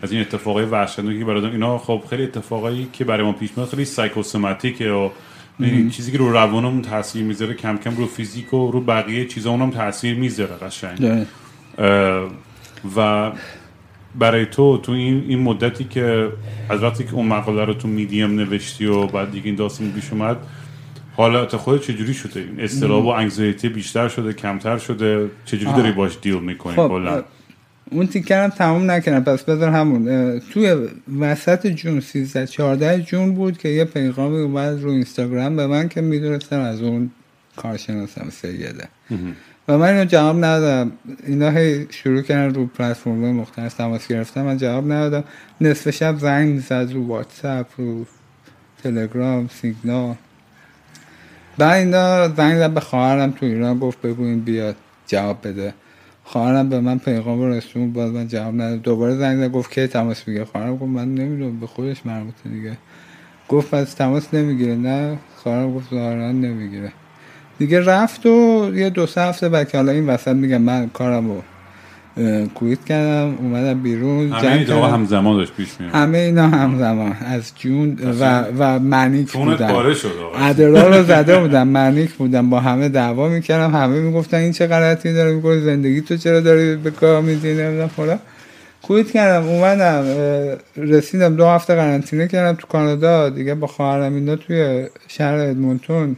از این اتفاقای وحشتناکی که برای اینا خب خیلی اتفاقایی که برای ما پیش میاد خیلی سایکوسوماتیکه و چیزی که رو روانمون تاثیر می‌ذاره کم کم رو فیزیک و رو بقیه چیزا هم تاثیر می‌ذاره قشنگ. و برای تو تو این این مدتی که از وقتی که اون مقاله رو تو میدیم نوشتی و بعد دیگه این داستان پیش اومد حالت خود چجوری شده؟ این استراب و انگزایتی بیشتر شده کمتر شده؟ چجوری داری باش دیل می‌کنی؟ خب کلا. اون تیکرم تموم نکردم پس بذار همون توی وسط جون 13 14 جون بود که یه پیغامی اومد رو اینستاگرام به من که می‌دونستم از اون کارشناسم سیده. و من اینو جواب ندادم. اینا هی شروع کردن رو پلتفرم مختلف تماس گرفتم من جواب ندادم. نصف شب زنگ می‌زد رو واتساپ رو تلگرام سیگنال. بعد اینا زنگ زد به خواهرم تو ایران گفت بگو این بیاد جواب بده. خواهرم به من پیغام رسون باز من جواب ندادم دوباره زنگ زد گفت کی تماس می‌گیره؟ خواهرم گفت من نمی‌دونم به خودش مربوطه دیگه. گفت پس تماس نمی‌گیره؟ نه. خواهرم گفت ظاهرا نمی‌گیره. دیگه رفت و یه دو سه هفته بعد که حالا این وسط میگم من کارم کویت کردم اومدم بیرون همه جمع این اتفاقا کردم. همزمان داشت پیش میاد همه اینا همزمان از جون و, و منیک بودم. ادرال رو زده بودم منیک بودم با همه دعوا می‌کردم همه می‌گفتن این چه غلطی داره می‌کنی زندگی تو چرا داری به کار میدی نمی‌دونم فلان کویت کردم اومدم رسیدم دو هفته قرنطینه کردم تو کانادا دیگه با خواهرم اینا توی شهر ادمونتون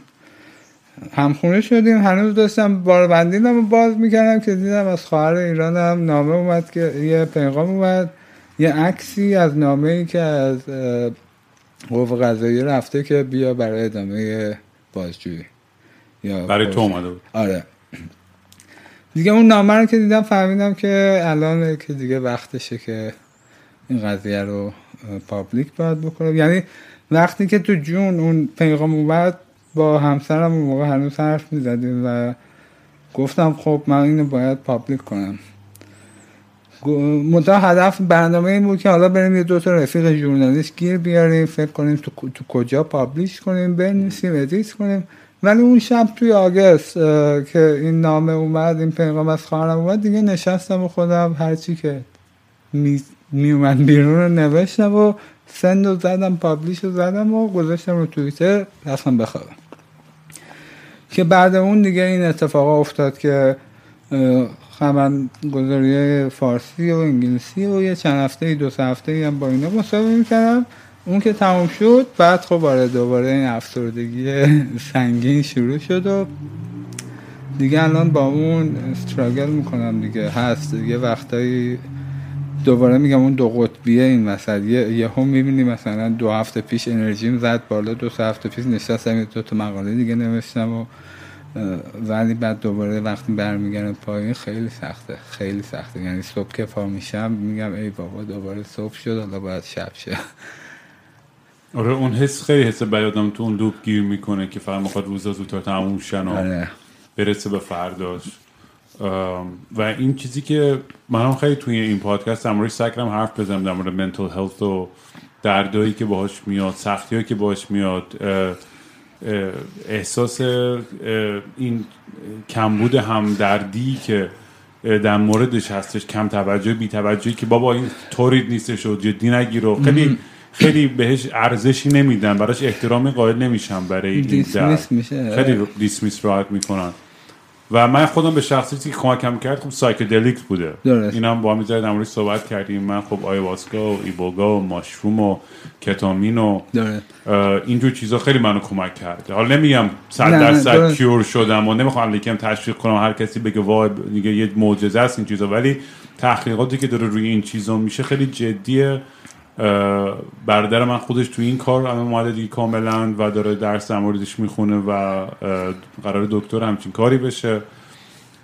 همخونه شدیم. هنوز داشتم بار بندیدم رو باز می‌کردم که دیدم از خواهر ایرانم نامه اومد که یه پیغام اومد. یه عکسی از نامه ای که از قوه قضایی رفته که بیا برای ادامه بازجویی. یا برای تو اومده بود. آره. دیگه اون نامه رو که دیدم فهمیدم که الان که دیگه وقتشه که این قضیه رو پابلیک باید بکنم. یعنی وقتی که تو June اون پیغام اومد با همسرم اون موقع هنوز حرف می‌زدیم و گفتم خب من اینو باید public کنم. منتها هدف برنامه این بود که حالا بریم یه دو تا رفیق ژورنالیست گیر بیاریم فکر کنیم تو, تو کجا publish کنیم بنویسیم edit کنیم. ولی اون شب توی August که این نامه اومد این پیغام از خواهرم اومد دیگه نشستم و خودم هرچی که می, می اومد بیرون رو نوشتم و سند رو زدم پابلیش رو زدم و گذاشتم رو توییتر رفتم بخوابم. که بعد اون دیگه این اتفاق افتاد که خبرگزاری فارسی و انگلیسی و یه چند هفته دو سه هفته هم با اینا مصاحبه می‌کردم. اون که تموم شد بعد خب آره دوباره این افسردگی سنگین شروع شد و دیگه الان با اون استراگل می‌کنم دیگه. هست یه وقتایی دوباره میگم اون دو قطبیه این وسط. یه یه هم می‌بینی مثلا دو هفته پیش انرژیم زد بالا دو سه هفته پیش نشستم دو تا مقاله دیگه نوشتم و ولی بعد دوباره وقتی برمیگردم پایین خیلی سخته خیلی سخته. یعنی صبح که پا میشم میگم ای بابا دوباره صبح شد حالا باید شب شد آره اون حس خیلی حس بدی آدم تو اون لوپ گیر می‌کنه که فقط می‌خواد روزا زودتر تموم شن و آره. برسه به فرداش. و این چیزی که من هم خیلی توی این پادکست در مورد سکرم حرف بزنم در مورد منتل هلت و دردایی که باهاش میاد سختی که باهاش میاد احساس این کمبود همدردی که در موردش هستش کم توجه بی توجهی که بابا این طوری نیستش و جدی نگیر و خیلی خیلی بهش ارزشی نمیدن براش احترامی قائل نمیشن برای این دیسمیس میشه. خیلی دیسمیس راحت می‌کنن. و من خودم به شخصی که کمکم کرد خب psychedelic بوده. درست. اینم با هم در مورد صحبت کردیم. من خب ayahuasca و iboga و mushroom و ketamine و اینجور چیزا خیلی منو کمک کرده حالا نمیگم صد درصد. cure شدم و نمی‌خوام یکم تشویق کنم هر کسی بگه وای دیگه یه معجزه است این چیزا ولی تحقیقاتی که داره روی این چیزا میشه خیلی جدیه. برادر من خودش تو این کار الان اومده دیگه کاملا و داره درس در موردش می‌خونه و قرار دکتر همچین کاری بشه.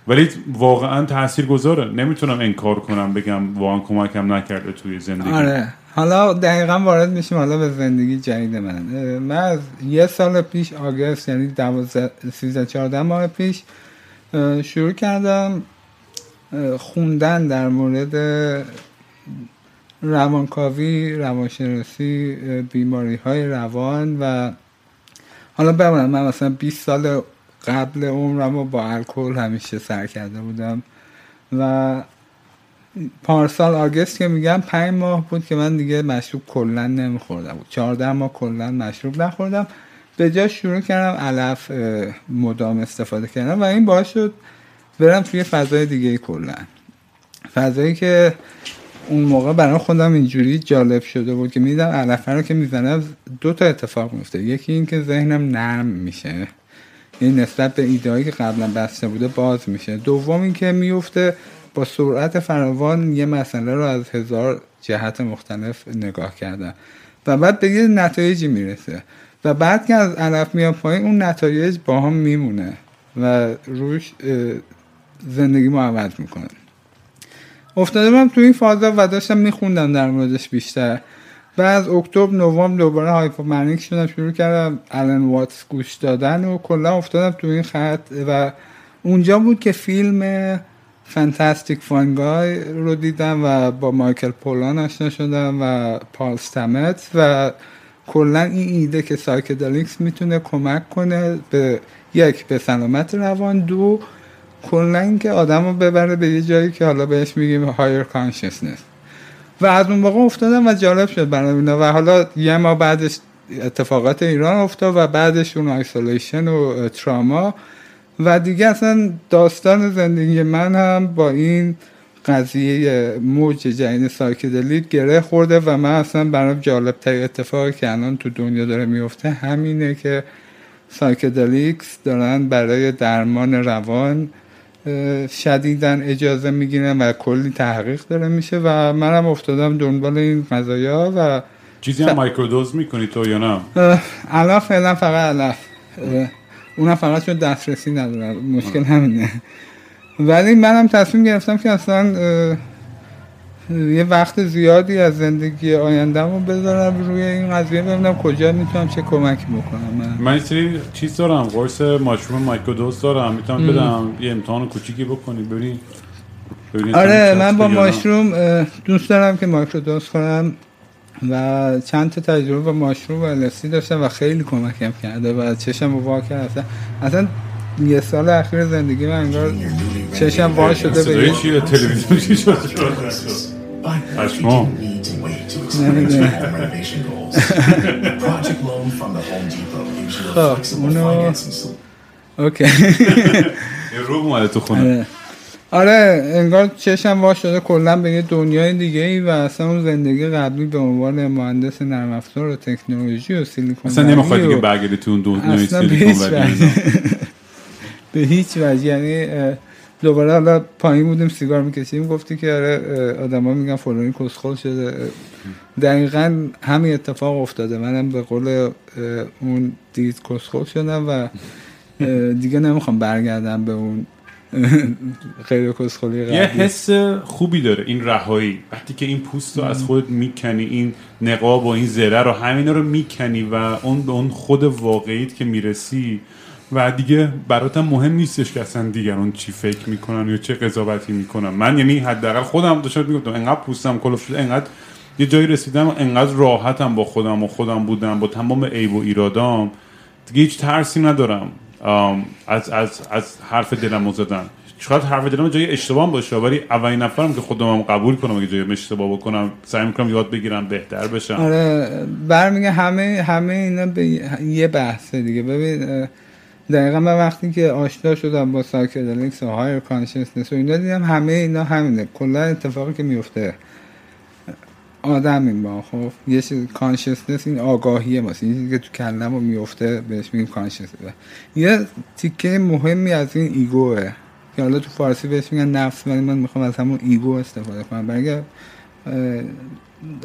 ولی واقعا تأثیر گذاره نمی‌تونم انکار کنم بگم واقعا کمکم نکرده توی زندگی. آره. حالا دقیقا وارد میشیم حالا به زندگی جدید من. من از یه سال پیش آگست یعنی 12 13 14 ماه پیش شروع کردم خوندن در مورد روانکاوی روانشناسی بیماری های روان و حالا بمونم من مثلا 20 سال قبل عمرم رو با الکل همیشه سر کرده بودم و پارسال آگست که میگم پنج ماه بود که من دیگه مشروب کلا نمیخوردم. بود چهارده ماه کلا مشروب نخوردم. به جا شروع کردم علف مدام استفاده کردم و این باعث شد برم توی فضای دیگه کلا. فضایی که اون موقع برای خودم اینجوری جالب شده بود که میدم علفه رو که می‌زنم دو تا اتفاق میفته یکی این که ذهنم نرم میشه. یعنی نسبت به ایدهایی که قبلا بسته بوده باز میشه. دوم اینکه میفته با سرعت فراوان یه مسئله رو از هزار جهت مختلف نگاه کردن و بعد به یه نتایجی می‌رسه. و بعد که از علف میاد پایین اون نتایج با هم میمونه و روش زندگی ما عوض می‌کنه. افتاده من تو این فازا و داشتم میخوندم در موردش بیشتر. از اکتبر نوامبر دوباره hypomanic شدم شروع کردم Alan Watts گوش دادن و کلا افتادم تو این خط و اونجا بود که فیلم Fantastic Fungi رو دیدم و با مایکل پولان آشنا شدم و Paul Stamets و کلا این ایده که psychedelics می‌تونه کمک کنه به یک به سلامت روان دو کلا اینکه آدم رو ببره به یه جایی که حالا بهش میگیم higher consciousness و از اون موقع افتادم و جالب شد برای اینا و حالا یه ماه بعدش اتفاقات ایران افتاد و بعدش اون isolation و تراما و دیگه اصلا داستان زندگی من هم با این قضیه موج جدید psychedelic گره خورده و من اصلا برام جالب ترین اتفاقی که الان تو دنیا داره میفته همینه که psychedelics دارن برای درمان روان شدیداً اجازه می‌گیرن و کلی تحقیق داره میشه و منم افتادم دنبال این قضايا و چیزی هم microdose می‌کنی تو یا نه؟ الان فعلا فقط علف. اونم فقط چون دسترسی ندارم. مشکل همینه. ولی منم تصمیم گرفتم که اصلا یه وقت زیادی از زندگی آیندم رو بذارم روی این قضیه ببینم کجا می‌تونم چه کمکی بکنم. من من سری چیز دارم قرص ماشروم مایکرودوز دارم می‌تونم بدم یه امتحان کوچیکی بکنی ببین آره من با ماشروم دوست دارم که مایکرودوز کنم و چند تا تجربه با ماشروم و السی داشتم و خیلی کمکم کرده و چشم رو وا کرد. اصلا اصلا یه سال اخیر زندگی من انگار چشم وا شده به چی شده پشما خب اونو اوکی رو اومده تو خونه. آره. انگار چشم وا شده. کلا به یه دنیای دیگه ای و اصلا اون زندگی قبلی به عنوان مهندس نرم افزار و تکنولوژی و سیلیکون اصلا نمی‌خواد دیگه برگردی تو اون دنیای سیلیکون به هیچ وجه. یعنی دوباره حالا پایین بودیم سیگار می‌کشیم. گفتی که آره آدما میگن فلانی کسخل شده. دقیقا همین اتفاق افتاده. منم به قول اون دید کسخل شدم و دیگه نمی‌خوام برگردم به اون خیلی کسخلی یه حس خوبی داره این رهایی. وقتی که این پوست رو از خودت می‌کنی این نقاب و این زره رو همینا رو می‌کنی و اون به اون خود واقعیت که می‌رسی و دیگه براتم مهم نیستش که اصلا دیگران چی فکر می‌کنن یا چه قضاوتی می‌کنن. من یعنی حداقل خودم داشتم می‌گفتم انقدر پوستم کلوف شده انقدر یه جایی رسیدم و انقدر راحتم با خودم و خودم بودم با تمام عیب و ایرادام. دیگه هیچ ترسی ندارم. از, از, از حرف دلم زدن. شاید حرف دلم جای اشتباه باشه ولی اولین نفرم که خودم قبول کنم اگه جای اشتباه بکنم سعی می‌کنم یاد بگیرم بهتر بشم. آره برمیگه همه همه اینا به یه بحثه دیگه. ببین دقیقا من وقتی که آشنا شدم با psychedelics و higher consciousness و اینا دیدم همه اینا همینه. کلا اتفاقی که میفته آدم این با خب؟ یه چیز consciousness این آگاهی ماست. این چیزی که تو کلم رو میفته بهش میگیم کانشنسنس یه تیکه مهمی از این ego ه که حالا تو فارسی بهش میگن نفس ولی من می‌خوام از همون ego استفاده کنم. برای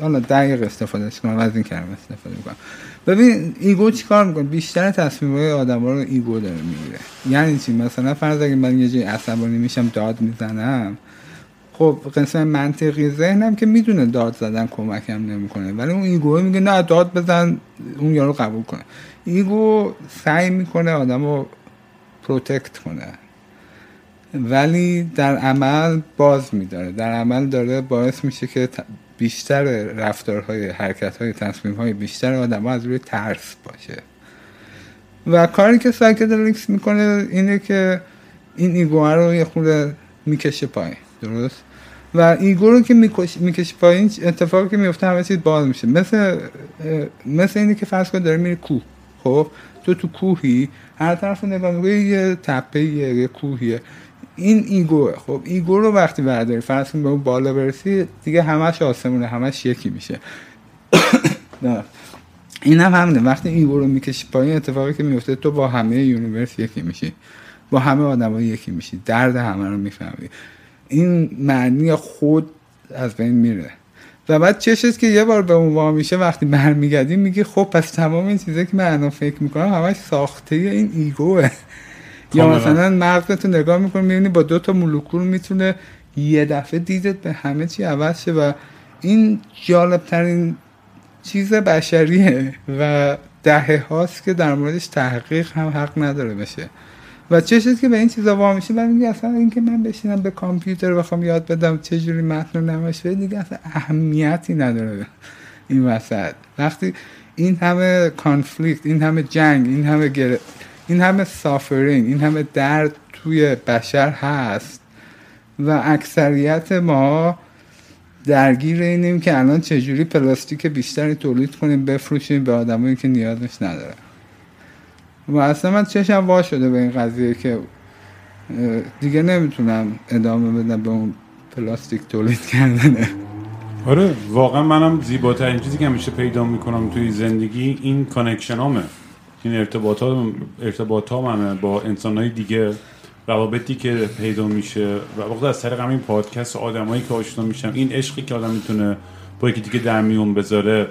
حالا دقیق استفاده کنم از این کلمه استفاده کنم. ببین ego چیکار می‌کنه؟ بیشتر تصمیم های آدم رو ego داره می‌گیره. یعنی چی؟ مثلا فرض اگه من یه جای عصبانی میشم داد می‌زنم. خب قسم منطقی ذهنم که می‌دونه داد زدن کمکم نمی‌کنه. ولی اون ego میگه نه داد بزن اون یارو قبول کنه. ego سعی می‌کنه آدم رو protect کنه. ولی در عمل باز میداره. در عمل داره باعث میشه که بیشتر رفتارهای حرکتهای تصمیمهای بیشتر آدم از روی ترس باشه. و کاری که psychedelics می‌کنه اینه که این ego ه رو یه خورده می‌کشه پایین درست؟ و ego رو که می‌کشه پایین اتفاقی که میفته همه چیز باز میشه. مثل مثل اینه که فرض کن داره میره کوه خب؟ تو تو کوهی هر طرف نگاه میگه یه تپه یه کوهیه. این ego ه. خب ego رو وقتی برداری فرض به اون بالا برسی دیگه همش آسمونه همش یکی میشه. این هم همونه وقتی ego رو می‌کشی پایین اتفاقی که میفته تو با همه universe یکی میشی. با همه آدم یکی میشی. درد همه رو می‌فهمی. این معنی خود از بین میره. و بعد چشت که یه بار به اون میشه وقتی برمیگردی میگی خب پس تمام این چیزایی که من فکر می‌کنم همش ساخته این ایگوه. یا مثلا مغزتو نگاه می‌کنی می‌بینی با دو تا مولکول می‌تونه یه دفعه دیدت به همه چی عوض شه و این جالب ترین چیز بشریه و دهه هاست که در موردش تحقیق هم حق نداره بشه. و چه که به این چیزا وا میشه و میگه اصلا اینکه من بشینم به کامپیوتر بخوام یاد بدم چه جوری متن رو نوشته دیگه اصلا اهمیتی نداره این وسط. وقتی این همه conflict این همه جنگ این همه گر... این همه suffering این همه درد توی بشر هست و اکثریت ما درگیر اینیم که الان چجوری پلاستیک بیشتری تولید کنیم بفروشیم به آدمایی که نیازش نداره. و اصلا من چشم وا شده به این قضیه که دیگه نمی‌تونم ادامه بدم به اون پلاستیک تولید کردنه آره واقعا منم زیباترین چیزی که همیشه پیدا می‌کنم توی زندگی این connection همه این ارتباطات ارتباط با انسان های دیگه روابطی که پیدا میشه و وقتی از طریق همین پادکست آدمایی که آشنا میشم این عشقی که آدم می‌تونه با یکی دیگه در میون بذاره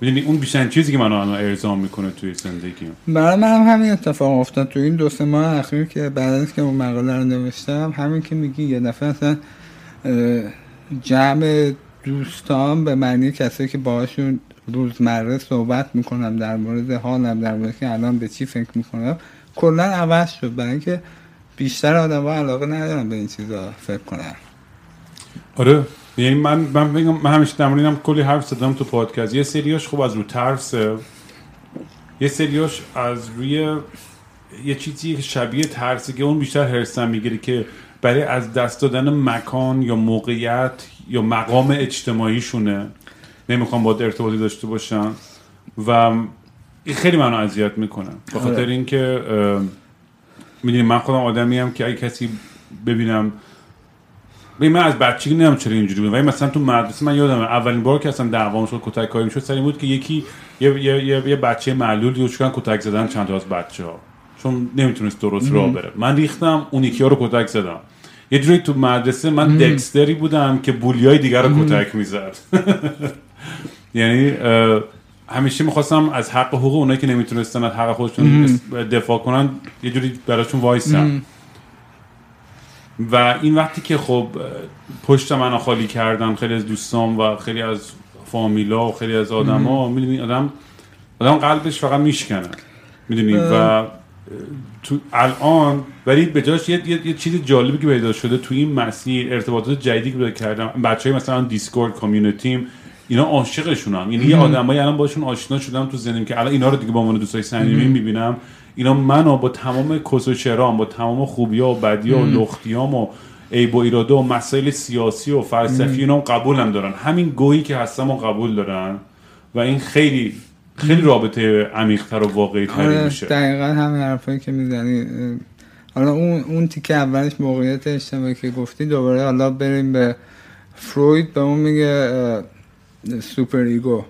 می‌دونی اون بیشتر چیزی که منو الان ارزام می‌کنه توی زندگی. برای من هم همین اتفاق افتاد. توی این دو سه ماه اخیر که بعد از که اون مقاله رو نوشتم همین که میگی یه دفعه اصلا جمع دوستان به معنی کسایی که باهاشون روزمره صحبت می‌کنم در مورد حالم در مورد که الان به چی فکر می‌کنم. کلا عوض شد. برای اینکه بیشتر آدم ها علاقه ندارن به این چیزا فکر کنن. آره. یعنی من من بگم من همیشه در کلی حرف زدم تو پادکست. یه سریاش خوب از رو ترسه یه سریاش از روی یه چیزی شبیه ترسه که اون بیشتر هرسن می‌گیره که برای از دست دادن مکان یا موقعیت یا مقام اجتماعیشونه. نمی‌خوام با ارتباطی داشته باشن و این خیلی منو اذیت می‌کنه. به خاطر آره. اینکه می‌دونی من خودم آدمی هم که اگه کسی ببینم ببین من از بچگی نمی‌دونم چرا اینجوری بود. ولی مثلا تو مدرسه من یادم اولین بار که اصلا دعوام شد کتک کاری شد سری بود که یکی یه, یه, یه, یه بچه معلول یه چون کتک زدن چند تا از بچه ها چون نمی‌تونست درست راه بره. من ریختم اون یکی ها رو کتک زدم. یه جوری تو مدرسه من دکستری بودم که بولیای دیگر رو کتک می‌زد. یعنی همیشه می‌خواستم از حق حقوق اونایی که نمی‌تونستن از حق خودشون دفاع کنن یه جوری براشون وایسم. و این وقتی که خب پشت من خالی کردن خیلی از دوستان و خیلی از فامیلا و خیلی از آدم ها می‌دونی آدم آدم قلبش فقط میشکنه می‌دونی؟ و تو الان ولی به جاش یه, یه،, چیز جالبی که پیدا شده تو این مسیر ارتباطات جدیدی که پیدا کردم بچه های مثلا دیسکورد کامیونیتیم اینا عاشقشونن یعنی یه آدمایی الان باشون آشنا شدم تو زندگی که الان اینا رو دیگه با عنوان دوستای صمیمی می‌بینم. اینا منو با تمام کس و شعرام با تمام خوبی ها و بدی ها و لختیام و عیب و ایراده و مسائل سیاسی و فلسفی اینا قبولم دارن. همین گهی که هستم و قبول دارن و این خیلی خیلی رابطه عمیقتر و واقعی تری آره میشه. دقیقا همین حرفایی که می‌زنی. حالا اون اون تیکه اولش موقعیت اجتماعی که گفتی دوباره حالا بریم به فروید به اون میگه superego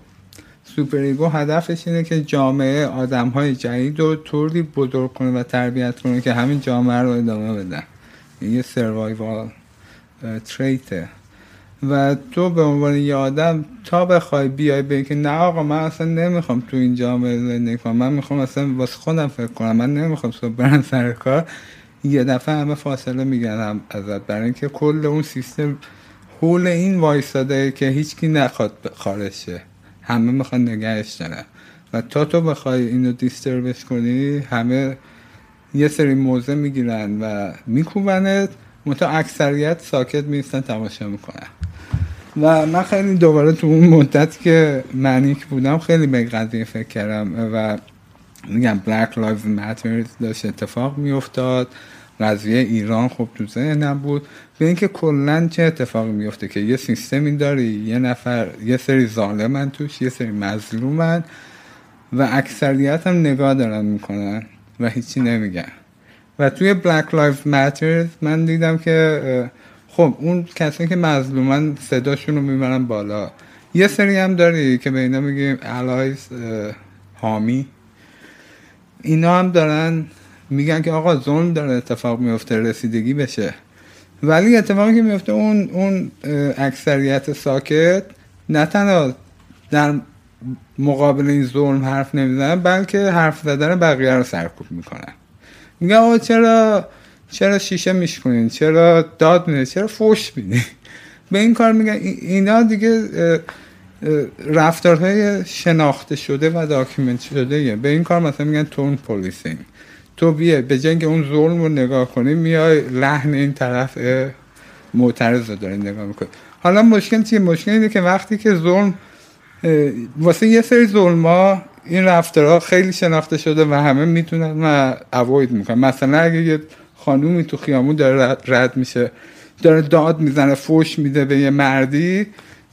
superego هدفش اینه که جامعه آدم های جدید رو طوری بزرگ کنه و تربیت کنه که همین جامعه رو ادامه بدن. یه survival trait ه و تو به عنوان یه آدم تا بخوای بیای به که نه آقا من اصلا نمی‌خوام تو این جامعه زندگی کنم. من می‌خوام اصلا واسه خودم فکر کنم. من نمی‌خوام صبح برن سر کار. یه دفعه همه فاصله میگیرن ازت. برای اینکه کل اون سیستم حول این وایستاده که هیچکی نخواد خارج شه همه می‌خوان نگهش دارن. و تا تو بخوای اینو دیستربش کنی همه یه سری موزه می‌گیرن و میکوبنت منتها اکثریت ساکت میستن تماشا می‌کنن. و من خیلی دوباره تو اون مدت که منیک بودم خیلی به قضیه فکر کردم و میگم Black Lives Matter داشت اتفاق میافتاد. قضیه ایران خب تو ذهنم بود. به اینکه کلا چه اتفاقی میفته که یه سیستمی داری یه نفر یه سری ظالمن توش یه سری مظلومن و اکثریت هم نگاه دارن می‌کنن و هیچی نمیگن. و توی Black Lives Matter من دیدم که خب اون کسایی که مظلومن صداشون رو می‌برن بالا. یه سری هم داری که به اینا میگیم الایز حامی. اینا هم دارن میگن که آقا ظلم داره اتفاق میفته رسیدگی بشه. ولی اتفاقی که میفته اون اون اکثریت ساکت نه تنها در مقابل این ظلم حرف نمی‌زنن بلکه حرف زدن بقیه رو سرکوب می‌کنن. میگن آقا چرا چرا شیشه میشکنین چرا داد میده چرا فوش میدین؟ به این کار میگن. اینا دیگه رفتارهای شناخته شده و داکیمنت شده به این کار مثلا میگن تون پولیسینگ. تو بیه به جنگ اون ظلم رو نگاه کنی میای لحن این طرف معترض رو داری نگاه می‌کنی. حالا مشکل چیه؟ مشکل اینه که وقتی که ظلم واسه یه سری ظلم ها این رفتارها خیلی شناخته شده و همه می‌تونن و اوید می‌کنن. مثلا اگه یه خانومی تو خیامون داره رد میشه داره داد می‌زنه فوش میده به یه مردی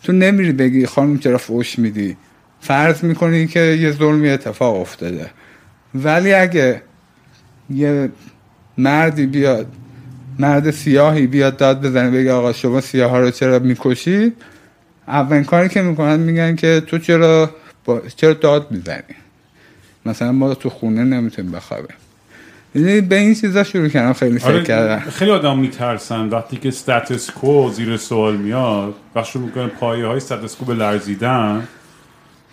تو نمیری بگی خانم چرا فوش میدی. فرض می‌کنی که یه ظلمی اتفاق افتاده. ولی اگه یه مردی بیاد مرد سیاهی بیاد داد بزنه بگه آقا شما سیاه ها رو چرا می‌کشی اولین کاری که می‌کنن میگن که تو چرا با... چرا داد می‌زنی؟ مثلا ما تو خونه نمی‌تونیم بخوابیم. یعنی به این چیزا شروع کردم خیلی فکر آره کردم. خیلی آدم میترسن. وقتی که ستاتس کو زیر سوال میاد وقتی شروع می‌کنه پایه های ستاتس کو به لرزیدن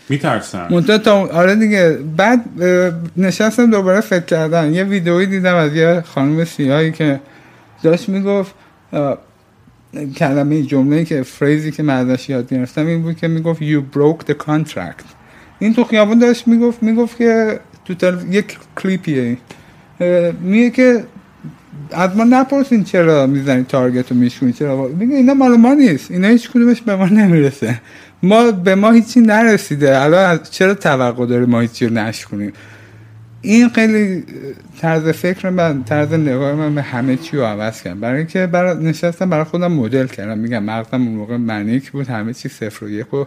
میترسن منتها تا آره دیگه. بعد نشستم دوباره فکر کردم. یه ویدئویی دیدم از یه خانم سیاهی که داشت می‌گفت کلمه جمله که فریزی که من ازش یاد گرفتم این بود که می‌گفت you broke the contract. این تو خیابون داشت می‌گفت می‌گفت که تو تل... یک کلیپیه. میگه که از ما نپرسین چرا می‌زنی تارگت رو میشونی چرا؟ میگه اینا مال ما نیست. اینا هیچ کدومش به ما نمی‌رسه. ما به ما هیچی نرسیده. الان چرا توقع داره ما هیچی رو نشکنیم این خیلی طرز فکر من طرز نگاه من به همه چی رو عوض کردم. برای اینکه برای نشستم برای خودم مدل کردم. میگم مغزم اون موقع منیک بود. همه چی صفر و یک و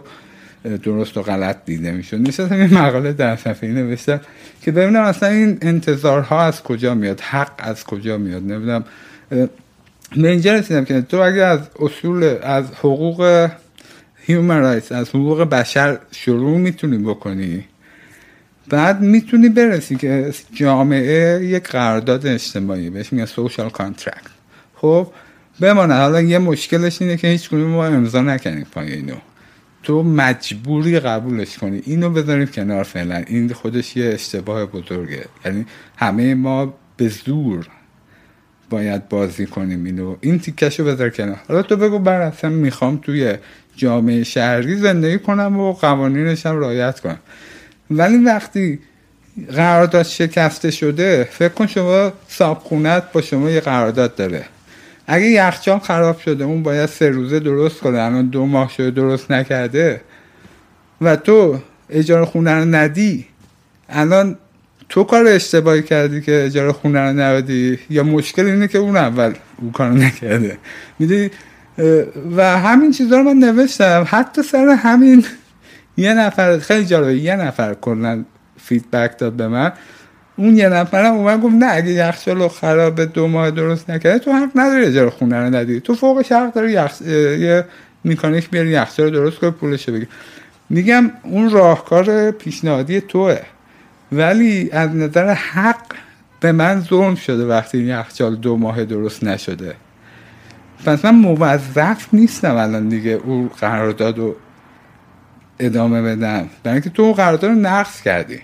درست و غلط دیده می‌شد. نشستم این مقاله در صفحه نوشتم که ببینم اصلا این انتظارها از کجا میاد؟ حق از کجا میاد؟ نمی‌دونم. به اینجا رسیدم که تو اگه از اصول از حقوق human rights. از حقوق بشر شروع می‌تونی بکنی. بعد می‌تونی برسی که جامعه یک قرارداد اجتماعی بهش میگن social contract خب بمانه. حالا یه مشکلش اینه که هیچ ما امضا نکنیم پای اینو. تو مجبوری قبولش کنی. اینو بذاریم کنار فعلا. این خودش یه اشتباه بزرگه. یعنی همه ما به زور باید بازی کنیم اینو. این تیکشو بذار کنار. حالا تو بگو بر اصلا می‌خوام توی جامعه شهری زندگی کنم و قوانینش هم رعایت کنم. ولی وقتی قرارداد شکسته شده فکر کن شما صابخونت با شما یه قرارداد داره. اگه یخچال خراب شده اون باید سه روزه درست کنه. الان دو ماه شده درست نکرده. و تو اجاره خونه رو ندی. الان تو کار اشتباهی کردی که اجاره خونه رو ندی یا مشکل اینه که اون اول اون کار نکرده. می‌دونی؟ و همین چیزها رو من نوشتم. حتی سر همین یه نفر خیلی جالبه یه نفر کلا فیدبک داد به من. اون یه نفرم اومد گفت نه اگه یخچال خراب دو ماه درست نکرده تو حق نداری اجاره خونه رو ندی تو فوقش حق داری یخ... یه میکانیک بیاری یخچال درست کنه پولش بگیر. میگم اون راهکار پیشنهادی توه. ولی از نظر حق به من ظلم شده وقتی این یخچال دو ماه درست نشده. پس من موظف نیستم الان دیگه اون قرارداد رو ادامه بدم برای اینکه تو قرارداد رو نقض کردی.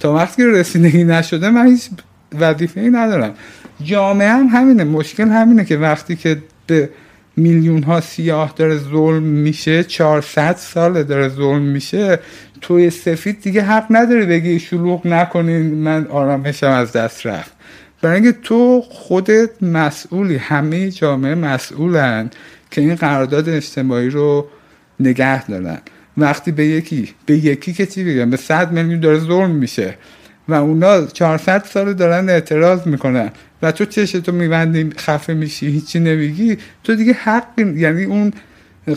تا وقتی که رسیدگی نشده من هیچ وظیفه ای ندارم. جامعه هم همینه. مشکل همینه که وقتی که به میلیون ها سیاه داره ظلم میشه 400 سال داره ظلم میشه توی سفید دیگه حق نداره بگی شلوغ نکنین من آرامشم از دست رفت. برای اینکه تو خودت مسئولی همه جامعه مسئولن که این قرارداد اجتماعی رو نگه دارن. وقتی به یکی به یکی که چی بگم به صد میلیون داره ظلم میشه و اونا 400 سال دارن اعتراض می‌کنن و تو چشتو میبندی خفه میشی هیچی نمیگی تو دیگه حق یعنی اون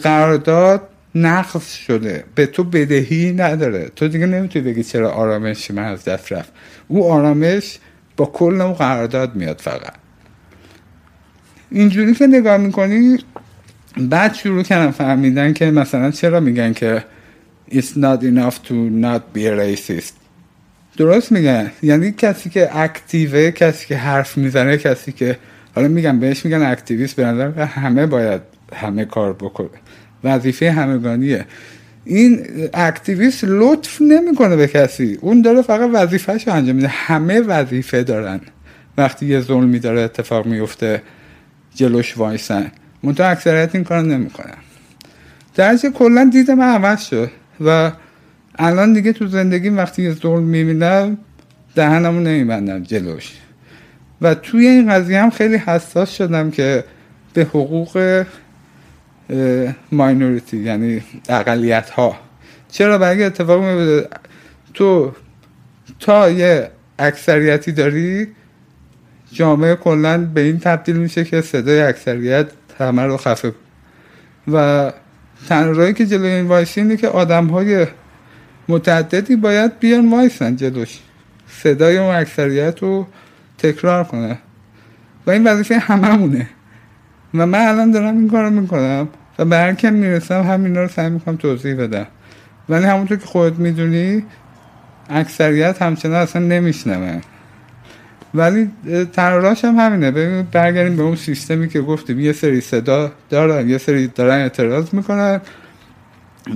قرارداد نقص شده. به تو بدهی نداره. تو دیگه نمی‌تونی بگی چرا آرامش من از دست رفت. او آرامش با اون قرارداد میاد فقط. اینجوری که نگاه می‌کنی بعد شروع کردم فهمیدن که مثلا چرا میگن که It's not enough to not be a racist درست میگن. یعنی کسی که اکتیوه کسی که حرف می‌زنه کسی که حالا میگم بهش میگن اکتیویست به نظر همه باید همه کار بکنه وظیفه همگانیه. این اکتیویست لطف نمی‌کنه به کسی. اون داره فقط وظیفهش انجام میده. همه وظیفه دارن. وقتی یه ظلمی داره اتفاق میفته جلوش وایسن. منتها اکثریت این کار نمی‌کنن. درجه کلا دید من عوض شد و الان دیگه تو زندگی وقتی یه ظلم می‌بینم دهنمو نمیبندم جلوش. و توی این قضیه هم خیلی حساس شدم که به حقوق ماینوریتی یعنی اقلیت ها چرا؟ برای اتفاق میفته تو تا یه اکثریتی داری جامعه کلا به این تبدیل میشه که صدای اکثریت همه رو خفه و تنها که جلوی این وایسی اینه که آدم های متعددی باید بیان وایسن جلوش. صدای اون اکثریت رو تکرار کنه. و این وظیفه هممونه. و من الان دارم این کارو می‌کنم و به هر کم می‌رسم همینا رو سعی می‌کنم توضیح بدم. ولی همونطور که خودت می‌دونی اکثریت همچنان اصلا نمیشنون ولی تراش هم همینه. ببین برگردیم به اون سیستمی که گفتیم. یه سری صدا دارن یه سری دارن اعتراض می‌کنن.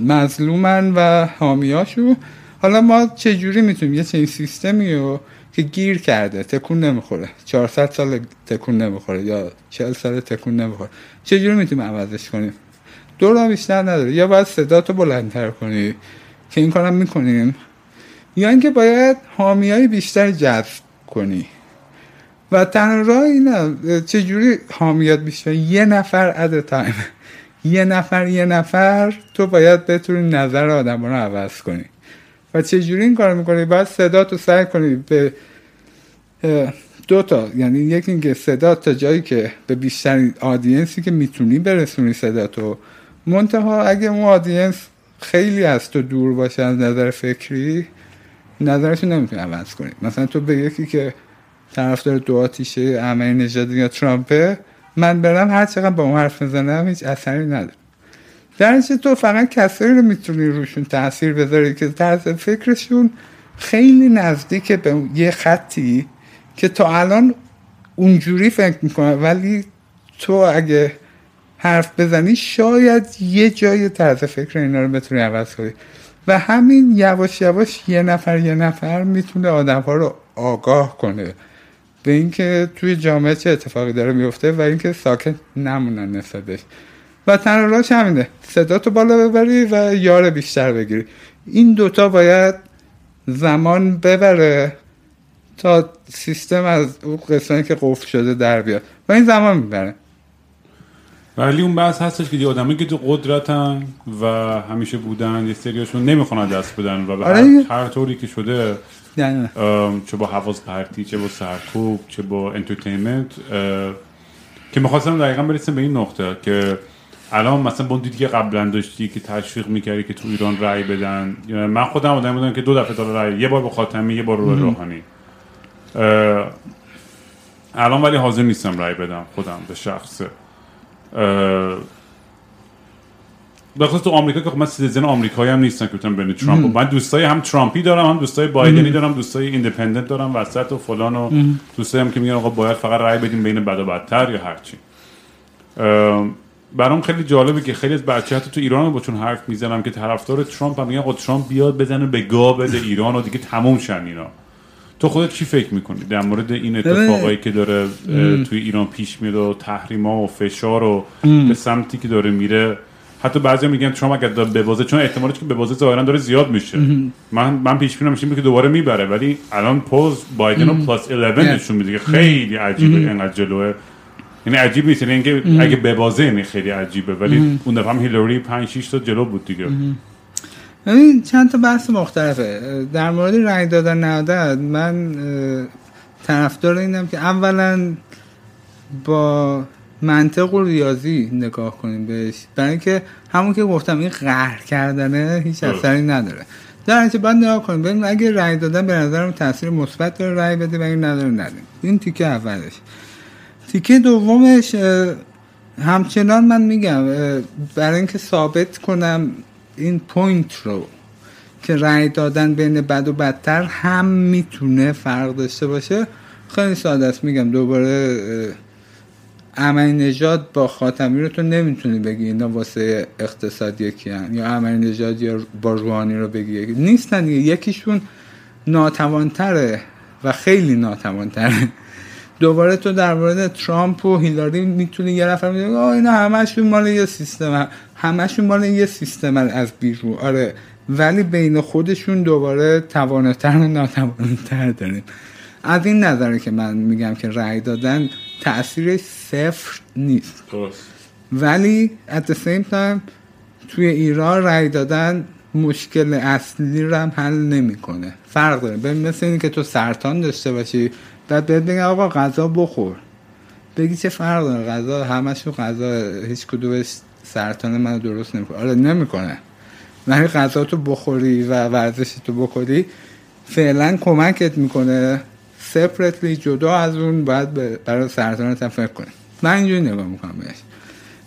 مظلومن و حامیاشو حالا ما چجوری می‌تونیم؟ یه چنین سیستمی رو که گیر کرده تکون نمی‌خوره. 400 سال تکون نمی‌خوره یا 40 سال تکون نمی‌خوره. چجوری می‌تونیم عوضش کنیم؟ دو بیشتر نداره. یا باید صدا تو بلندتر کنی که این کارم می‌کنیم یا اینکه باید حامی های بیشتر جذب کنی. و تنها راه اینه چجوری حامیات بیشتر؟ یه نفر اد تایم. یه نفر یه نفر تو باید بتونی نظر آدم رو عوض کنی. و چجوری این کار می‌کنی؟ باید صدا تو سعی کنی به دو تا یعنی یکی اینکه صدا تا جایی که به بیشترین آدینسی که می‌تونی برسونی صدا تو. منتها اگه اون آدینس خیلی از تو دور باشه از نظر فکری نظرشو نمی‌تونی عوض کنی. مثلا تو به یکی که طرفدار دو آتیشه احمدی نژاد یا ترامپه من برم هر چقدر با اون حرف می‌زنم هیچ اثری نداره. در تو فقط کسایی رو می‌تونی روشون تاثیر بذاری که طرز فکرشون خیلی نزدیک به یه خطی که تا الان اونجوری فکر می‌کنه ولی تو اگه حرف بزنی شاید یه جای طرز فکر اینا رو بتونی عوض کنی. و همین یواش یواش یه نفر یه نفر می‌تونه آدم ها رو آگاه کنه. به اینکه توی جامعه چه اتفاقی داره میفته و اینکه ساکت نمونن نسبتش. و تنها راش همینه. صدا تو بالا ببری و یار بیشتر بگیری. این دوتا باید زمان ببره تا سیستم از اون قسمتی که قفل شده در بیاد. و این زمان می‌بره. ولی اون بحث هستش که آدمی که تو قدرتن و همیشه بودن یه سریاشون نمی‌خوان دست بدن و به آره. هر, طوری که شده چه با حواظ پرتی چه با سرکوب چه با انترتینمنت که می‌خواستم دقیقا برسیم به این نقطه که الان مثلا با دیدی که قبلا داشتی که تشویق می‌کردی که تو ایران رأی بدن. من خودم آدم بودم که دو دفعه داره رأی یه بار به خاتمی یه بار رو روحانی. الان ولی حاضر نیستم رأی بدم خودم به شخصه بخصوص تو آمریکا که خب من citizen آمریکایی هم نیستم که بتونم بین ترامپ من دوستای هم ترامپی دارم هم دوستای بایدنی دارم دوستای independent دارم وسط و فلان و دوستایی هم که میگن آقا باید فقط رأی بدیم بین بد و بدتر یا هرچی. برام خیلی جالبه که خیلی از بچه حتی تو ایران با چون حرف می‌زنم که طرفدار ترامپ هم میگن آقا ترامپ بیاد بزنه به گا بده ایران و دیگه تموم شن اینا. تو خودت چی فکر می‌کنی؟ در مورد این اتفاقایی که داره توی ایران پیش میره و تحریما و فشار و به سمتی که داره میره. حتی بعضی میگن شما اگر ببازه چون احتمالش که ببازه ظاهرا داره زیاد میشه. من من پیش بینم میشه که دوباره می‌بره ولی الان پوز بایدن و پلاس 11 نشون میده که خیلی عجیبه اینقدر جلوه. یعنی عجیب نیست. یعنی اینکه اگه ببازه یعنی خیلی عجیبه ولی اون دفعه هم هیلاری 5 6 تا جلو بود دیگه. ببین چند تا بحث مختلفه. در مورد رأی دادن ندادن من طرفدار اینم که اولا با منطق و ریاضی نگاه کنیم بهش. برای اینکه همون که گفتم این قهر کردنه هیچ اثری نداره. در نتیجه باید نگاه کنیم. ببین اگه رأی دادن به نظرم تاثیر مثبت داره رأی بده و این نداره ندیم. این تیکه اولش. تیکه دومش همچنان من میگم برای اینکه ثابت کنم این پوینت رو که رأی دادن بین بد و بدتر هم می‌تونه فرق داشته باشه خیلی ساده است میگم دوباره امنی نژاد با خاتمی رو تو نمی‌تونی بگی اینا واسه اقتصاد یکی هن. یا امنی نژاد یا با روحانی رو بگی نیستن. یکیشون ناتوانتره و خیلی ناتوانتره دوباره تو در مورد ترامپ و هیلاری می‌تونی یه نفر میگه آه اینا همشون مال یه سیستم همشون مال یه سیستم از بیرون. آره ولی بین خودشون دوباره تواناتر و ناتوانتر داریم. از این نظره که من میگم که رأی دادن تاثیرش صفر نیست. درست. ولی at the same time توی ایران رأی دادن مشکل اصلی رو هم حل نمی‌کنه. فرق داره. ببین مثل اینه که تو سرطان داشته باشی بعد بهت بگن آقا غذا بخور. بگی چه فرق داره؟ غذا همشون غذا هیچ کدومش سرطان منو درست نمی‌کنه. آره نمی‌کنه. ولی غذا تو بخوری و ورزش تو بخوری فعلا کمکت می‌کنه سپرتلی جدا از اون به- برای سرطانت هم فکر کنی. من اینجوری نگاه می‌کنم بهش.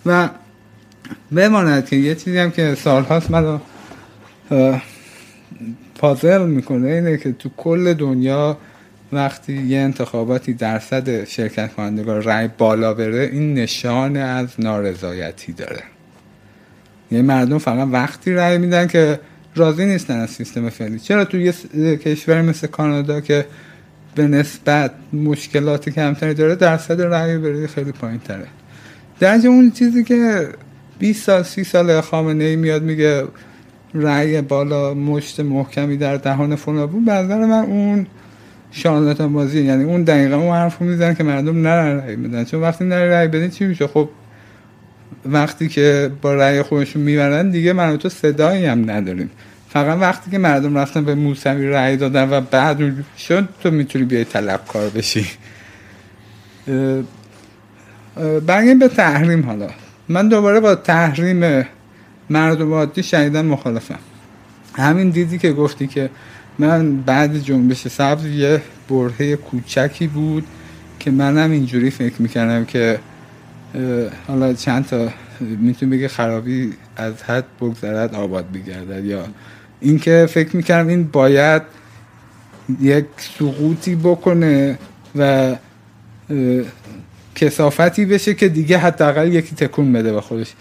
و بماند که یه چیزی هم که سالهاست اه، پازل می‌کنه اینه که تو کل دنیا وقتی یه انتخاباتی درصد شرکت کنندگان رأی بالا بره این نشان از نارضایتی داره. یعنی مردم فقط وقتی رأی میدن که راضی نیستن از سیستم فعلی. چرا تو یه کشور مثل کانادا که به نسبت مشکلات کمتری داره درصد رأی بره خیلی پایین تره درجه اون چیزی که 20 سال 30 سال خامنه ای میاد میگه رأی بالا مشت محکمی در دهان فلان بود به نظر من اون شانلاتان بازی. یعنی اون دقیقا اون حرف رو میزن که مردم نرن رأی بدن. چون وقتی نرن رأی بدین چی میشه؟ خب وقتی که با رأی خودشون می‌برن دیگه من تو صدایی هم نداریم. فقط وقتی که مردم رفتن به موسوی رأی دادن و بعد شد تو می‌تونی بیای طلبکار بشی. برگردیم به تحریم حالا. من دوباره با تحریم مردم عادی شدیدن مخالفم. همین دیدی که گفتی که من بعد جنبش سبز یه برهه کوچکی بود که منم اینجوری فکر می‌کردم که حالا چند تا می‌تونی بگه خرابی از حد بگذرد آباد بگردد یا اینکه فکر می‌کردم این باید یک سقوطی بکنه و کسافتی بشه که دیگه حداقل یکی تکون بده به خودش.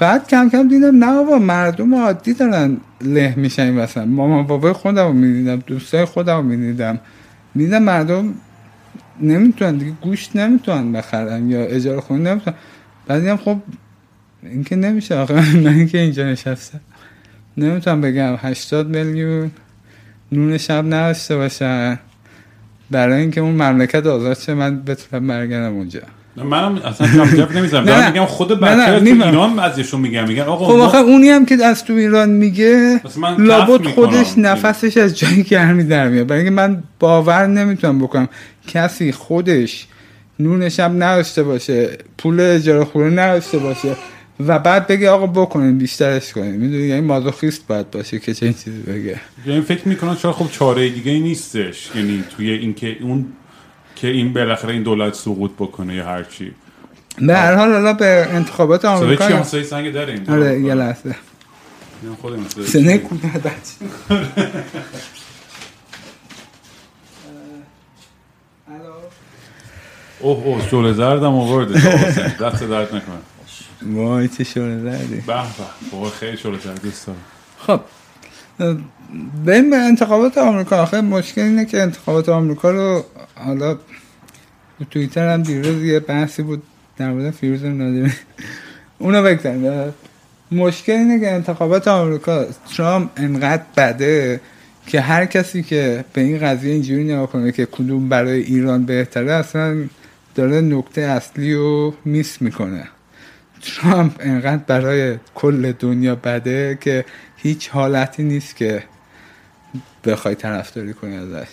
بعد کم کم دیدم نه بابا مردم عادی دارن له میشن این وسط مامان بابای خودم رو می‌دیدم دوستای خودم رو می‌دیدم. می‌دیدم مردم نمی‌تونن دیگه گوشت نمی‌تونن بخرن یا اجاره خونه نمی‌تونن. بعد دیدم خب این که نمیشه آخه. من اینکه اینجا نشستم نمی‌تونم بگم. 80 میلیون نون شب نداشته باشن برای اینکه اون مملکت آزاد شه من بتونم برگردم اونجا. منم اصلا جف نمی‌زنم دارم. میگم خود نه، نه، بچه تو. ایران ازشون میگم میگن آقا خب آخه اونی هم که از تو ایران میگه لابد می‌کنم. خودش نفسش از جای گرمی در میاد. برای اینکه من باور نمی‌تونم بکنم کسی خودش نون شب نداشته باشه پول اجاره خونه نداشته باشه و بعد بگه آقا بکنین بیشترش کنین. می‌دونی؟ یعنی مازوخیست باید باشه که چه چیزی بگه. یعنی فکر می‌کنن شاید خب چاره دیگه نیستش. یعنی توی اینکه اون که این بالاخره این دولت سقوط بکنه یا هر چی. به هر حال حالا به انتخابات صدای آمریکا چی همسایه سنگ داریم؟ آره یه لحظه. صدای سنه چی؟ بچه. اوه اوه شعله زردم آورده. دست درد نکنه. وای چه شوره زردی. به به. خیلی شعله زرد دوست دارم خب بریم به انتخابات آمریکا. آخه مشکل اینه که انتخابات آمریکا رو حالا تو توییتر هم دیروز یه بحثی بود در مورد فیروز نادری. اونو بگذاریم. مشکل اینه که انتخابات آمریکا ترامپ انقدر بده که هر کسی که به این قضیه اینجوری نگاه کنه که کدوم برای ایران بهتره اصلا داره نکته اصلی رو میس می‌کنه. ترامپ انقدر برای کل دنیا بده که هیچ حالتی نیست که بخوای طرفداری کنی ازش.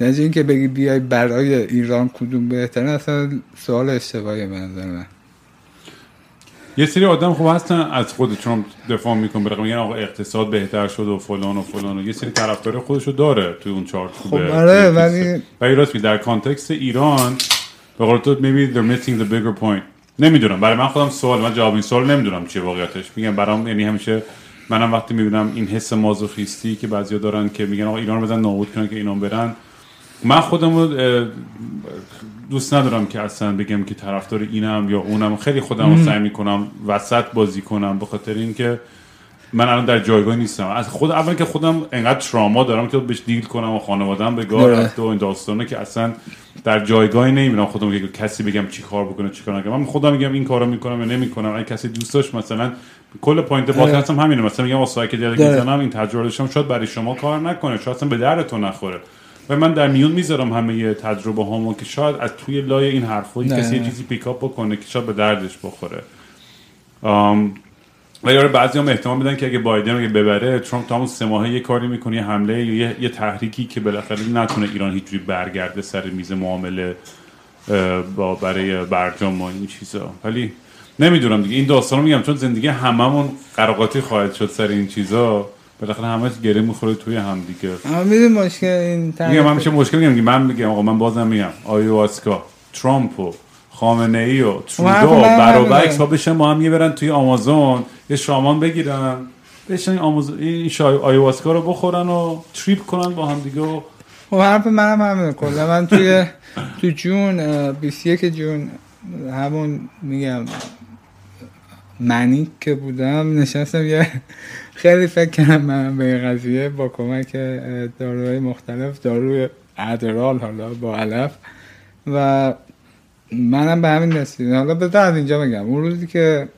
نجه اینکه بگی بیای برای ایران کدوم بهتره اصلا سوال اشتباهی به نظر من. یه سری آدم خوب هستن از خود ترامپ دفاع می‌کنن برای میگن آقا اقتصاد بهتر شد و فلان و فلان و یه سری طرفدار خودشو داره توی اون چارت خب آره ولی ولی راست در کانتکست ایران به قول تو maybe they're missing the bigger point. نمی‌دونم برای من خودم سوال من جواب این سوال نمی‌دونم چیه واقعیتش. میگم برام یعنی همیشه منم وقتی می‌بینم این حس مازوخیستی که بعضیا دارن که میگن آقا ایران رو بزن نابود کنن که ایران برن من خودم رو دوست ندارم که اصلا بگم که طرفدار اینم یا اونم. خیلی خودم رو سعی می‌کنم وسط بازی کنم به خاطر اینکه من الان در جایگاه نیستم. از خود اول که خودم انقدر تراما دارم که بهش دیل کنم و خانوادم به گار رفته و این داستانه که اصلا در جایگاهی نمی‌بینم خودم که کسی بگم چی کار بکنه چی کار نکنه. من خودم میگم این کارو می‌کنم یا نمی‌کنم. اگه کسی دوست داشت مثلا کل point پادکست هم همینه. مثلا میگم واسه که دیگه می‌زنم این تجربه شما شاید برای شما کار نکنه. شاید اصلا به دردتون نخوره. و من در میون می‌ذارم همه تجربه هامو که شاید از توی لای این حرفایی کسی یه چیزی pick up بکنه که شاید به دردش بخوره. و یاره بعضی هم احتمال میدن که اگه بایدن اگه ببره ترامپ تا همون سه ماهه یه کاری می‌کنه یه حمله یه, یه تحریکی که بالاخره نتونه ایران هیچ برگرده سر میز معامله با برای برجام و این چیزا. ولی نمی‌دونم دیگه. این داستان میگم چون زندگی هممون قراقاتی خواهد شد سر این چیزا. بالاخره همه گره می‌خوره توی هم دیگه. اما می‌دونی مشکل این میگم من میشه مشکل میگم. من میگم آقا من بازم میگم. آیواسکا ترامپ و خامنه ای و ترودو برابکس ها بشن با هم یه برن توی آمازون یه شامان بگیرن. بشن آمازون این شای آیواسکا رو بخورن و تریپ کنن با هم دیگه و خب حرف منم همینه. کلا من توی تو جون 21 جون همون میگم. منی که بودم نشستم یه خیلی فکر کردم من به این قضیه با کمک داروهای مختلف داروی ادرال حالا با علف. و منم به همین رسیدم. حالا بذار از اینجا بگم. اون روزی که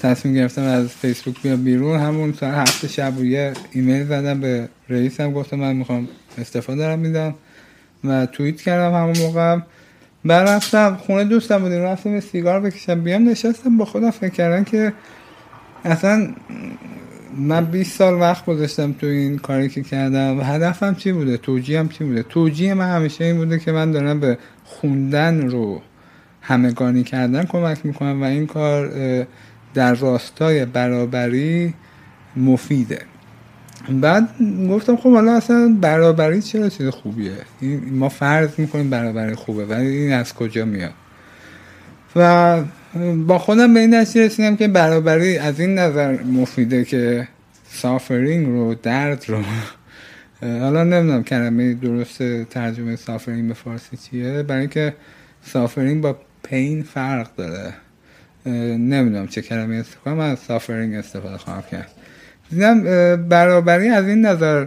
تصمیم گرفتم از فیسبوک بیام بیرون همون سر هفته شب یه ایمیل زدم به رئیسم گفتم من می‌خوام استفاده دارم میدم و توییت کردم همون موقع. بعد رفتم خونه دوستم بودیم رفتم سیگار بکشم بیام نشستم با خودم فکر کردم که اصلا من 20 سال وقت گذاشتم تو این کاری که کردم و هدفم چی بوده؟ توجیهم چی بوده؟ توجیه من همیشه این بوده که من دارم به خوندن رو همگانی کردن کمک می‌کنم و این کار در راستای برابری مفیده. بعد گفتم خب حالا اصلا برابری چرا چیز خوبیه؟ ما فرض می‌کنیم برابری خوبه ولی این از کجا میاد؟ و با خودم به این نتیجه رسیدم که برابری از این نظر مفیده که suffering رو درد رو حالا نمی‌دونم کلمه درست ترجمه suffering به فارسی چیه برای اینکه suffering با pain فرق داره. نمی‌دونم چه کلمه استفاده من از suffering استفاده خواهم کرد. دیدم برابری از این نظر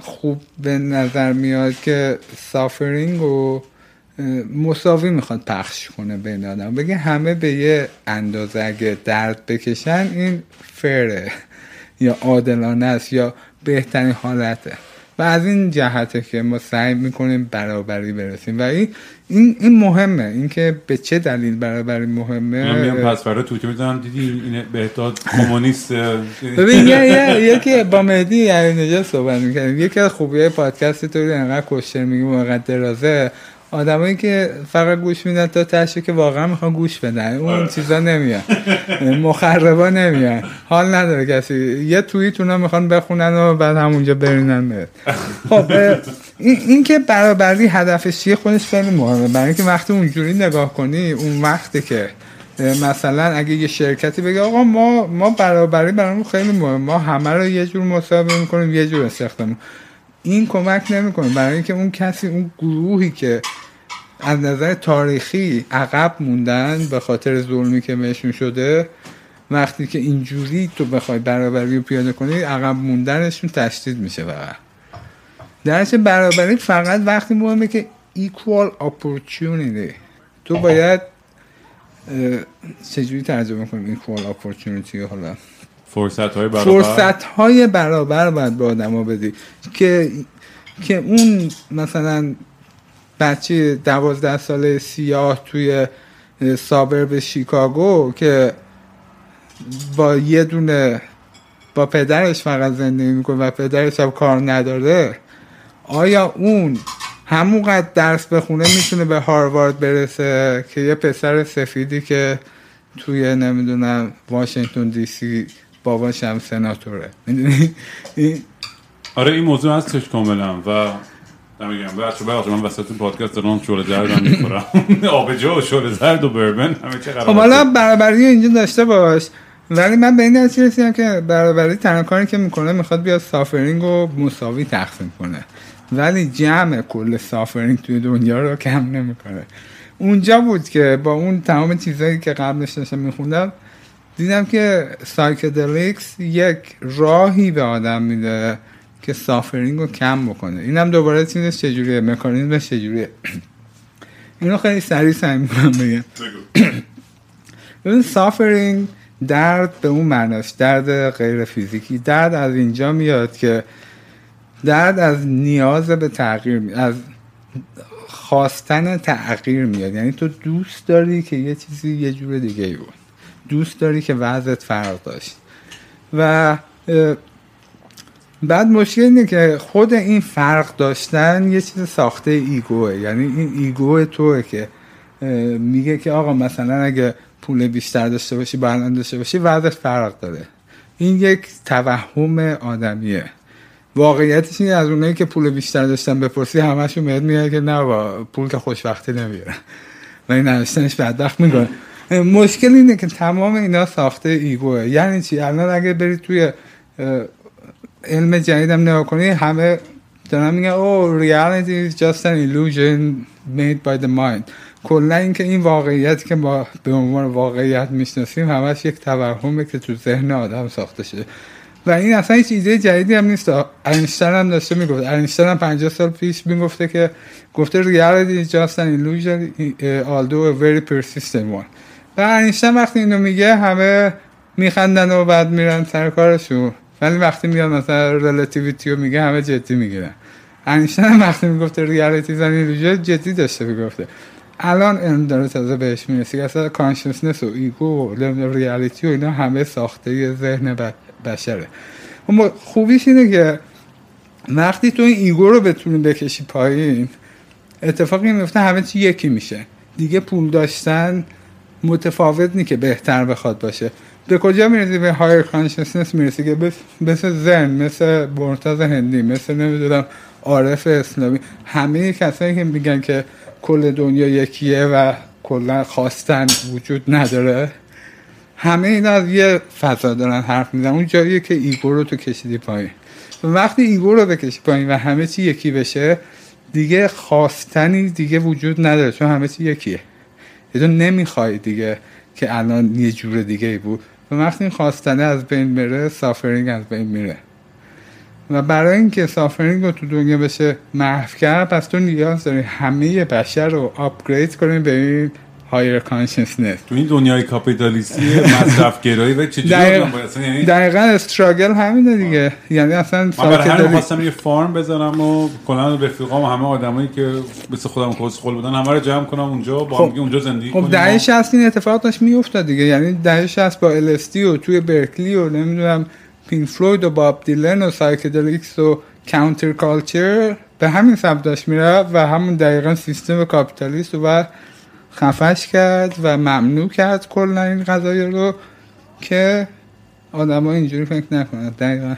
خوب به نظر میاد که suffering رو مساوی می‌خواد پخش کنه بین آدم. بگه همه به یه اندازه اگه درد بکشن این fair ه یا عادلانه است یا بهترین حالته. و از این جهته که ما سعی می‌کنیم برابری برسیم. و این این, مهمه. اینکه به چه دلیل برابری مهمه؟ من میام پس برای توتی می‌زنم دیدی این بهتاد کمونیست ببین یکی با مهدی یعنی نجا صحبت می‌کنیم یکی از خوبی پادکست تو انقدر کشتر میگیم موقع درازه. آدمایی که فقط گوش میدن تا تشه که واقعا می‌خوان گوش بدن. اون آره. چیزا نمیاد مخربا نمیاد حال نداره کسی. یه توییت اونا می‌خوان بخونن و بعد همونجا برینن بره خب این, که برابری هدفش چیه خودش خیلی مهمه. برای اینکه وقتی اونجوری نگاه کنی اون وقتی که مثلا اگه یه شرکتی بگه آقا ما ما برابری برامون خیلی مهمه. ما همه رو یه جور مسابقه می‌کنیم یه جور استخدام این کمک نمی‌کنه. برای اینکه اون کسی اون گروهی که از نظر تاریخی عقب موندن به خاطر ظلمی که بهشون شده وقتی که اینجوری تو بخوای برابری رو پیاده کنی عقب موندنشون تشدید میشه فقط درش برابری فقط وقتی مهمه که equal opportunity. تو باید چجوری ترجمه کنیم equal opportunity حالا؟ فرصت های برابر. فرصت های برابر باید به آدما بدی. که که اون مثلا بچه دوازده ساله سیاه توی سابرب شیکاگو که با یه دونه با پدرش فقط زندگی می‌کنه و پدرش هم کار نداره آیا اون همونقدر درس بخونه می‌تونه به هاروارد برسه که یه پسر سفیدی که توی نمی‌دونم واشنگتن دی سی باباش هم سناتوره می‌دونی؟ آره این موضوع هستش کاملا و نمیگم بچه بخش من وسط پادکست دارم شعله زرد هم می‌خورم. آبجو و شعله زرد و بربن همه چه خب حالا برابری اینجا داشته باش. ولی من به این نتیجه رسیدم که برابری تنها کاری که می‌کنه می‌خواد بیاد suffering رو مساوی تقسیم کنه. ولی جمع کل suffering توی دنیا رو کم نمی‌کنه. اونجا بود که با اون تمام چیزهایی که قبلش داشتم میخوندم دیدم که psychedelics یک راهی به آدم میده که suffering رو کم بکنه. اینم دوباره چیزش چجوریه؟ مکانیزمش چجوریه؟ اینو خیلی سریع سعی می‌کنم بگم. ببین suffering درد به اون معناش درد غیر فیزیکی. درد از اینجا میاد که درد از نیاز به تغییر می- از خواستن تغییر میاد. یعنی تو دوست داری که یه چیزی یه جور دیگه ای بود. دوست داری که وضعت فرق داشت. و بعد مشکل اینه که خود این فرق داشتن یه چیز ساخته ایگوه. یعنی این ego توه که میگه که آقا مثلا اگه پول بیشتر داشته باشی با الان داشته باشی وضعت فرق داره. این یک توهم آدمیه. واقعیتش اینه از اونایی که پول بیشتر داشتن بپرسی همشون بهت میگه که نه با پول که خوشبختی نمیاره. و این نداشتنش بدبخت می‌کنه. مشکل اینه که تمام اینا ساخته ایگوه. یعنی چی؟ الان اگه برید توی علم جدیدم نگاه کنی همه دارن میگن او reality is just an illusion made by the mind. کلا اینکه این واقعیت که ما به عنوان واقعیت می‌شناسیم همش یک توهمه که تو ذهن آدم ساخته شده. و این اصلا هیچ ایده جدیدی هم نیست. اینشتین هم داشته می‌گفت. اینشتین هم 50 سال پیش می‌گفته که گفته reality is just an illusion although a very persistent one. و وقتی اینو میگه همه میخندن و بعد میرن سر کارشون. ولی وقتی میاد مثلا رلاتیویتی رو میگه همه جدی می‌گیرن. هم وقتی می‌گفته reality is an illusion جدی داشته می‌گفته. الان علم داره تازه بهش می‌رسه اصلا consciousness و ego و reality و اینا همه ساخته ذهن بشره. اما خوبیش اینه که وقتی تو این ego رو بتونی بکشی پایین اتفاقی میفته همه چی یکی میشه. دیگه پول داشتن متفاوت نی که بهتر بخواد باشه. به کجا می‌رسی؟ به higher consciousness می‌رسی که مثل زن مثل مرتاض هندی مثل نمی‌دونم عارف اسلامی. همه کسایی که میگن که کل دنیا یکیه و کلا خواستن وجود نداره همه اینا از یه فضا دارن حرف می‌زنن. اون جاییه که ego رو تو کشیدی پایین. وقتی ego رو بکشی پایین و همه چی یکی بشه دیگه خواستنی دیگه وجود نداره چون همه چی یکیه. یه تو نمی‌خوای دیگه که الان یه جور دیگه ای بود. و وقتی خواستنه از بین میره suffering از بین میره. و برای اینکه suffering رو تو دنیا بشه محو کرد پس تو نیاز داری همه بشر رو upgrade کنی به این higher consciousness تو این دنیای کاپیتالیستی مصرف گرایی و چجوری دقیقا, یعنی دقیقا struggle همینه دیگه. یعنی اصلا همین psychedelic خواستم یه farm بزنم و کلا رفیقام و همه آدمایی که مثل خودم کسخل بودن همه رو جمع کنم اونجا با خب- اونجا زندگی خب کنیم. دهه و- 60 این اتفاق داشت میافتاد دیگه. یعنی دهه 60 با LSD و توی برکلی و نمی‌دونم پینک فلوید و باب دیلن و psychedelics و counterculture به همین سمت داشت میره و همون دقیقا سیستم کاپیتالیست بعد خفش کرد و ممنوع کرد کلا این قضایا رو که آدم اینجوری فکر نکنن. دقیقا.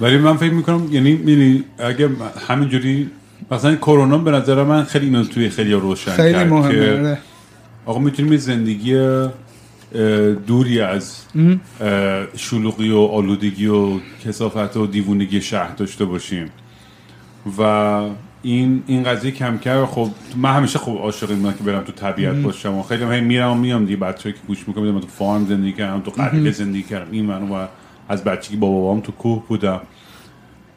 ولی من فکر می‌کنم یعنی میری اگه همینجوری مثلا کرونا به نظر من خیلی اینو توی خیلی روشن خیلی کرد مهمه که آره. آقا می‌تونیم زندگی دوری از شلوغی و آلودگی و کسافت و دیوونگی شهر داشته باشیم. و این این قضیه کم کرد خب من همیشه خب عاشق این که برم تو طبیعت باشم و خیلی هم میرم و میام دیگه. بچه‌ای که گوش می‌کنم من تو فارم زندگی کردم تو قبیله زندگی کردم. این منو و از بچگی با بابام تو کوه بودم.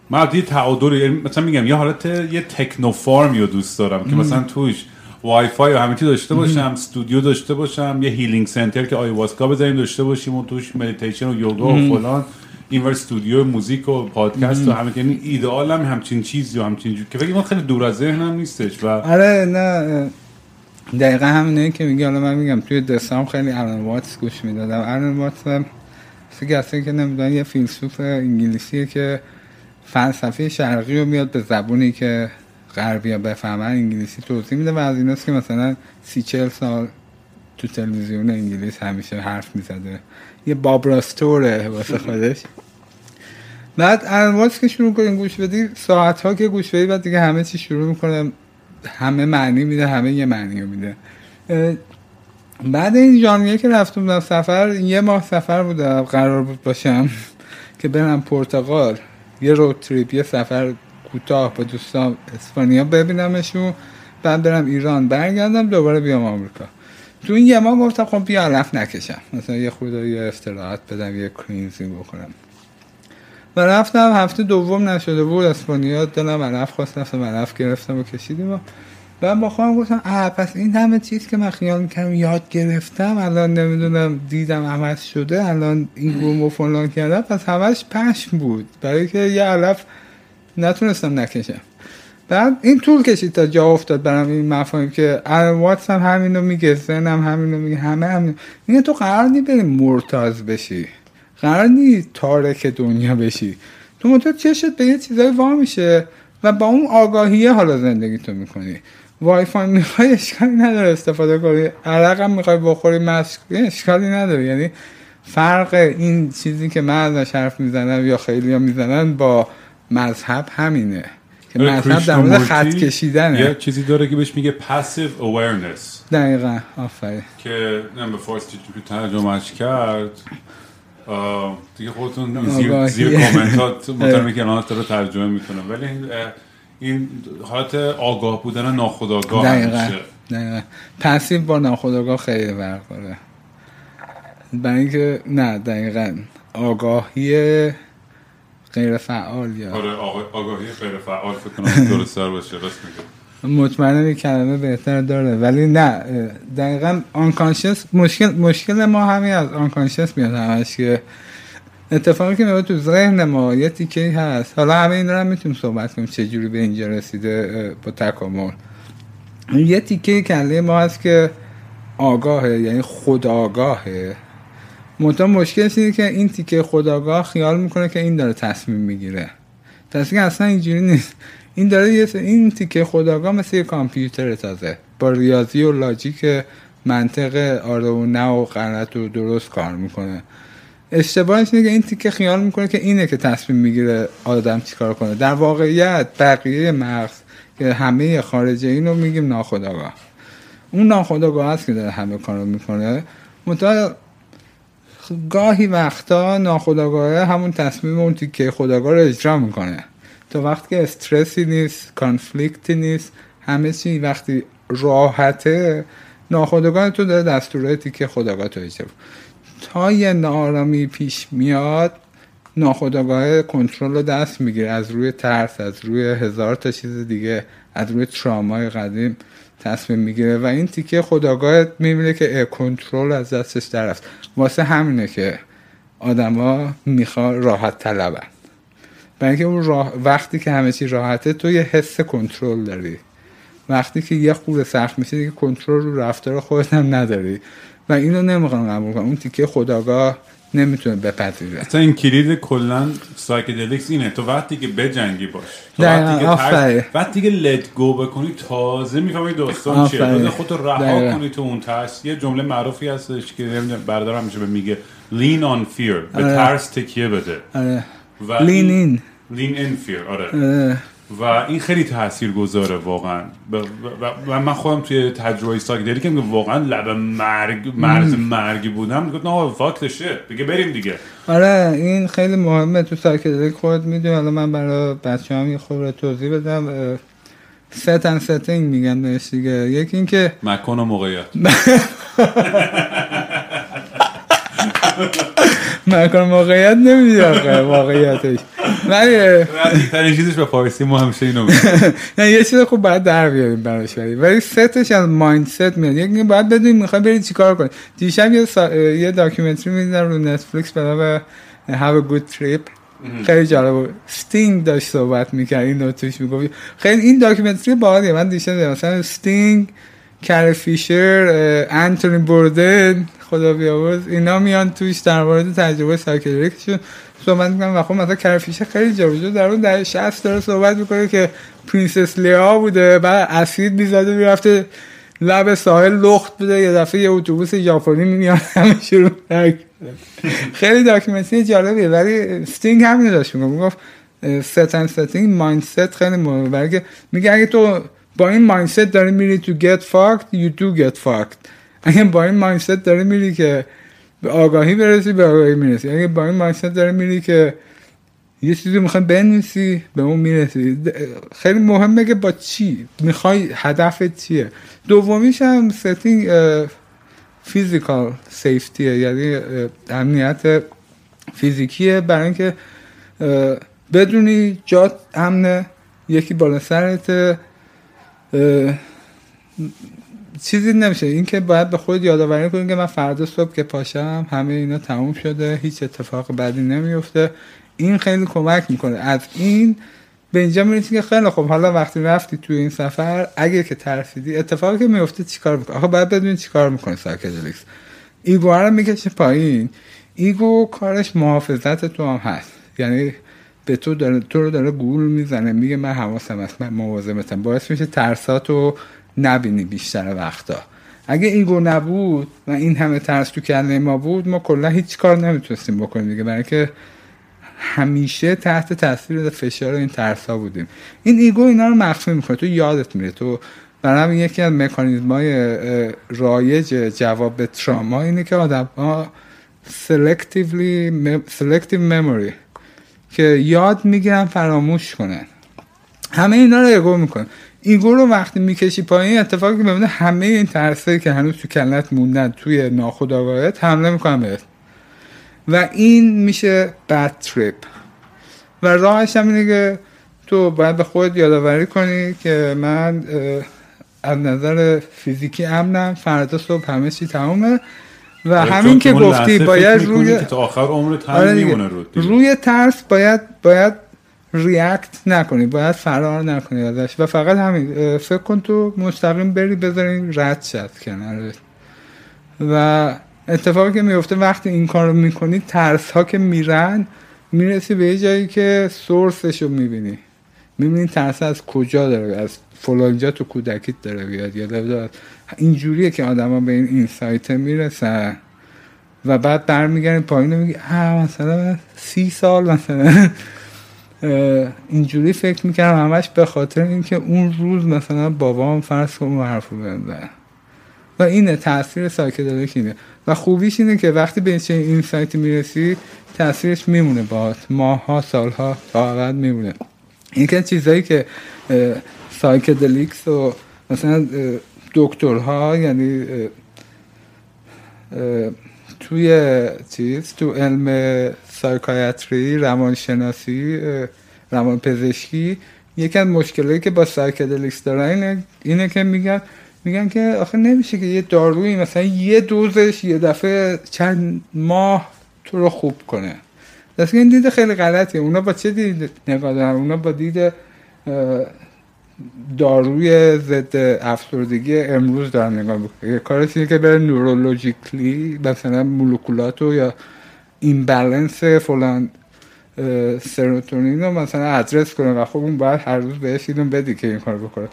من یه تعادل مثلا میگم یه حالت یه techno farm رو دوست دارم که مثلا توش وای فای و همه چی داشته باشم استودیو داشته باشم یه healing center که ayahuasca بزنیم داشته باشیم و توش مدیتیشن و یوگا و فلان. اینور استودیو موزیک و پادکست و همه یعنی ایدئالم همچین چیزی و همچین جو... که فکر خیلی دور از ذهنم نیستش و آره نه دقیقا همینه که میگه حالا من میگم توی دسام خیلی آلن واتس گوش می‌دادم. آلن واتس هم کسی که نمی‌دونن یه فیلسوف انگلیسیه که فلسفه شرقی رو میاد به زبونی که غربی ها بفهمن انگلیسی توضیح میده و از ایناست که مثلا سی چل سال تو تلویزیون انگلیس همیشه حرف می‌زده. یه بابراستوره واسه خودش. بعد الواز که شروع کنیم گوش بدی ساعت ها که گوش بدی بعد دیگه همه چی شروع می‌کنه همه معنی میده همه یه معنی میده. بعد این ژانویه که رفتم بودم سفر یه ماه سفر بودم قرار بود باشم که برم پرتغال. یه رود تریپ یه سفر کوتاه با دوستان اسپانیا ببینمشون بعد برم ایران برگردم دوباره بیام آمریکا. تو این یه ماه گفتم خب بیا علف نکشم. مثلا یه خود یه استراحت بدم یه کرینزی بکنم و رفتم هفته دوم نشده بود اسپانیا دلم علف خواست رفتم علف گرفتم و کشیدیم. و بعد با خودم گفتم اه پس این همه چیز که من خیال می‌کردم یاد گرفتم الان نمی‌دونم دیدم عوض شده الان این گوم و فلان کردم. پس همش پشم بود. برای که یه علف نتونستم نکشم. بعد این طول کشید تا جا افتاد برام این مفاهیم که واتس هم همینو میگه زنم همینو میگه همه همین میگه تو قرار نی بری مرتاز بشی. قرار نی تارک دنیا بشی. تو منطقه چشت به یه چیزایی وا میشه و با اون آگاهیه حالا زندگی تو می‌کنی. وای فای می‌خوای اشکالی نداره استفاده کنی. عرق هم می‌خوای بخوری مشک اشکالی نداره. یعنی فرق این چیزی که من ازش حرف می‌زنم یا خیلی می‌زنن با مذهب همینه. که مذهب در مورد خط کشیدنه. یه چیزی داره که بهش میگه passive awareness. دقیقا آفرین. که نه به فارسی ترجمهش کرد. دیگه خودتون زیر, زیر کامنتات مطمئنم که الان رو ترجمه می‌کنم ولی این حالت آگاه بودن ناخودآگاه دقیقا دقیقا. پسیو با ناخودآگاه خیلی فرق داره. برای اینکه نه دقیقا. آگاهی غیر فعال یا؟ آره آگاهی غیر فعال فکر کنم درست باشه راست میگه مطمئنم این کلمه بهتر داره ولی نه دقیقا آنکانشس مشکل مشکل ما همین از آنکانشس میاد همش که اتفاقی که تو ذهن ما یه تیکه هست. حالا همه این رو می‌تونیم صحبت کنیم چجوری به اینجا رسیده با تکامل. یه تیکه کله ما هست که آگاهه یعنی خداگاهه منتها مشکلش اینه که این تیکه خداگاه خیال می‌کنه که این داره تصمیم می‌گیره. تصمیم اصلا اینجوری نیست. این داره یه این تیکه خداگاه مثل یه کامپیوتر تازه. با ریاضی و لاجیک منطق آره و نه و غلط و درست کار می‌کنه. اشتباهش اینه که این تیکه خیال می‌کنه که اینه که تصمیم می‌گیره آدم چیکار کنه. در واقعیت بقیه مغز که همه خارجه اینو میگیم ناخداگاه. اون ناخداگاه هست که داره همه کارو می‌کنه. منتها گاهی وقتا ناخداگاه همون تصمیم اون تیکه خداگاه رو اجرا می‌کنه. تا وقتی که استرسی نیست کانفلیکتی نیست همه چی وقتی راحته ناخداگاه تو داره دستورهای تیکه خداگاه تو اجرا تا یه نارامی پیش میاد ناخداگاه کنترل رو دست می‌گیره. از روی ترس از روی هزار تا چیز دیگه از روی ترامای قدیم. تصمیم می‌گیره و این تیکه خداگاه می‌بینه که کنترل از دستش در واسه همینه که آدما می‌خوان راحت طلبن. برای اینکه اون راه... وقتی که همه چی راحته تو یه حس کنترل داری. وقتی که یه خورده سخت میشه دیگه کنترل رو رفتار خودت هم نداری. و اینو نمی‌خوام قبول کنم اون تیکه خداگاه نمی‌تونه بپذیره. اصلا این کلید کلا سایکدلیکس اینه. تو وقتی که بجنگی باش تو وقتی که وقتی که لت گو بکنی تازه می‌فهمی داستان چیه. خودتو رها کنی تو اون ترس. یه جمله معروفی هستش که برادرم میشه به میگه lean on fear. به آره. ترس تکیه بده. آره. lean in. Lean in fear. آره, آره. و این خیلی تاثیر گذاره واقعا. و من خودم توی تجربه ساکدلی که واقعا لب مرگ مرز مرگی بودم می‌گفت نه فاکتشه بگه بریم دیگه. آره این خیلی مهمه تو ساکدلی خودت می‌دونی. حالا من برای بچه هم یه خورده توضیح بدم. ست ان ستینگ میگن بهش دیگه. یکی اینکه مکان و موقعیت. مکان موقعیت نمیدی واقعیتش. ولی ترین چیزش به فارسی ما همیشه اینو نه یه چیز خوب باید در بیاریم براش ولی. ولی ستش از مایندست میاد. یکی باید بدونیم می‌خوای بری چیکار کنی دیشب یه سا... یه داکیومنتری می‌دیدم رو نتفلیکس به نام Have a good trip. خیلی جالب. بود ستینگ داشت صحبت می‌کرد. این توش می‌گفت. خیلی این داکیومنتری باحالیه. من دیشب مثلا ستینگ کر فیشر انتونی بوردن خدا بیامرز اینا میان توش در مورد تجربه سایکدلیکشون صحبت می‌کنن و خب مثلا کر فیشر خیلی جابجا در اون در 60 داره صحبت می‌کنه که پرنسس لیا بوده بعد اسید می‌زده می‌رفته لب ساحل لخت بوده یه دفعه یه اتوبوس ژاپنی میاد همه شروع. خیلی داکیومنتری جالبیه ولی ستینگ همین داشت می‌گفت. می‌گفت ست اند ستینگ مایندست خیلی مهمه. برای میگه اگه تو با این مایندست داری میری تو get fucked you do get fucked. اگه با این مایندست داری میری که به آگاهی برسی به آگاهی می‌رسی. اگه با این مایندست داری میری که یه چیزی می‌خوای بنویسی به اون می‌رسی. خیلی مهمه که با چی؟ می‌خوای هدفت چیه؟ دومیش هم ستینگ فیزیکال سیفتیه یعنی امنیت فیزیکیه. برای اینکه بدونی جات امنه یکی بالا سرت چیزی نمیشه. این که باید به خود یادآوری کنی که من فردا صبح که پاشم همه اینا تموم شده هیچ اتفاق بدی نمیفته. این خیلی کمک می‌کنه. از این به اینجا می‌رسی که خیلی خب حالا وقتی رفتی توی این سفر اگه که ترسیدی اتفاقی که میفته چیکار می‌کنه آخه باید بدونی چیکار می‌کنه سایکدلیکس ایگو رو می‌کشه پایین. ایگو کارش محافظت تو هم هست. یعنی به تو داره تو رو داره گول می‌زنه. میگه من حواسم هست. من مواظبتم. باعث میشه ترساتو نبینی بیشتر وقتا. اگه ایگو نبود و این همه ترس تو کله ما بود ما کلا هیچ کار نمی‌تونستیم بکنیم دیگه. برای که همیشه تحت تاثیر فشار این ترس ها بودیم. این ایگو اینا رو مخفی می‌کنه. تو یادت میره. تو برای همین یکی از مکانیزم های رایج جواب به تراما اینه که آدم ها selectively selective memory که یاد می‌گیرن فراموش کنن. همه اینا رو ایگو می‌کنه ایگو رو وقتی می‌کشی پایین اتفاقی که ببینه همه این ترسه که هنوز تو کلت موندن توی ناخودآگاهت حمله می‌کنن بهت و این میشه بد تریپ و راهش هم اینه که تو باید به خودت یادآوری کنی که من از نظر فیزیکی امنم فردا صبح همه چی تمومه و آره، همین که گفتی باید روی که تا آخر عمرت آره هم دیگه. میمونه رو دیگه. روی ترس باید باید ریاکت نکنی باید فرار نکنی ازش. و فقط همین فکر کن تو مستقیم بری بذاری رد شد کنارت و اتفاقی که میفته وقتی این کار رو می‌کنی ترس ها که میرن می‌رسی به یه جایی که سورسش رو می‌بینی. می‌بینی ترس از کجا داره از فلانجا تو کودکیت داره بیاد. یا اینجوریه که آدما به این اینسایت می‌رسن. و بعد برمیگردی پایین میگی مثلا سی سال مثلا اینجوری فکر می‌کردم همش به خاطر اینکه اون روز مثلا بابام فرض کن اون حرف رو. و اینه تاثیر سایکدلیک اینه. و خوبیش اینه که وقتی به چه این سایتی می‌رسی تاثیرش میمونه باهات. ماها سالها تا ابد میمونه. این که چیزایی که سایکدلیکس و مثلا دکترها یعنی توی چیز تو علم سایکایتری روانشناسی روانپزشکی. یکی از مشکلاتی که با سایکدلیکس دارن اینه, اینه که میگن میگن که آخه نمیشه که یه دارویی مثلا یه دوزش یه دفعه چند ماه تو رو خوب کنه. دست این دید خیلی غلطیه اونا با چه دید نگاه اونا با دید داروی ضد افسردگی امروز دارن نگاه می‌کنه کارش که بره نورولوژیکلی مثلا مولکولاتو یا ایمبالانس فلان سروتونین رو مثلا ادرس کنه و خب اون باید هر روز بهش اینو بدی که این کار بکنه.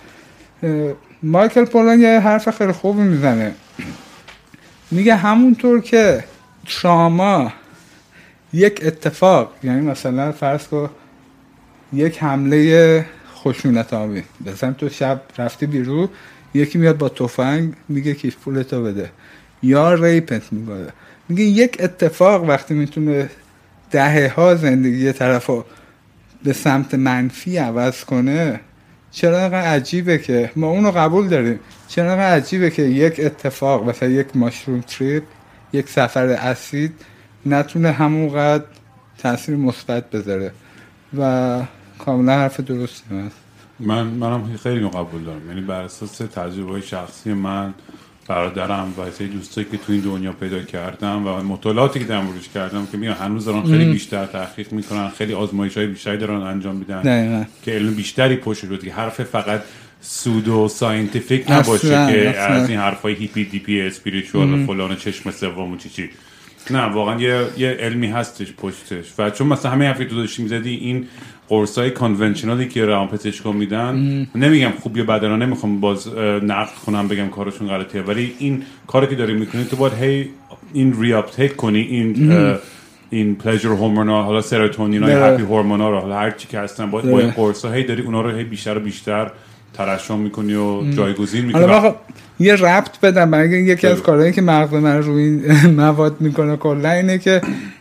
مایکل پولان یه حرف خیلی خوبی می‌زنه. میگه همونطور که تراما یک اتفاق یعنی مثلا فرض کن یک حمله خشونت آمیز مثلا تو شب رفتی بیرون یکی میاد با تفنگ میگه کیف پولتو بده. یا ریپت می‌کنه میگه یک اتفاق وقتی می‌تونه دهه ها زندگی یه طرف رو به سمت منفی عوض کنه چرا عجیبه که ما اونو قبول داریم. چرا عجیبه که یک اتفاق مثلا یک ماشروم تریپ یک سفر اسید نتونه همونقدر تاثیر مثبت بذاره. و کاملا حرف درستی هست من منم خیلی قبول دارم. یعنی بر اساس تجربه شخصی من برادرم و سری دوستایی که تو این دنیا پیدا کردم و مطالعاتی که در موردش کردم که میگن هنوز دارن خیلی بیشتر تحقیق می‌کنن خیلی آزمایش های بیشتری دارن انجام میدن. که علم بیشتری پشت رو دیگه. حرف فقط سودو ساینتیفیک اصلاً، نباشه که اصلاً. از این حرفای هیپی دیپی اسپریچوال و فلان چشم سوم و چی چی. نه واقعا یه, یه علمی هستش پشتش. و چون مثلا همه حرفی تو داشتی می‌زدی این قرصای کانونشنالی که روان پزشکا میدن نمیگم خوب یا بد نمی‌خوام باز نقد کنم بگم کارشون غلطه ولی این کاری که داری می‌کنی تو باید هی این ریاپتیک کنی این این پلژر هورمونا حالا سروتونین های بله. هپی هورمونا رو حالا هر چی که هستن باید با بله. این قرصا هی داری اونا رو هی بیشتر و بیشتر ترشح می‌کنی و جایگزین می‌کنی؟ حالا من خب یه ربط بدم اینکه یکی از. کارهایی که مغز من روی این مواد می‌کنه کلا اینه که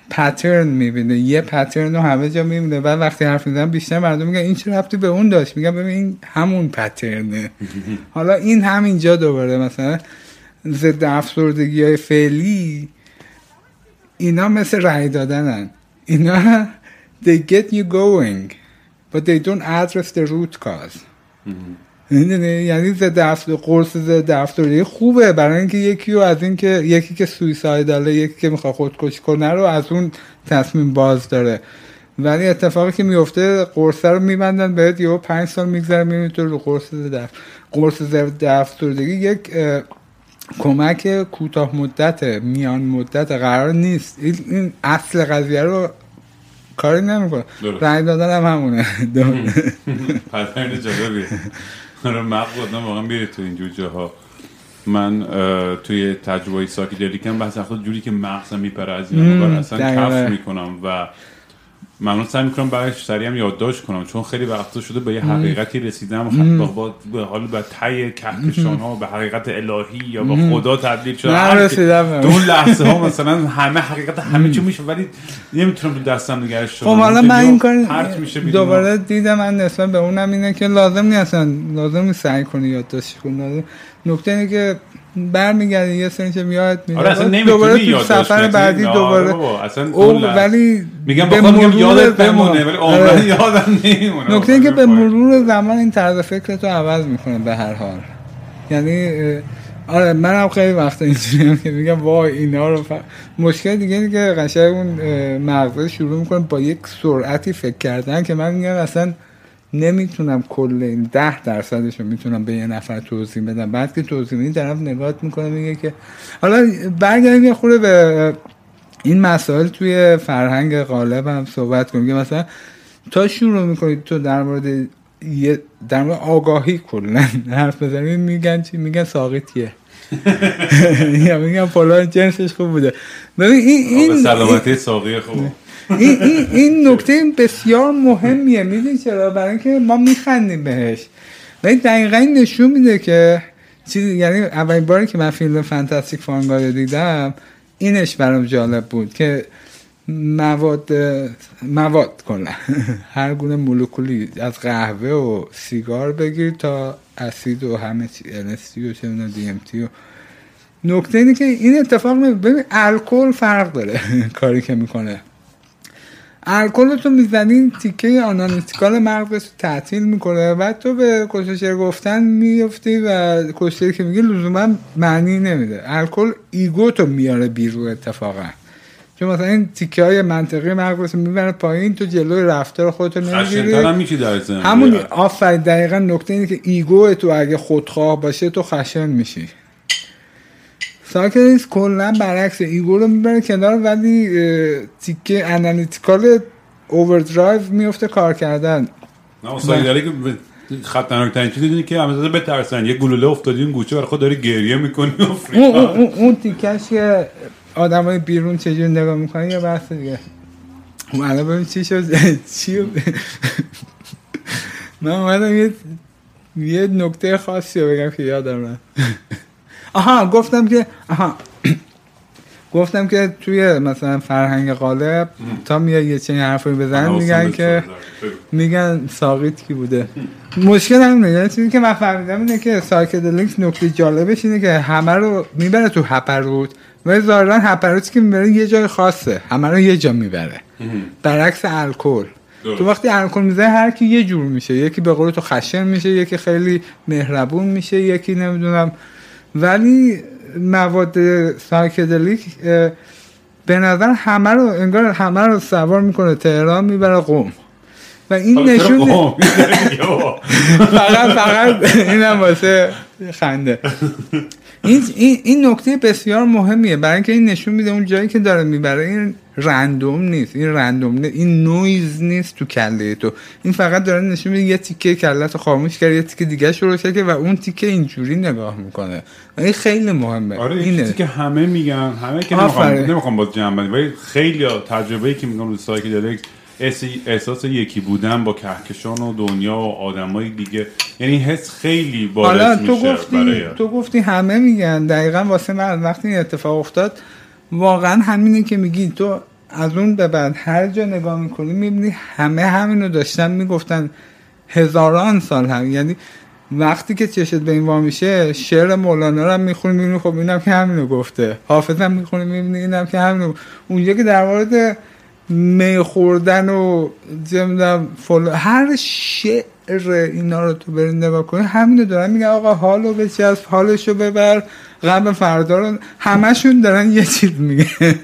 پترن می‌بینه. یه پترن رو همه جا می‌بینه. بعد وقتی حرف می‌زنم بیشتر مردم میگن این چه ربطی به اون داشت؟ میگم ببین این همون پترنه حالا این همینجا دوباره مثلا ضد افسردگی های فعلی اینا مثل رأی دادنن. اینا they get you going but they don't address the root cause. یعنی ضد افسر قرص ضد افسردگی خوبه برای اینکه یکی رو از این که یکی که سویسایداله یکی که می‌خواد خودکشی کنه رو از اون تصمیم باز داره. ولی اتفاقی که میفته قرصه رو میبندن بهت یهو پنج سال میگذره می‌بینی تو رو قرص ضد قرص ضد افسردگی یک کمک کوتاه مدت میان مدت قرار نیست. این اصل قضیه رو کاری نمی‌کنه. رنگ دادن هم همونه. پترن جالبیه آره مغز آدم واقعا میره تو این جاها. من توی تجربه ساکیدلیکم بحث خود جوری که مغزم میپره از این اصلا. کف می‌کنم و من سعی می‌کنم برایش سریع هم یادداشت کنم چون خیلی وقتا شده به یه حقیقتی رسیدم با, با, به حال به تای کهکشان ها به حقیقت الهی یا به خدا تبدیل شده نرسیدم. تو اون لحظه ها مثلا همه حقیقت همه چی میشه ولی نمی‌تونم تو دستم نگهش خب حالا من این کار. دوباره دیدم من نسبت به اونم اینه که لازم نیست اصلا لازم نیست سعی کنی یادداشت کنی. نکته اینه که برمیگردی یه سری که میاد میاد آره اصلا دوباره تو سفر. بعدی آره دوباره اصلا او ولی میگم به بخوام میگم مرور یادت بمونه ولی آره. عمرن یادم نمیمونه نکته اینه که به مرور زمان این طرز فکرتو عوض می‌کنه به هر حال یعنی آره منم خیلی وقتا اینجوریم که میگم وای اینا رو ف... مشکل دیگه اینه که قشنگ اون مغزه شروع می‌کنه با یک سرعتی فکر کردن که من میگم اصلا نمی‌تونم کل این ده درصدش رو می‌تونم به یه نفر توضیح بدم. بعد که توضیح میدی طرف نگاهت می‌کنه میگه که حالا برگردیم یه خورده به این مسائل توی فرهنگ غالب هم صحبت کنیم. که مثلا تا شروع می‌کنید تو در مورد یه در مورد آگاهی کلا حرف بزنید میگن چی؟ میگن ساقطیه یا میگن فلان جنسش خوب بوده. ببین این این سلامتی ساقی خوب. این, این, این نکته بسیار مهمیه. می‌دونی چرا؟ برای اینکه ما میخندیم بهش. ولی دقیقا این نشون میده که چیزی یعنی اولین باری که من فیلم فانتاستیک فانگا رو دیدم اینش برام جالب بود که مواد مواد کلا. هر گونه مولکولی از قهوه و سیگار بگیر تا اسید و همه چی LSD و چه DMT و نکته اینه که این اتفاق ببین الکل فرق داره. کاری که می‌کنه. الکل تو می‌زنی تیکه analytical مغزت رو تعطیل می‌کنه بعد تو به کسشر گفتن میفتی و کسشری که میگه لزوما معنی نمیده. الکل ego تو میاره بیرون اتفاقا. چون مثلا این تیکه های منطقی مغزت می‌بره پایین تو جلوی رفتار خودتو نمی‌گیری همون آفرین دقیقا نکته اینه که ego تو اگه خودخواه باشه تو خشن میشی. psychedelics کلا برعکس. ego رو می‌بره کنار ولی تیکه analytical overdrive میفته کار کردن. نه داره که به- خطرناکترین چیزی اینه که همه بترسن. یه گلوله افتادی اون گوشه برای خود داری گریه می‌کنی اون, اون, اون, اون تیکش که آدم های بیرون چجوری نگاه می‌کنن یه بحث دیگه. اون الان ببین چی شد. چی؟ من اومدم یه یه نکته خاصی رو بگم که یادم رفت آها گفتم که آها. گفتم که توی مثلا فرهنگ غالب تا میاد یه چنین حرفی بزنن میگن که میگن ساقیت کی بوده؟ مشکل همینه. یعنی چیزی که من فهمیدم اینه که psychedelics نکته جالبش اینه که همه رو می‌بره تو هپروت. و ظاهرا هپروتی که می‌بره یه جای خاصه. همه رو یه جا می‌بره. برعکس الکل. تو وقتی الکل می‌زنه هر کی یه جور میشه. یکی به قول تو خشن میشه یکی خیلی مهربون میشه یکی نمی‌دونم ولی مواد psychedelic به نظر همه رو انگار همه رو سوار می‌کنه تهران می‌بره قوم و این نشون فقط فقط اینم واسه خنده. این, این, این نکته بسیار مهمیه. برای اینکه این نشون میده اون جایی که داره می‌بره این random نیست. این random نیست این نویز نیست تو کله تو. این فقط داره نشون میده یه تیکه کلت خاموش کرد یه تیکه دیگه رو روشن کرد و اون تیکه اینجوری نگاه می‌کنه. این خیلی مهمه. آره این اینه. که همه میگن همه که. نمی‌خوام نمی‌خوام باز جمع ولی خیلی تجربه ای که میگم رو psychedelics احس- احساس یکی بودن با کهکشان و دنیا و آدمای دیگه. یعنی این حس خیلی بارز تو میشه گفتی برای تو گفتی همه میگن. دقیقا واسه من وقتی این اتفاق افتاد واقعا همینه که میگی. تو از اون به بعد هر جا نگاه می‌کنی می‌بینی همه همینو داشتن می‌گفتن هزاران سال هم. یعنی وقتی که چشت به این میشه شعر مولانا رو هم می‌خونی می‌بینی خب اینم که همینو گفته. حافظ هم می‌خونی می‌بینی اینم که همینو اونجا که در مورد می خوردن و فلان. هر شعر اینا رو تو بری نگاه کنی همینو دارن میگن آقا حالو بچسب حالشو ببر غم فردا رو. همشون دارن یه چیز میگن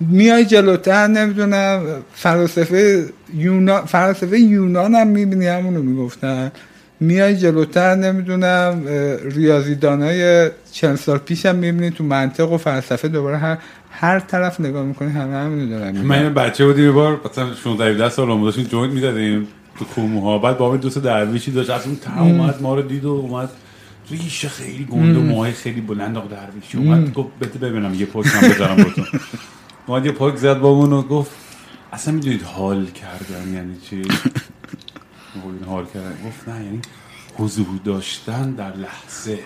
میای جلوتر نمی‌دونم فلسفه یونان فلسفه یونان هم می‌بینی همونو می‌گفتن. میای جلوتر نمی‌دونم ریاضیدانای چند سال پیش هم می‌بینی تو منطق و فلسفه دوباره هر هر طرف نگاه می‌کنی همه همینو دارن. من بچه بودیم یه بار مثلا 16 17 سال داشتیم جوینت می‌زدیم تو کوموها بعد با دوست درویشی داشت از اون ته اومد ما رو دید و اومد. ریشه خیلی گنده و موهای خیلی بلند آقا درویشی اومد. گفت بده ببینم یه پاک هم بذارم باتون اومد یه پاک زد با و گفت اصلا می‌دونید حال کردن یعنی چی؟ حال کردن. گفت نه یعنی حضور داشتن در لحظه.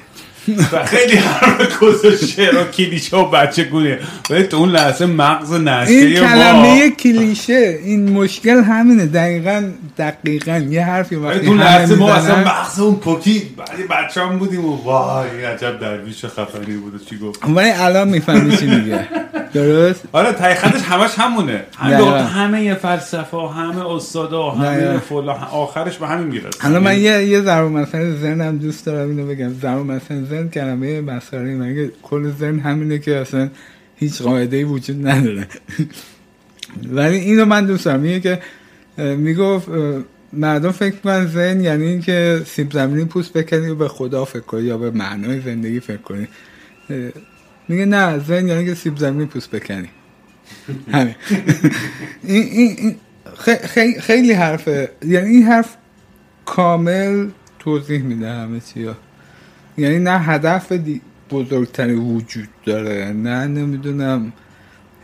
و خیلی حرف گذاشته و کلیشه و بچه گونه. ولی تو اون لحظه مغز این نشته ما. کلمه کلیشه این مشکل همینه. دقیقا دقیقا. یه حرفی ولی وقتی تو همه لحظه ما اصلا مغز اون پوکی بعدی بچه هم بودیم و وای عجب درویش خفنی بود و چی گفت. ولی الان می‌فهمی چی میگه. درست؟ آره تای خطش همش همونه. همه. همه فلسفه ها همه استادا همه دقیقا. فلا آخرش به همین می‌رسه. الان من یه یه ضرب مثلا ذهنم دوست دارم اینو بگم. ضرب مثلا ذهن کلمه مسخره مگه کل ذهن همینه که اصلا هیچ قاعده ای وجود نداره. ولی اینو من دوست دارم. که می‌گفت مردم فکر کنن ذهن یعنی اینکه سیب زمینی پوست بکنی و به خدا فکر کنی یا به معنای زندگی فکر کنی. میگه نه ذهن یعنی که سیب زمینی پوست بکنی. همین. این, این, این خی- خی- خیلی حرفه. یعنی این حرف کامل توضیح میده همه چیا یعنی نه هدف بزرگتری وجود داره نه نمی‌دونم.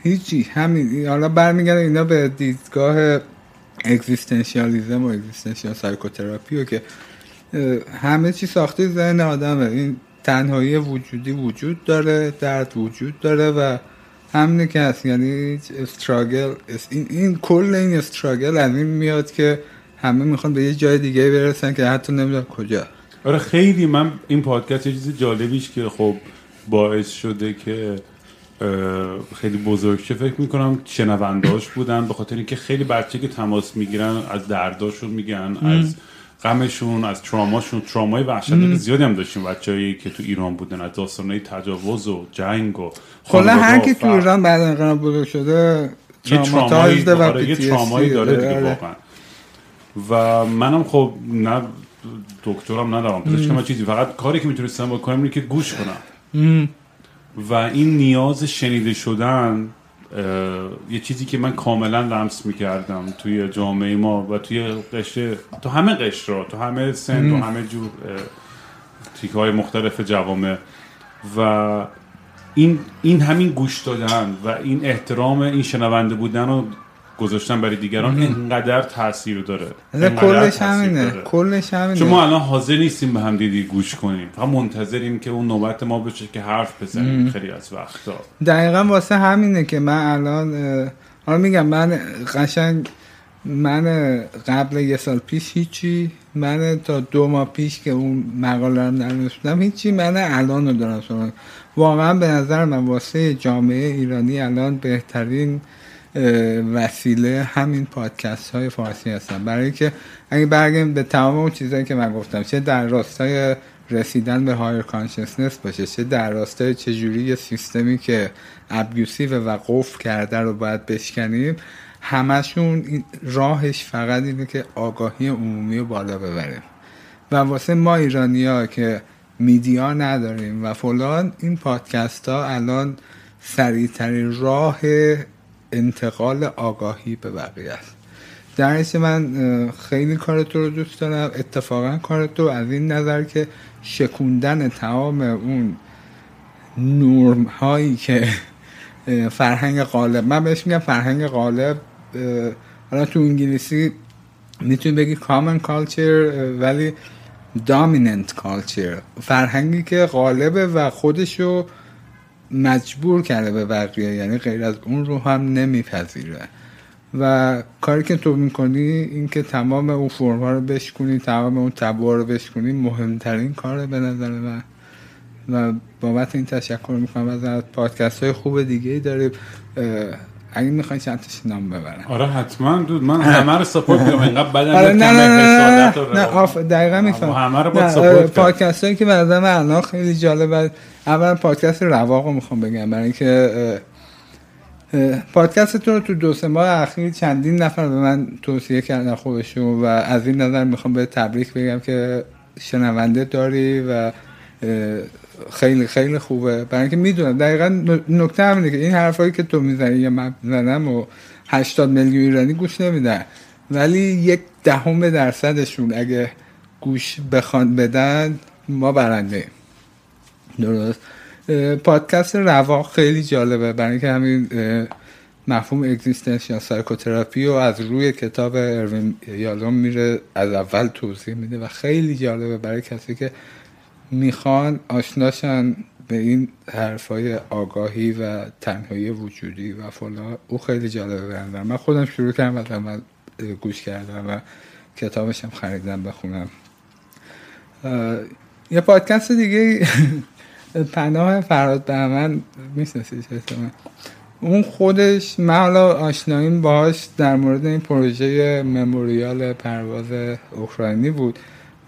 هیچی همین. حالا برمیگرده اینا به دیدگاه existentialism و existential psychotherapy و که همه چی ساخته ذهن آدمه. این تنهایی وجودی وجود داره درد وجود داره و همینه که هست. یعنی struggle این, این کل این struggle از این میاد که همه می‌خوان به یه جای دیگه برسن که حتی نمی‌دونم کجا. آره خیلی من این پادکست یه چیز جالبیش که خب باعث شده که خیلی بزرگ شه فکر می‌کنم شنونداش بودن به خاطر اینکه خیلی بچه که تماس می‌گیرن از درداشون میگن از غمشون از تراماشون ترامای وحشتناک زیادی هم داشتیم بچه‌ای که تو ایران بودن از داستانهای تجاوز و جنگ و کلا هر خانواده کی تو. ایران بعد انقلاب بزرگ شده تراماتایزده و آره، یه PTSD ترامایی داره دیگه آره. واقعا و منم خب نه دکترم ندارم. پزشکم چیزی فقط کاری که می‌تونستم بکنم اینه که گوش کنم. و این نیاز شنیده شدن یه چیزی که من کاملا لمس می‌کردم توی جامعه ما و توی قشر تو همه قشر تو همه سن تو همه جور تیکه های مختلف جوامع. و این این همین گوش دادن و این احترام این شنونده بودن رو گذاشتن برای دیگران اینقدر تاثیر داره. کلش همینه. کلش همینه. چون ما الان حاضر نیستیم به هم دیدی گوش کنیم. فقط منتظریم که اون نوبت ما بشه که حرف بزنیم خیلی از وقتا. دقیقا واسه همینه که من الان حالا میگم من قشنگ من قبل یه سال پیش هیچی من تا دو ماه پیش که اون مقاله رو ننوشتم هیچی من الان رو دارم. واقعا به نظر من واسه جامعه ایرانی الان بهترین وسیله همین پادکست های فارسی هستن. برای که اگه برگردیم به تمام اون چیزایی که من گفتم چه در راستای رسیدن به higher consciousness باشه چه در راستای چجوری یه سیستمی که abusive و قفل کرده رو باید بشکنیم همشون راهش فقط اینه که آگاهی عمومی رو بالا ببریم. و واسه ما ایرانی ها که media نداریم و فلان این پادکست ها الان سریعترین راه انتقال آگاهی به بقیه است. در من خیلی کار تو رو دوست دارم. اتفاقا کار تو از این نظر که شکوندن تمام اون نورم هایی که فرهنگ غالب. من بهش میگم فرهنگ غالب حالا تو انگلیسی می‌تونی بگی common culture ولی dominant culture. فرهنگی که غالبه و خودشو مجبور کرده به بقیه یعنی غیر از اون رو هم نمیپذیره. و کاری که تو می‌کنی این که تمام اون فرم ها رو بشکنی تمام اون تبوها رو بشکنی مهمترین کاره به نظر من. و بابت این تشکر می‌کنم. از پادکست های خوب دیگه ای داریم اگه می‌خوای چند تاش نام ببرم. آره حتما dude. من همه رو support می‌کنم. اینقدر بدن آره نه نه نه نه, نه. آف دقیقا میفهمم. همه رو باید support. پادکست هایی که به نظر من الان خیلی جالبه اولا پادکست رواق رو می‌خوام بگم. برای اینکه پادکست تو رو تو دو سه ماه اخیر چندین نفر به من توصیه کردن خودشون و از این نظر می‌خوام به تبریک بگم که شنونده داری و خیلی خیلی خوبه. برای اینکه می‌دونم دقیقا نکته همینه که این حرفایی که تو می‌زنی یا من می‌زنم و 80 میلیون ایرانی گوش نمیدن. ولی یک دهم درصدشون اگه گوش بخوان بدن ما برنده. درست؟ پادکست رواق خیلی جالبه. برای اینکه همین مفهوم existential psychotherapy رو از روی کتاب اروین یالوم میره از اول توضیح میده و خیلی جالبه برای کسی که می‌خوان آشناشن به این حرفای آگاهی و تنهایی وجودی و فلان. او خیلی جالبه به نظر من خودم شروع کردم اه، گوش کردم و کتابش هم خریدم بخونم. یه پادکست دیگه پناه فراد بهمن میشناسیش احتمال اون خودش من حالا آشناییم باهاش در مورد این پروژه مموریال پرواز اوکراینی بود.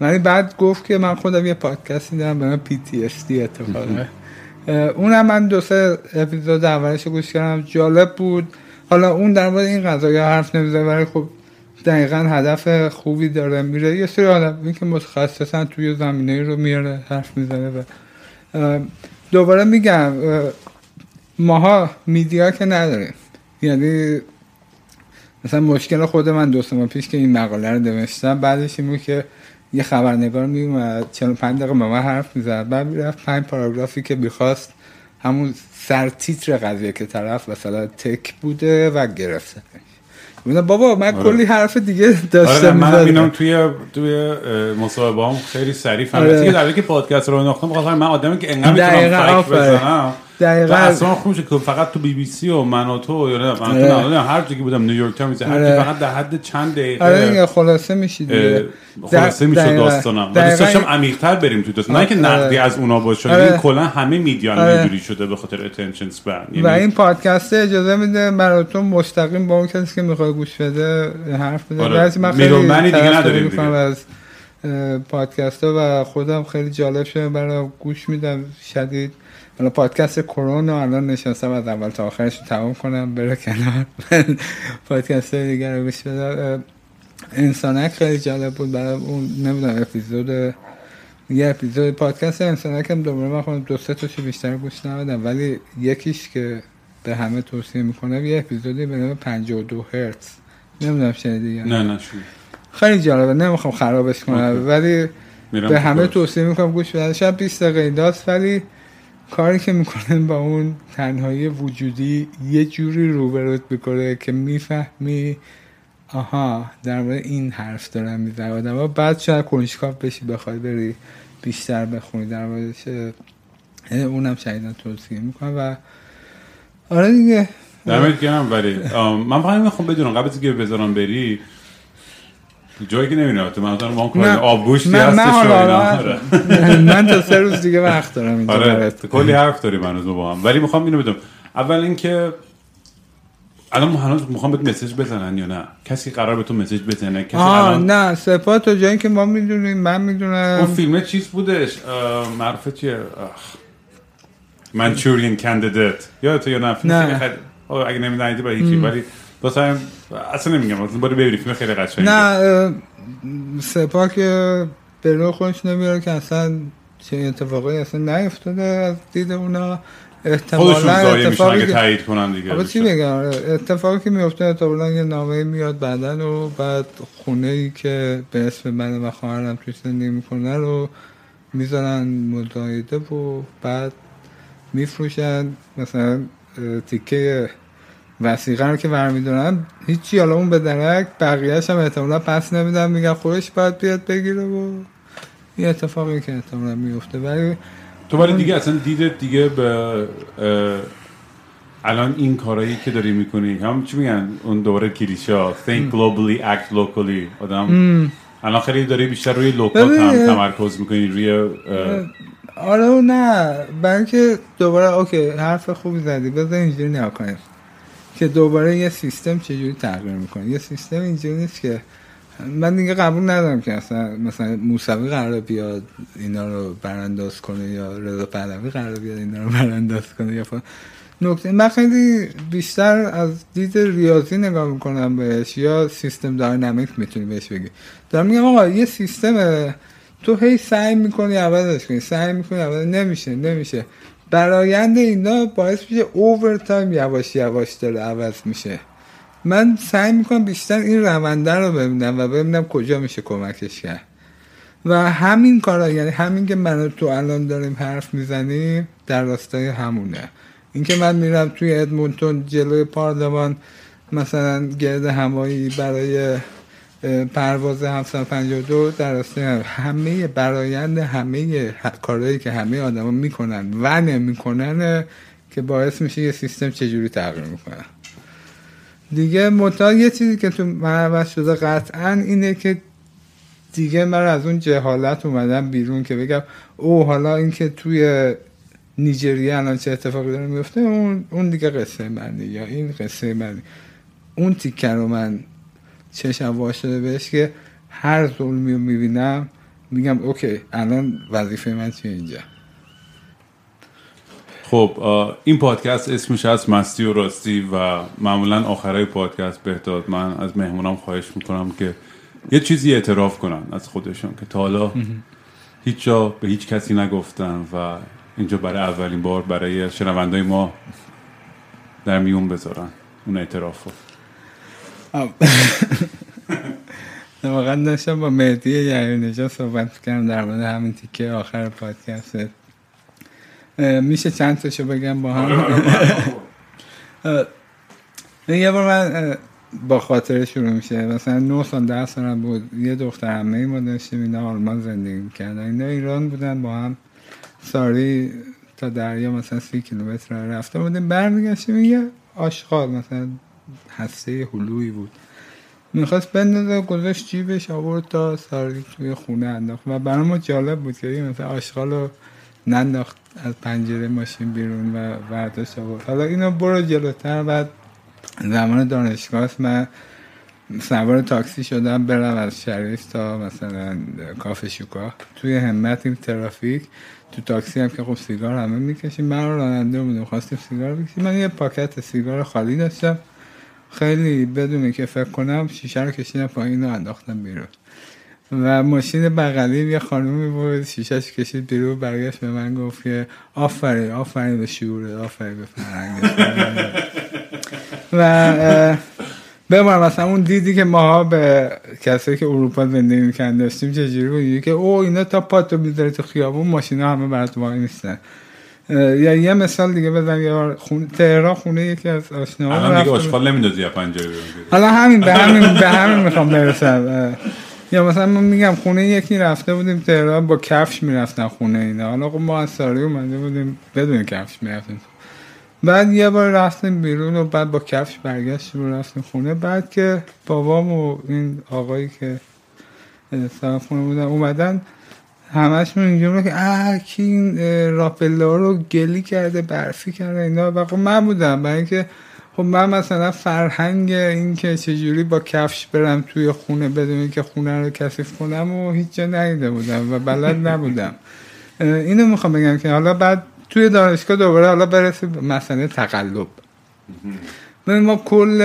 ولی بعد گفت که من خودم یه پادکستی دارم به من PTSD اتفاقا. اونم من دو سه اپیزود اولش گوش کردم جالب بود. حالا اون در مورد این قضايا حرف نمی‌زنه ولی خب دقیقا هدف خوبی داره. میره یه سری آدم که متخصصن توی زمینه رو میاره حرف می‌زنه و دوباره میگم اه، ماها میدیا که نداریم. یعنی مثلا مشکل خود من دو سه پیش که این مقاله رو نوشتم بعدش این که یه خبرنگار میومد 45 دقیقه با من حرف می‌زد بعد می‌رفت پنج پاراگرافی که می‌خواست همون سرتیتر قضیه که طرف مثلا تک بوده و گرفته بابا من آره. کلی حرف دیگه آره داشتم من می‌زدم. اینم توی توی مصاحبه هم خیلی سریع آره. فهمیدم که در که پادکست رو انداختم بخاطر من آدمی که انقدر می‌تونم فکر. بزنم دقیقاً. اصلا خوب که فقط تو بی بی سی و من و تو یا نه من تو آره. نه، هر جایی بودم نیویورک تایمز هر آره. فقط در حد چند دقیقه آره خلاصه میشی دیگه خلاصه میشه. داستانم و دقیقاً. دوست داشتم عمیق‌تر بریم تو داستان نه که آره. نقدی از اونا باشه. این کلا همه media آره. اینجوری شده به خاطر attention span و این پادکست اجازه میده براتون مستقیم با اون کسی که می‌خواد گوش بده حرف بده آره. من خیلی دیگه نداریم دیگه. از پادکست ها و خودم خیلی جالب شده برای گوش میدم شدید حالا پادکست کرونا الان نشستم از اول تا آخرش رو تمام کنم بره کنار پادکست های دیگر رو گوش بدم انسانک خیلی جالب بود برای اون نمی‌دونم اپیزود یه اپیزود پادکست انسانک هم دوباره من خودم دو سه تاشو بیشتر گوش ندادم ولی یکیش که به همه توصیه می‌کنم یه اپیزودی به نام 52 هرتز نمی‌دونم شنیدی یا نه نه نه شو. خیلی جالبه نمی‌خوام خرابش کنم. ولی به همه. توصیه می‌کنم گوش بدن شاید 20 دقیقه ولی کاری که می‌کنه با اون تنهایی وجودی یه جوری روبروت بکنه که می‌فهمی آها در مورد این حرف دارم می‌زنم. و بعد شاید کنشکاف بشی بخوای بری بیشتر بخونی. در موردش یعنی اونم شدیدا توصیه می‌کنم و آره دیگه. دمت گرم. ولی من فقط می‌خوام بدونم قبل از اینکه بذارم بری جایی که نمی‌دونم تو من ما کنم نه. آب گوشتی من, هستش حالا آره. من تا سه روز دیگه وقت دارم اینجا آره. کلی حرف داریم هنوز ما با هم. ولی می‌خوام اینو بدونم اول اینکه الان هنوز می‌خوام بهت مسیج بزنن یا نه؟ کسی قرار به تو مسیج بزنه کسی آه الان نه سپاه تا جایی که ما می‌دونیم من می‌دونم. اون فیلم چیز بودش اه، معروفه چیه؟ منچورین کندیدت یادت یا نه؟ فیلم نه. اگه نمی‌دونی برای هیچی ولی هم- اصلا نمیگم اصلا برو ببینی فیلم خیلی قشنگه. نه که به رو خودش نمیاره که اصلا چه اتفاقی اصلا نیفتاده از دید اونا. خودشون احتمالا اتفاقی اگه که تایید کنن دیگه چی. بگم آره، اتفاقی که میفته احتمالا یه نامه میاد بعدن و بعد خونه ای که به اسم من و خواهرم توی زندگی می‌کنه رو می‌ذارن مزایده و بعد میفروشن. مثلا تیکه وسیقه رو که برمیدارن هیچی حالا اون به درک بقیهش هم احتمالا پس نمیدن میگن خودش باید بیاد بگیره و یه اتفاقی که احتمالا میفته ولی تو ولی دیگه اصلا دیدت دیگه به الان این کارایی که داری می‌کنی هم چی میگن؟ اون دوباره کلیشه think globally act locally آدم الان خیلی داری بیشتر روی local هم تمرکز می‌کنی روی آره و نه بلکه دوباره okay حرف خوبی زدی بذار اینجوری نگاه کنیم. که دوباره یه سیستم چجوری تغییر می‌کنه. یه سیستم اینجوری نیست که من دیگه قبول ندارم که اصلا مثلا موسوی قرار بیاد اینا رو برانداز کنه یا رضا پهلوی قرار بیاد اینا رو برانداز کنه یا فلان. نکته من خیلی بیشتر از دید ریاضی نگاه می‌کنم بهش یا سیستم dynamic می‌تونی بهش بگی. دارم میگم آقا یه سیستم تو هی سعی می‌کنی عوضش کنی سعی می‌کنی عوض نمیشه نمیشه. برایند اینا باعث میشه اوور تایم یواش یواش داره عوض میشه. من سعی می‌کنم بیشتر این رونده رو ببینم و ببینم کجا میشه کمکش کرد. و همین کارا یعنی همین که من تو الان داریم حرف می‌زنیم در راستای همونه. اینکه من میرم توی ادمونتون جلوی پارلمان مثلا گرد هوایی برای پرواز 752 در هم. همه برایند همه کارهایی که همه آدما می‌کنن و نمی‌کنن که باعث میشه یه سیستم چجوری تغییر می‌کنه دیگه متا یه چیزی که تو من عوض شده قطعا اینه که دیگه من از اون جهالت اومدم بیرون که بگم او حالا اینکه توی نیجریه الان چه اتفاقی داره میفته اون اون دیگه قصه منه یا این قصه منه اون تیکه رو من چشم وا شده بهش که هر ظلمی رو می‌بینم میگم اوکی الان وظیفه من چیه اینجا؟ خب این پادکست اسمش هست مستی و راستی و معمولا آخرای پادکست بهداد. من از مهمونام خواهش می‌کنم که یه چیزی اعتراف کنن از خودشون که تا حالا هیچ جا به هیچ کسی نگفتن و اینجا برای اولین بار برای شنوندای ما در میون بذارن. اون اعتراف رو. واقعا داشتم با مهدی یعی نجا صحبت کردم در مورد همین تیکه آخر پادکست. میشه چند تاشو بگم با هم؟ اه، یه بار من با خاطره شروع میشه. مثلا 9 سال 10 سالم بود. یه دختر همه ما داشتیم اینا آلمان زندگی می‌کردن. اینا ایران بودن با هم ساری تا دریا مثلا سی کیلومتر رفته بودیم برمیگشتیم یه آشغال مثلا هسته هلویی بود. می‌خواست بندازه گذاشت جیبش آورد تا ساری توی خونه انداخت. و برای ما جالب بود که مثلا آشغال رو ننداخت از پنجره ماشین بیرون و برداشت آورد حالا اینو برو جلوتر بعد زمان دانشگاه من سوار تاکسی شدم برم از شریف تا مثلا کافه شوکا. توی همت این ترافیک تو تاکسی هم که خب سیگار همه می‌کشیم. من راننده بودم خواستیم سیگار بکشیم. من یه پاکت سیگار خالی داشتم. خیلی بدون که فکر کنم شیشه رو کشیدم پایین رو انداختم بیرون. و ماشین بغلی یه خانومی بود شیشهش کشید بیرون برگشت به من گفت که آفرین آفرین به شعوره آفرین به فرهنگ و ببینم مثلا اون دیدی که ماها به کسایی که اروپا زندگی می‌کردن داشتیم چجوری بود؟ که او اینا تا پاتو می‌ذاره تو خیابون ماشینا همه برات وای نیستن یا یه مثال دیگه بزن یا خونه تهران خونه یکی از آشناها الان دیگه آشغال نمیندازی یا پنجره حالا همین به همین به همین می‌خوام برسم. یا مثلا من میگم خونه یکی رفته بودیم تهران با کفش می‌رفتن خونه اینا. حالا خب ما از ساری اومده بودیم بدون کفش می‌رفتیم. بعد یه بار رفتیم بیرون و بعد با کفش برگشتیم و رفتیم خونه. بعد که بابام و این آقایی که طرف خونه بودن اومدن همشون اینجوری که اه کی این راپلا رو گلی کرده برفی کرده اینا. و خب من بودم برای اینکه خب من مثلا فرهنگ این که چجوری با کفش برم توی خونه بدون که خونه رو کثیف کنم و هیچ جا ندیده بودم و بلد نبودم. اینو می‌خوام بگم که حالا بعد توی دانشگاه دوباره حالا برسیم مسئله تقلب. ما کل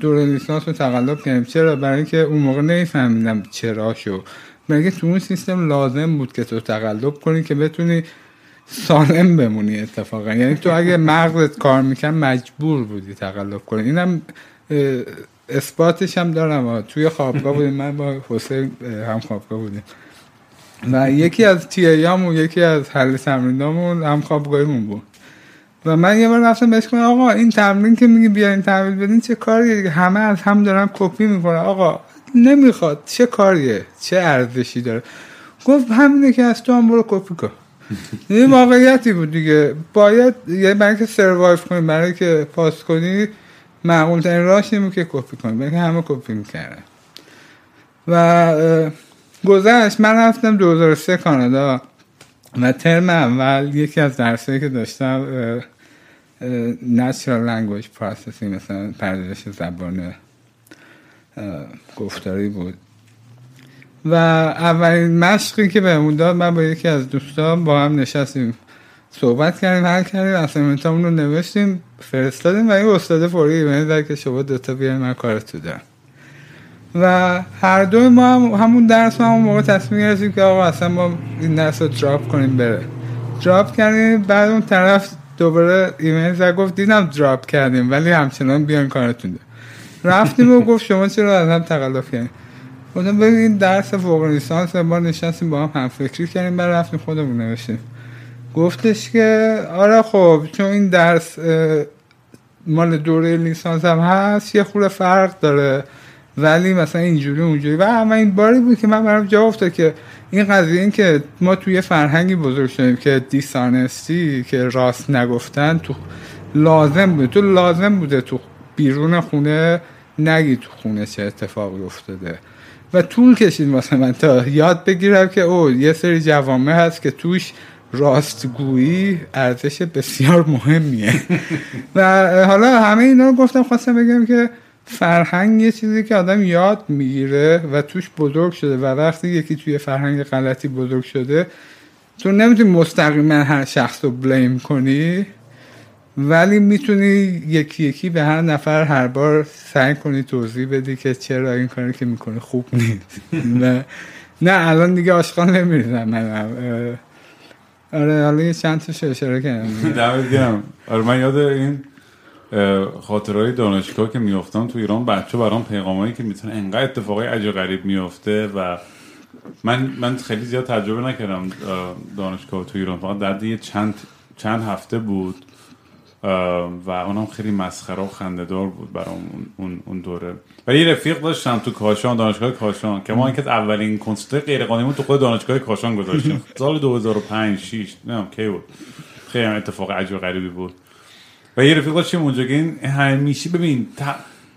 دوره لیسانس رو تقلب کردیم. چرا؟ برای اینکه اون موقع نمیفهمیدم چرا شو برای تو اون سیستم لازم بود که تو تقلب کنی که بتونی سالم بمونی اتفاقا؟ یعنی تو اگه مغزت کار میکن مجبور بودی تقلب کنی. اینم اثباتش هم دارم. توی خوابگاه بودیم. من با حسین هم خوابگاه بودیم. و یکی از TA یامون یکی از حل تمرینامون هم خوابگاهیمون بود. و من یه بار رفتم بهش کنم آقا این تمرین که میگی بیاین تمرین بدین چه کاریه؟ همه از هم دارن کپی می‌کنن آقا نمی‌خواد. چه کاریه؟ چه ارزشی داره؟ گفت همینه که از تو هم برو کپی کن. این واقعیتی بود دیگه. باید یه برای که survive کنی برای که پاس کنی معقول ترین راش نمو که کپی کنی. برای که همه کپی می‌کردن. و گذشت. من رفتم 2003 کانادا و ترم اول یکی از درسایی که داشتم Natural Language Processing مثلا پردازش زبان گفتاری بود. و اولین مشقی که بهمون داد من با یکی از دوستان با هم نشستیم صحبت کردیم حل کردیم اسایمنتامون رو نوشتیم فرستادیم و این استاد فوری ایمیل داد که شما دوتا بیاین من کارتو دارم. و هر دوی ما هم همون درس ما همون موقع تصمیم گرفتیم که آقا اصلا ما این درس رو دراپ کنیم بره. دراپ کردیم بعد اون طرف دوباره ایمیل زد گفت دیدم دراپ کردیم ولی همچنان بیان کارتون ده رفتیم و گفت شما چرا از هم تقلف کردیم گفتم ببین درس فوق لیسانس ما نشستیم با هم هم فکری کردیم بعد رفتیم خودمون نوشتیم. گفتش که آره خب چون این درس مال دوره لیسانس هم هست یه خورده فرق داره ولی مثلا اینجوری اونجوری. و همه این باری بود که من برام جواب افتاد که این قضیه این که ما توی فرهنگی بزرگ شدیم که دیسانستی که راست نگفتن تو لازم بود. تو لازم بوده تو بیرون خونه نگی تو خونه چه اتفاقی افتاده. و طول کشید واسه من تا یاد بگیرم که او یه سری جوامع هست که توش راستگویی ارزش بسیار مهمیه. و حالا همه اینا رو گفتم خواستم بگم که فرهنگ یه چیزی که آدم یاد می‌گیره و توش بزرگ شده و وقتی یکی توی فرهنگ غلطی بزرگ شده تو نمی‌تونی مستقیما هر شخص رو بلیم کنی. ولی می‌تونی یکی یکی به هر نفر هر بار سعی کنی توضیح بدی که چرا این کاری که می‌کنه خوب نیست. نه. الان دیگه آشغال نمیریزم منم آره حالا یه چند تا اشاره کردم. آره من یاد این خاطرهای دانشگاه که میافتم تو ایران بچه برام پیغامایی که می‌تونه انقدر اتفاقای عجیب غریب میافته و من من خیلی زیاد تجربه نکردم دانشگاه تو ایران. فقط در یه چند چند هفته بود. و اونم خیلی مسخره و خندهدار بود برام اون, اون دوره. و یه رفیق داشتم تو کاشان دانشگاه کاشان که ما اینکه اولین کنسرت غیر قانونی تو خود دانشگاه کاشان گذاشتیم. سال 2005 6 نمی‌دونم کی بود. خیلی اتفاق عجیب غریبی بود. و یه رفیق داشتیم اونجا که این همیشه ببین تا...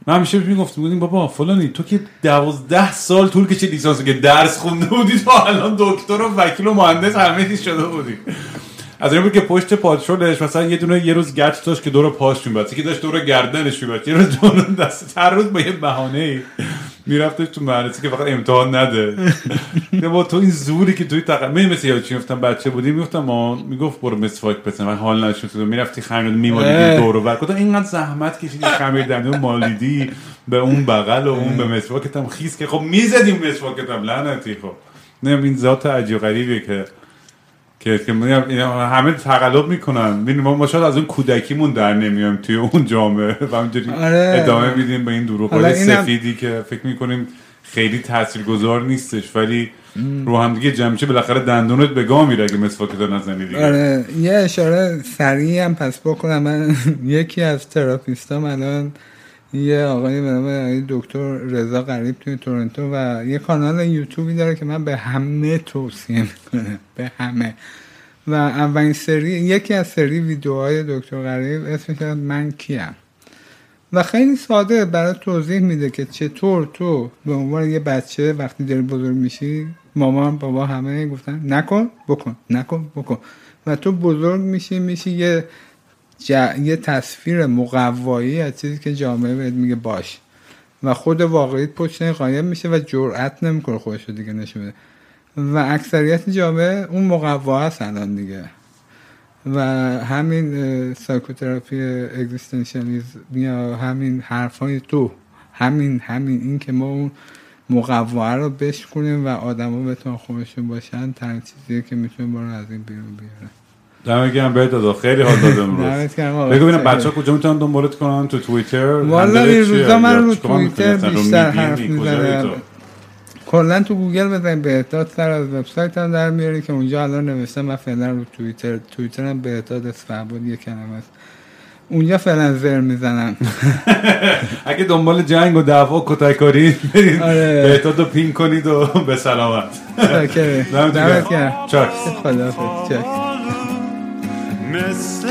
من همیشه می‌گفتم بودیم بابا فلانی تو که دوازده سال طول کشید لیسانس که درس خونده بودی تو الان دکتر و وکیل و مهندس همه شده بودی. از این بود که پشت پادشولش مثلا یه دونه یه روز گچ داشت که دور پاش میبست که داشت دور گردنش میبست یه روز دور دست هر روز با یه بهانه میرفتش تو مدرسه که فقط امتحان نده. با تو این زوری که توی تق می مثل یاد چی گفتم بچه بودی می‌گفتم ما می‌گفت برو مسواک بزن. و حال نشد می‌رفتی خمیر میمالیدی دور و بر. گفتم اینقدر زحمت کشیدی خمیر دندون مالیدی به اون بغل و اون به مسواکت هم خیس که خب می‌زدیم مسواکت هم. لعنتی خب. نه این ذات عجیب غریبه که که که همه تقلب می‌کنن. ما ما شاید از اون کودکیمون در نمیایم توی اون جامعه. و همینجوری آره. ادامه میدیم به این دروغ سفیدی که فکر می‌کنیم خیلی تاثیرگذار نیستش. ولی رو هم دیگه جمعشه بالاخره دندونت به گاه میره اگه مسواک تو نزنی دیگه. آره. یه اشاره سریعی هم پس بکنم. من یکی از تراپیستام الان یه آقای به نام دکتر رضا غریب توی تورنتو و یه کانال یوتیوبی داره که من به همه توصیه می‌کنم. به همه. و اولین سری یکی از سری ویدیوهای دکتر غریب اسمش من کیم. و خیلی ساده برای توضیح میده که چطور تو به عنوان یه بچه وقتی داری بزرگ میشی مامان بابا همه گفتن نکن بکن نکن بکن. و تو بزرگ میشی میشی یه ج- یه تصویر مقوایی از چیزی که جامعه بهت میگه باش. و خود واقعیت پشت این قایم میشه و جرأت نمی‌کنه خودش رو دیگه نشون بده. و اکثریت جامعه اون مقوا هست الان دیگه. و همین psychotherapy existentialism یا همین حرفای تو همین همین این که ما اون مقوا رو بشکنیم و آدما بتونن خودشون باشن تنها چیزیه که می‌تونه ما رو از این بیرون بیاره. دمت گرم بهداد. خیلی حال داد امروز. بگو ببینم بچه ها کجا می‌تونن دنبالت کنن تو توییتر؟ والا این؟ روزا من رو توییتر بیشتر؟ حرف می‌زنم. تو؟ کلا تو گوگل بزنید بهداد سر از وبسایت هم در میاری که اونجا الان نوشتم من فعلا رو توییتر توییتر هم بهداد اسفهبد یه کلمه است. اونجا فعلا زر می‌زنم. اگه دنبال جنگ و دعوا و کتککاری برید آره. بهتاد رو پین کنید و به سلامت. دمت گرم. خداحافظ. چاک. مثل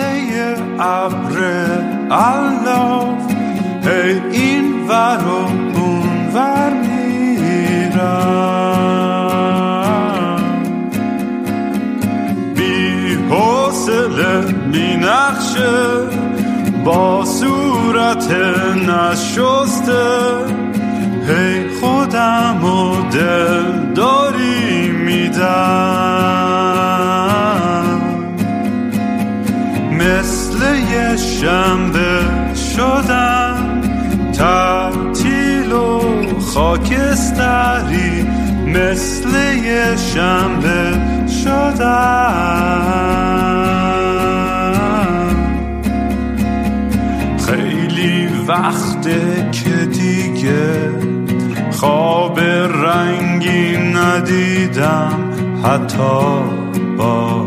ابر الاف هی این ور و اون ور میرم بی حوصله بی نقشه با صورت نشسته هی خودم و دل داری میدم شنبه شدم تعطیل و خاکستری مثل یه شنبه شدم خیلی وقته که دیگه خواب رنگی ندیدم حتی با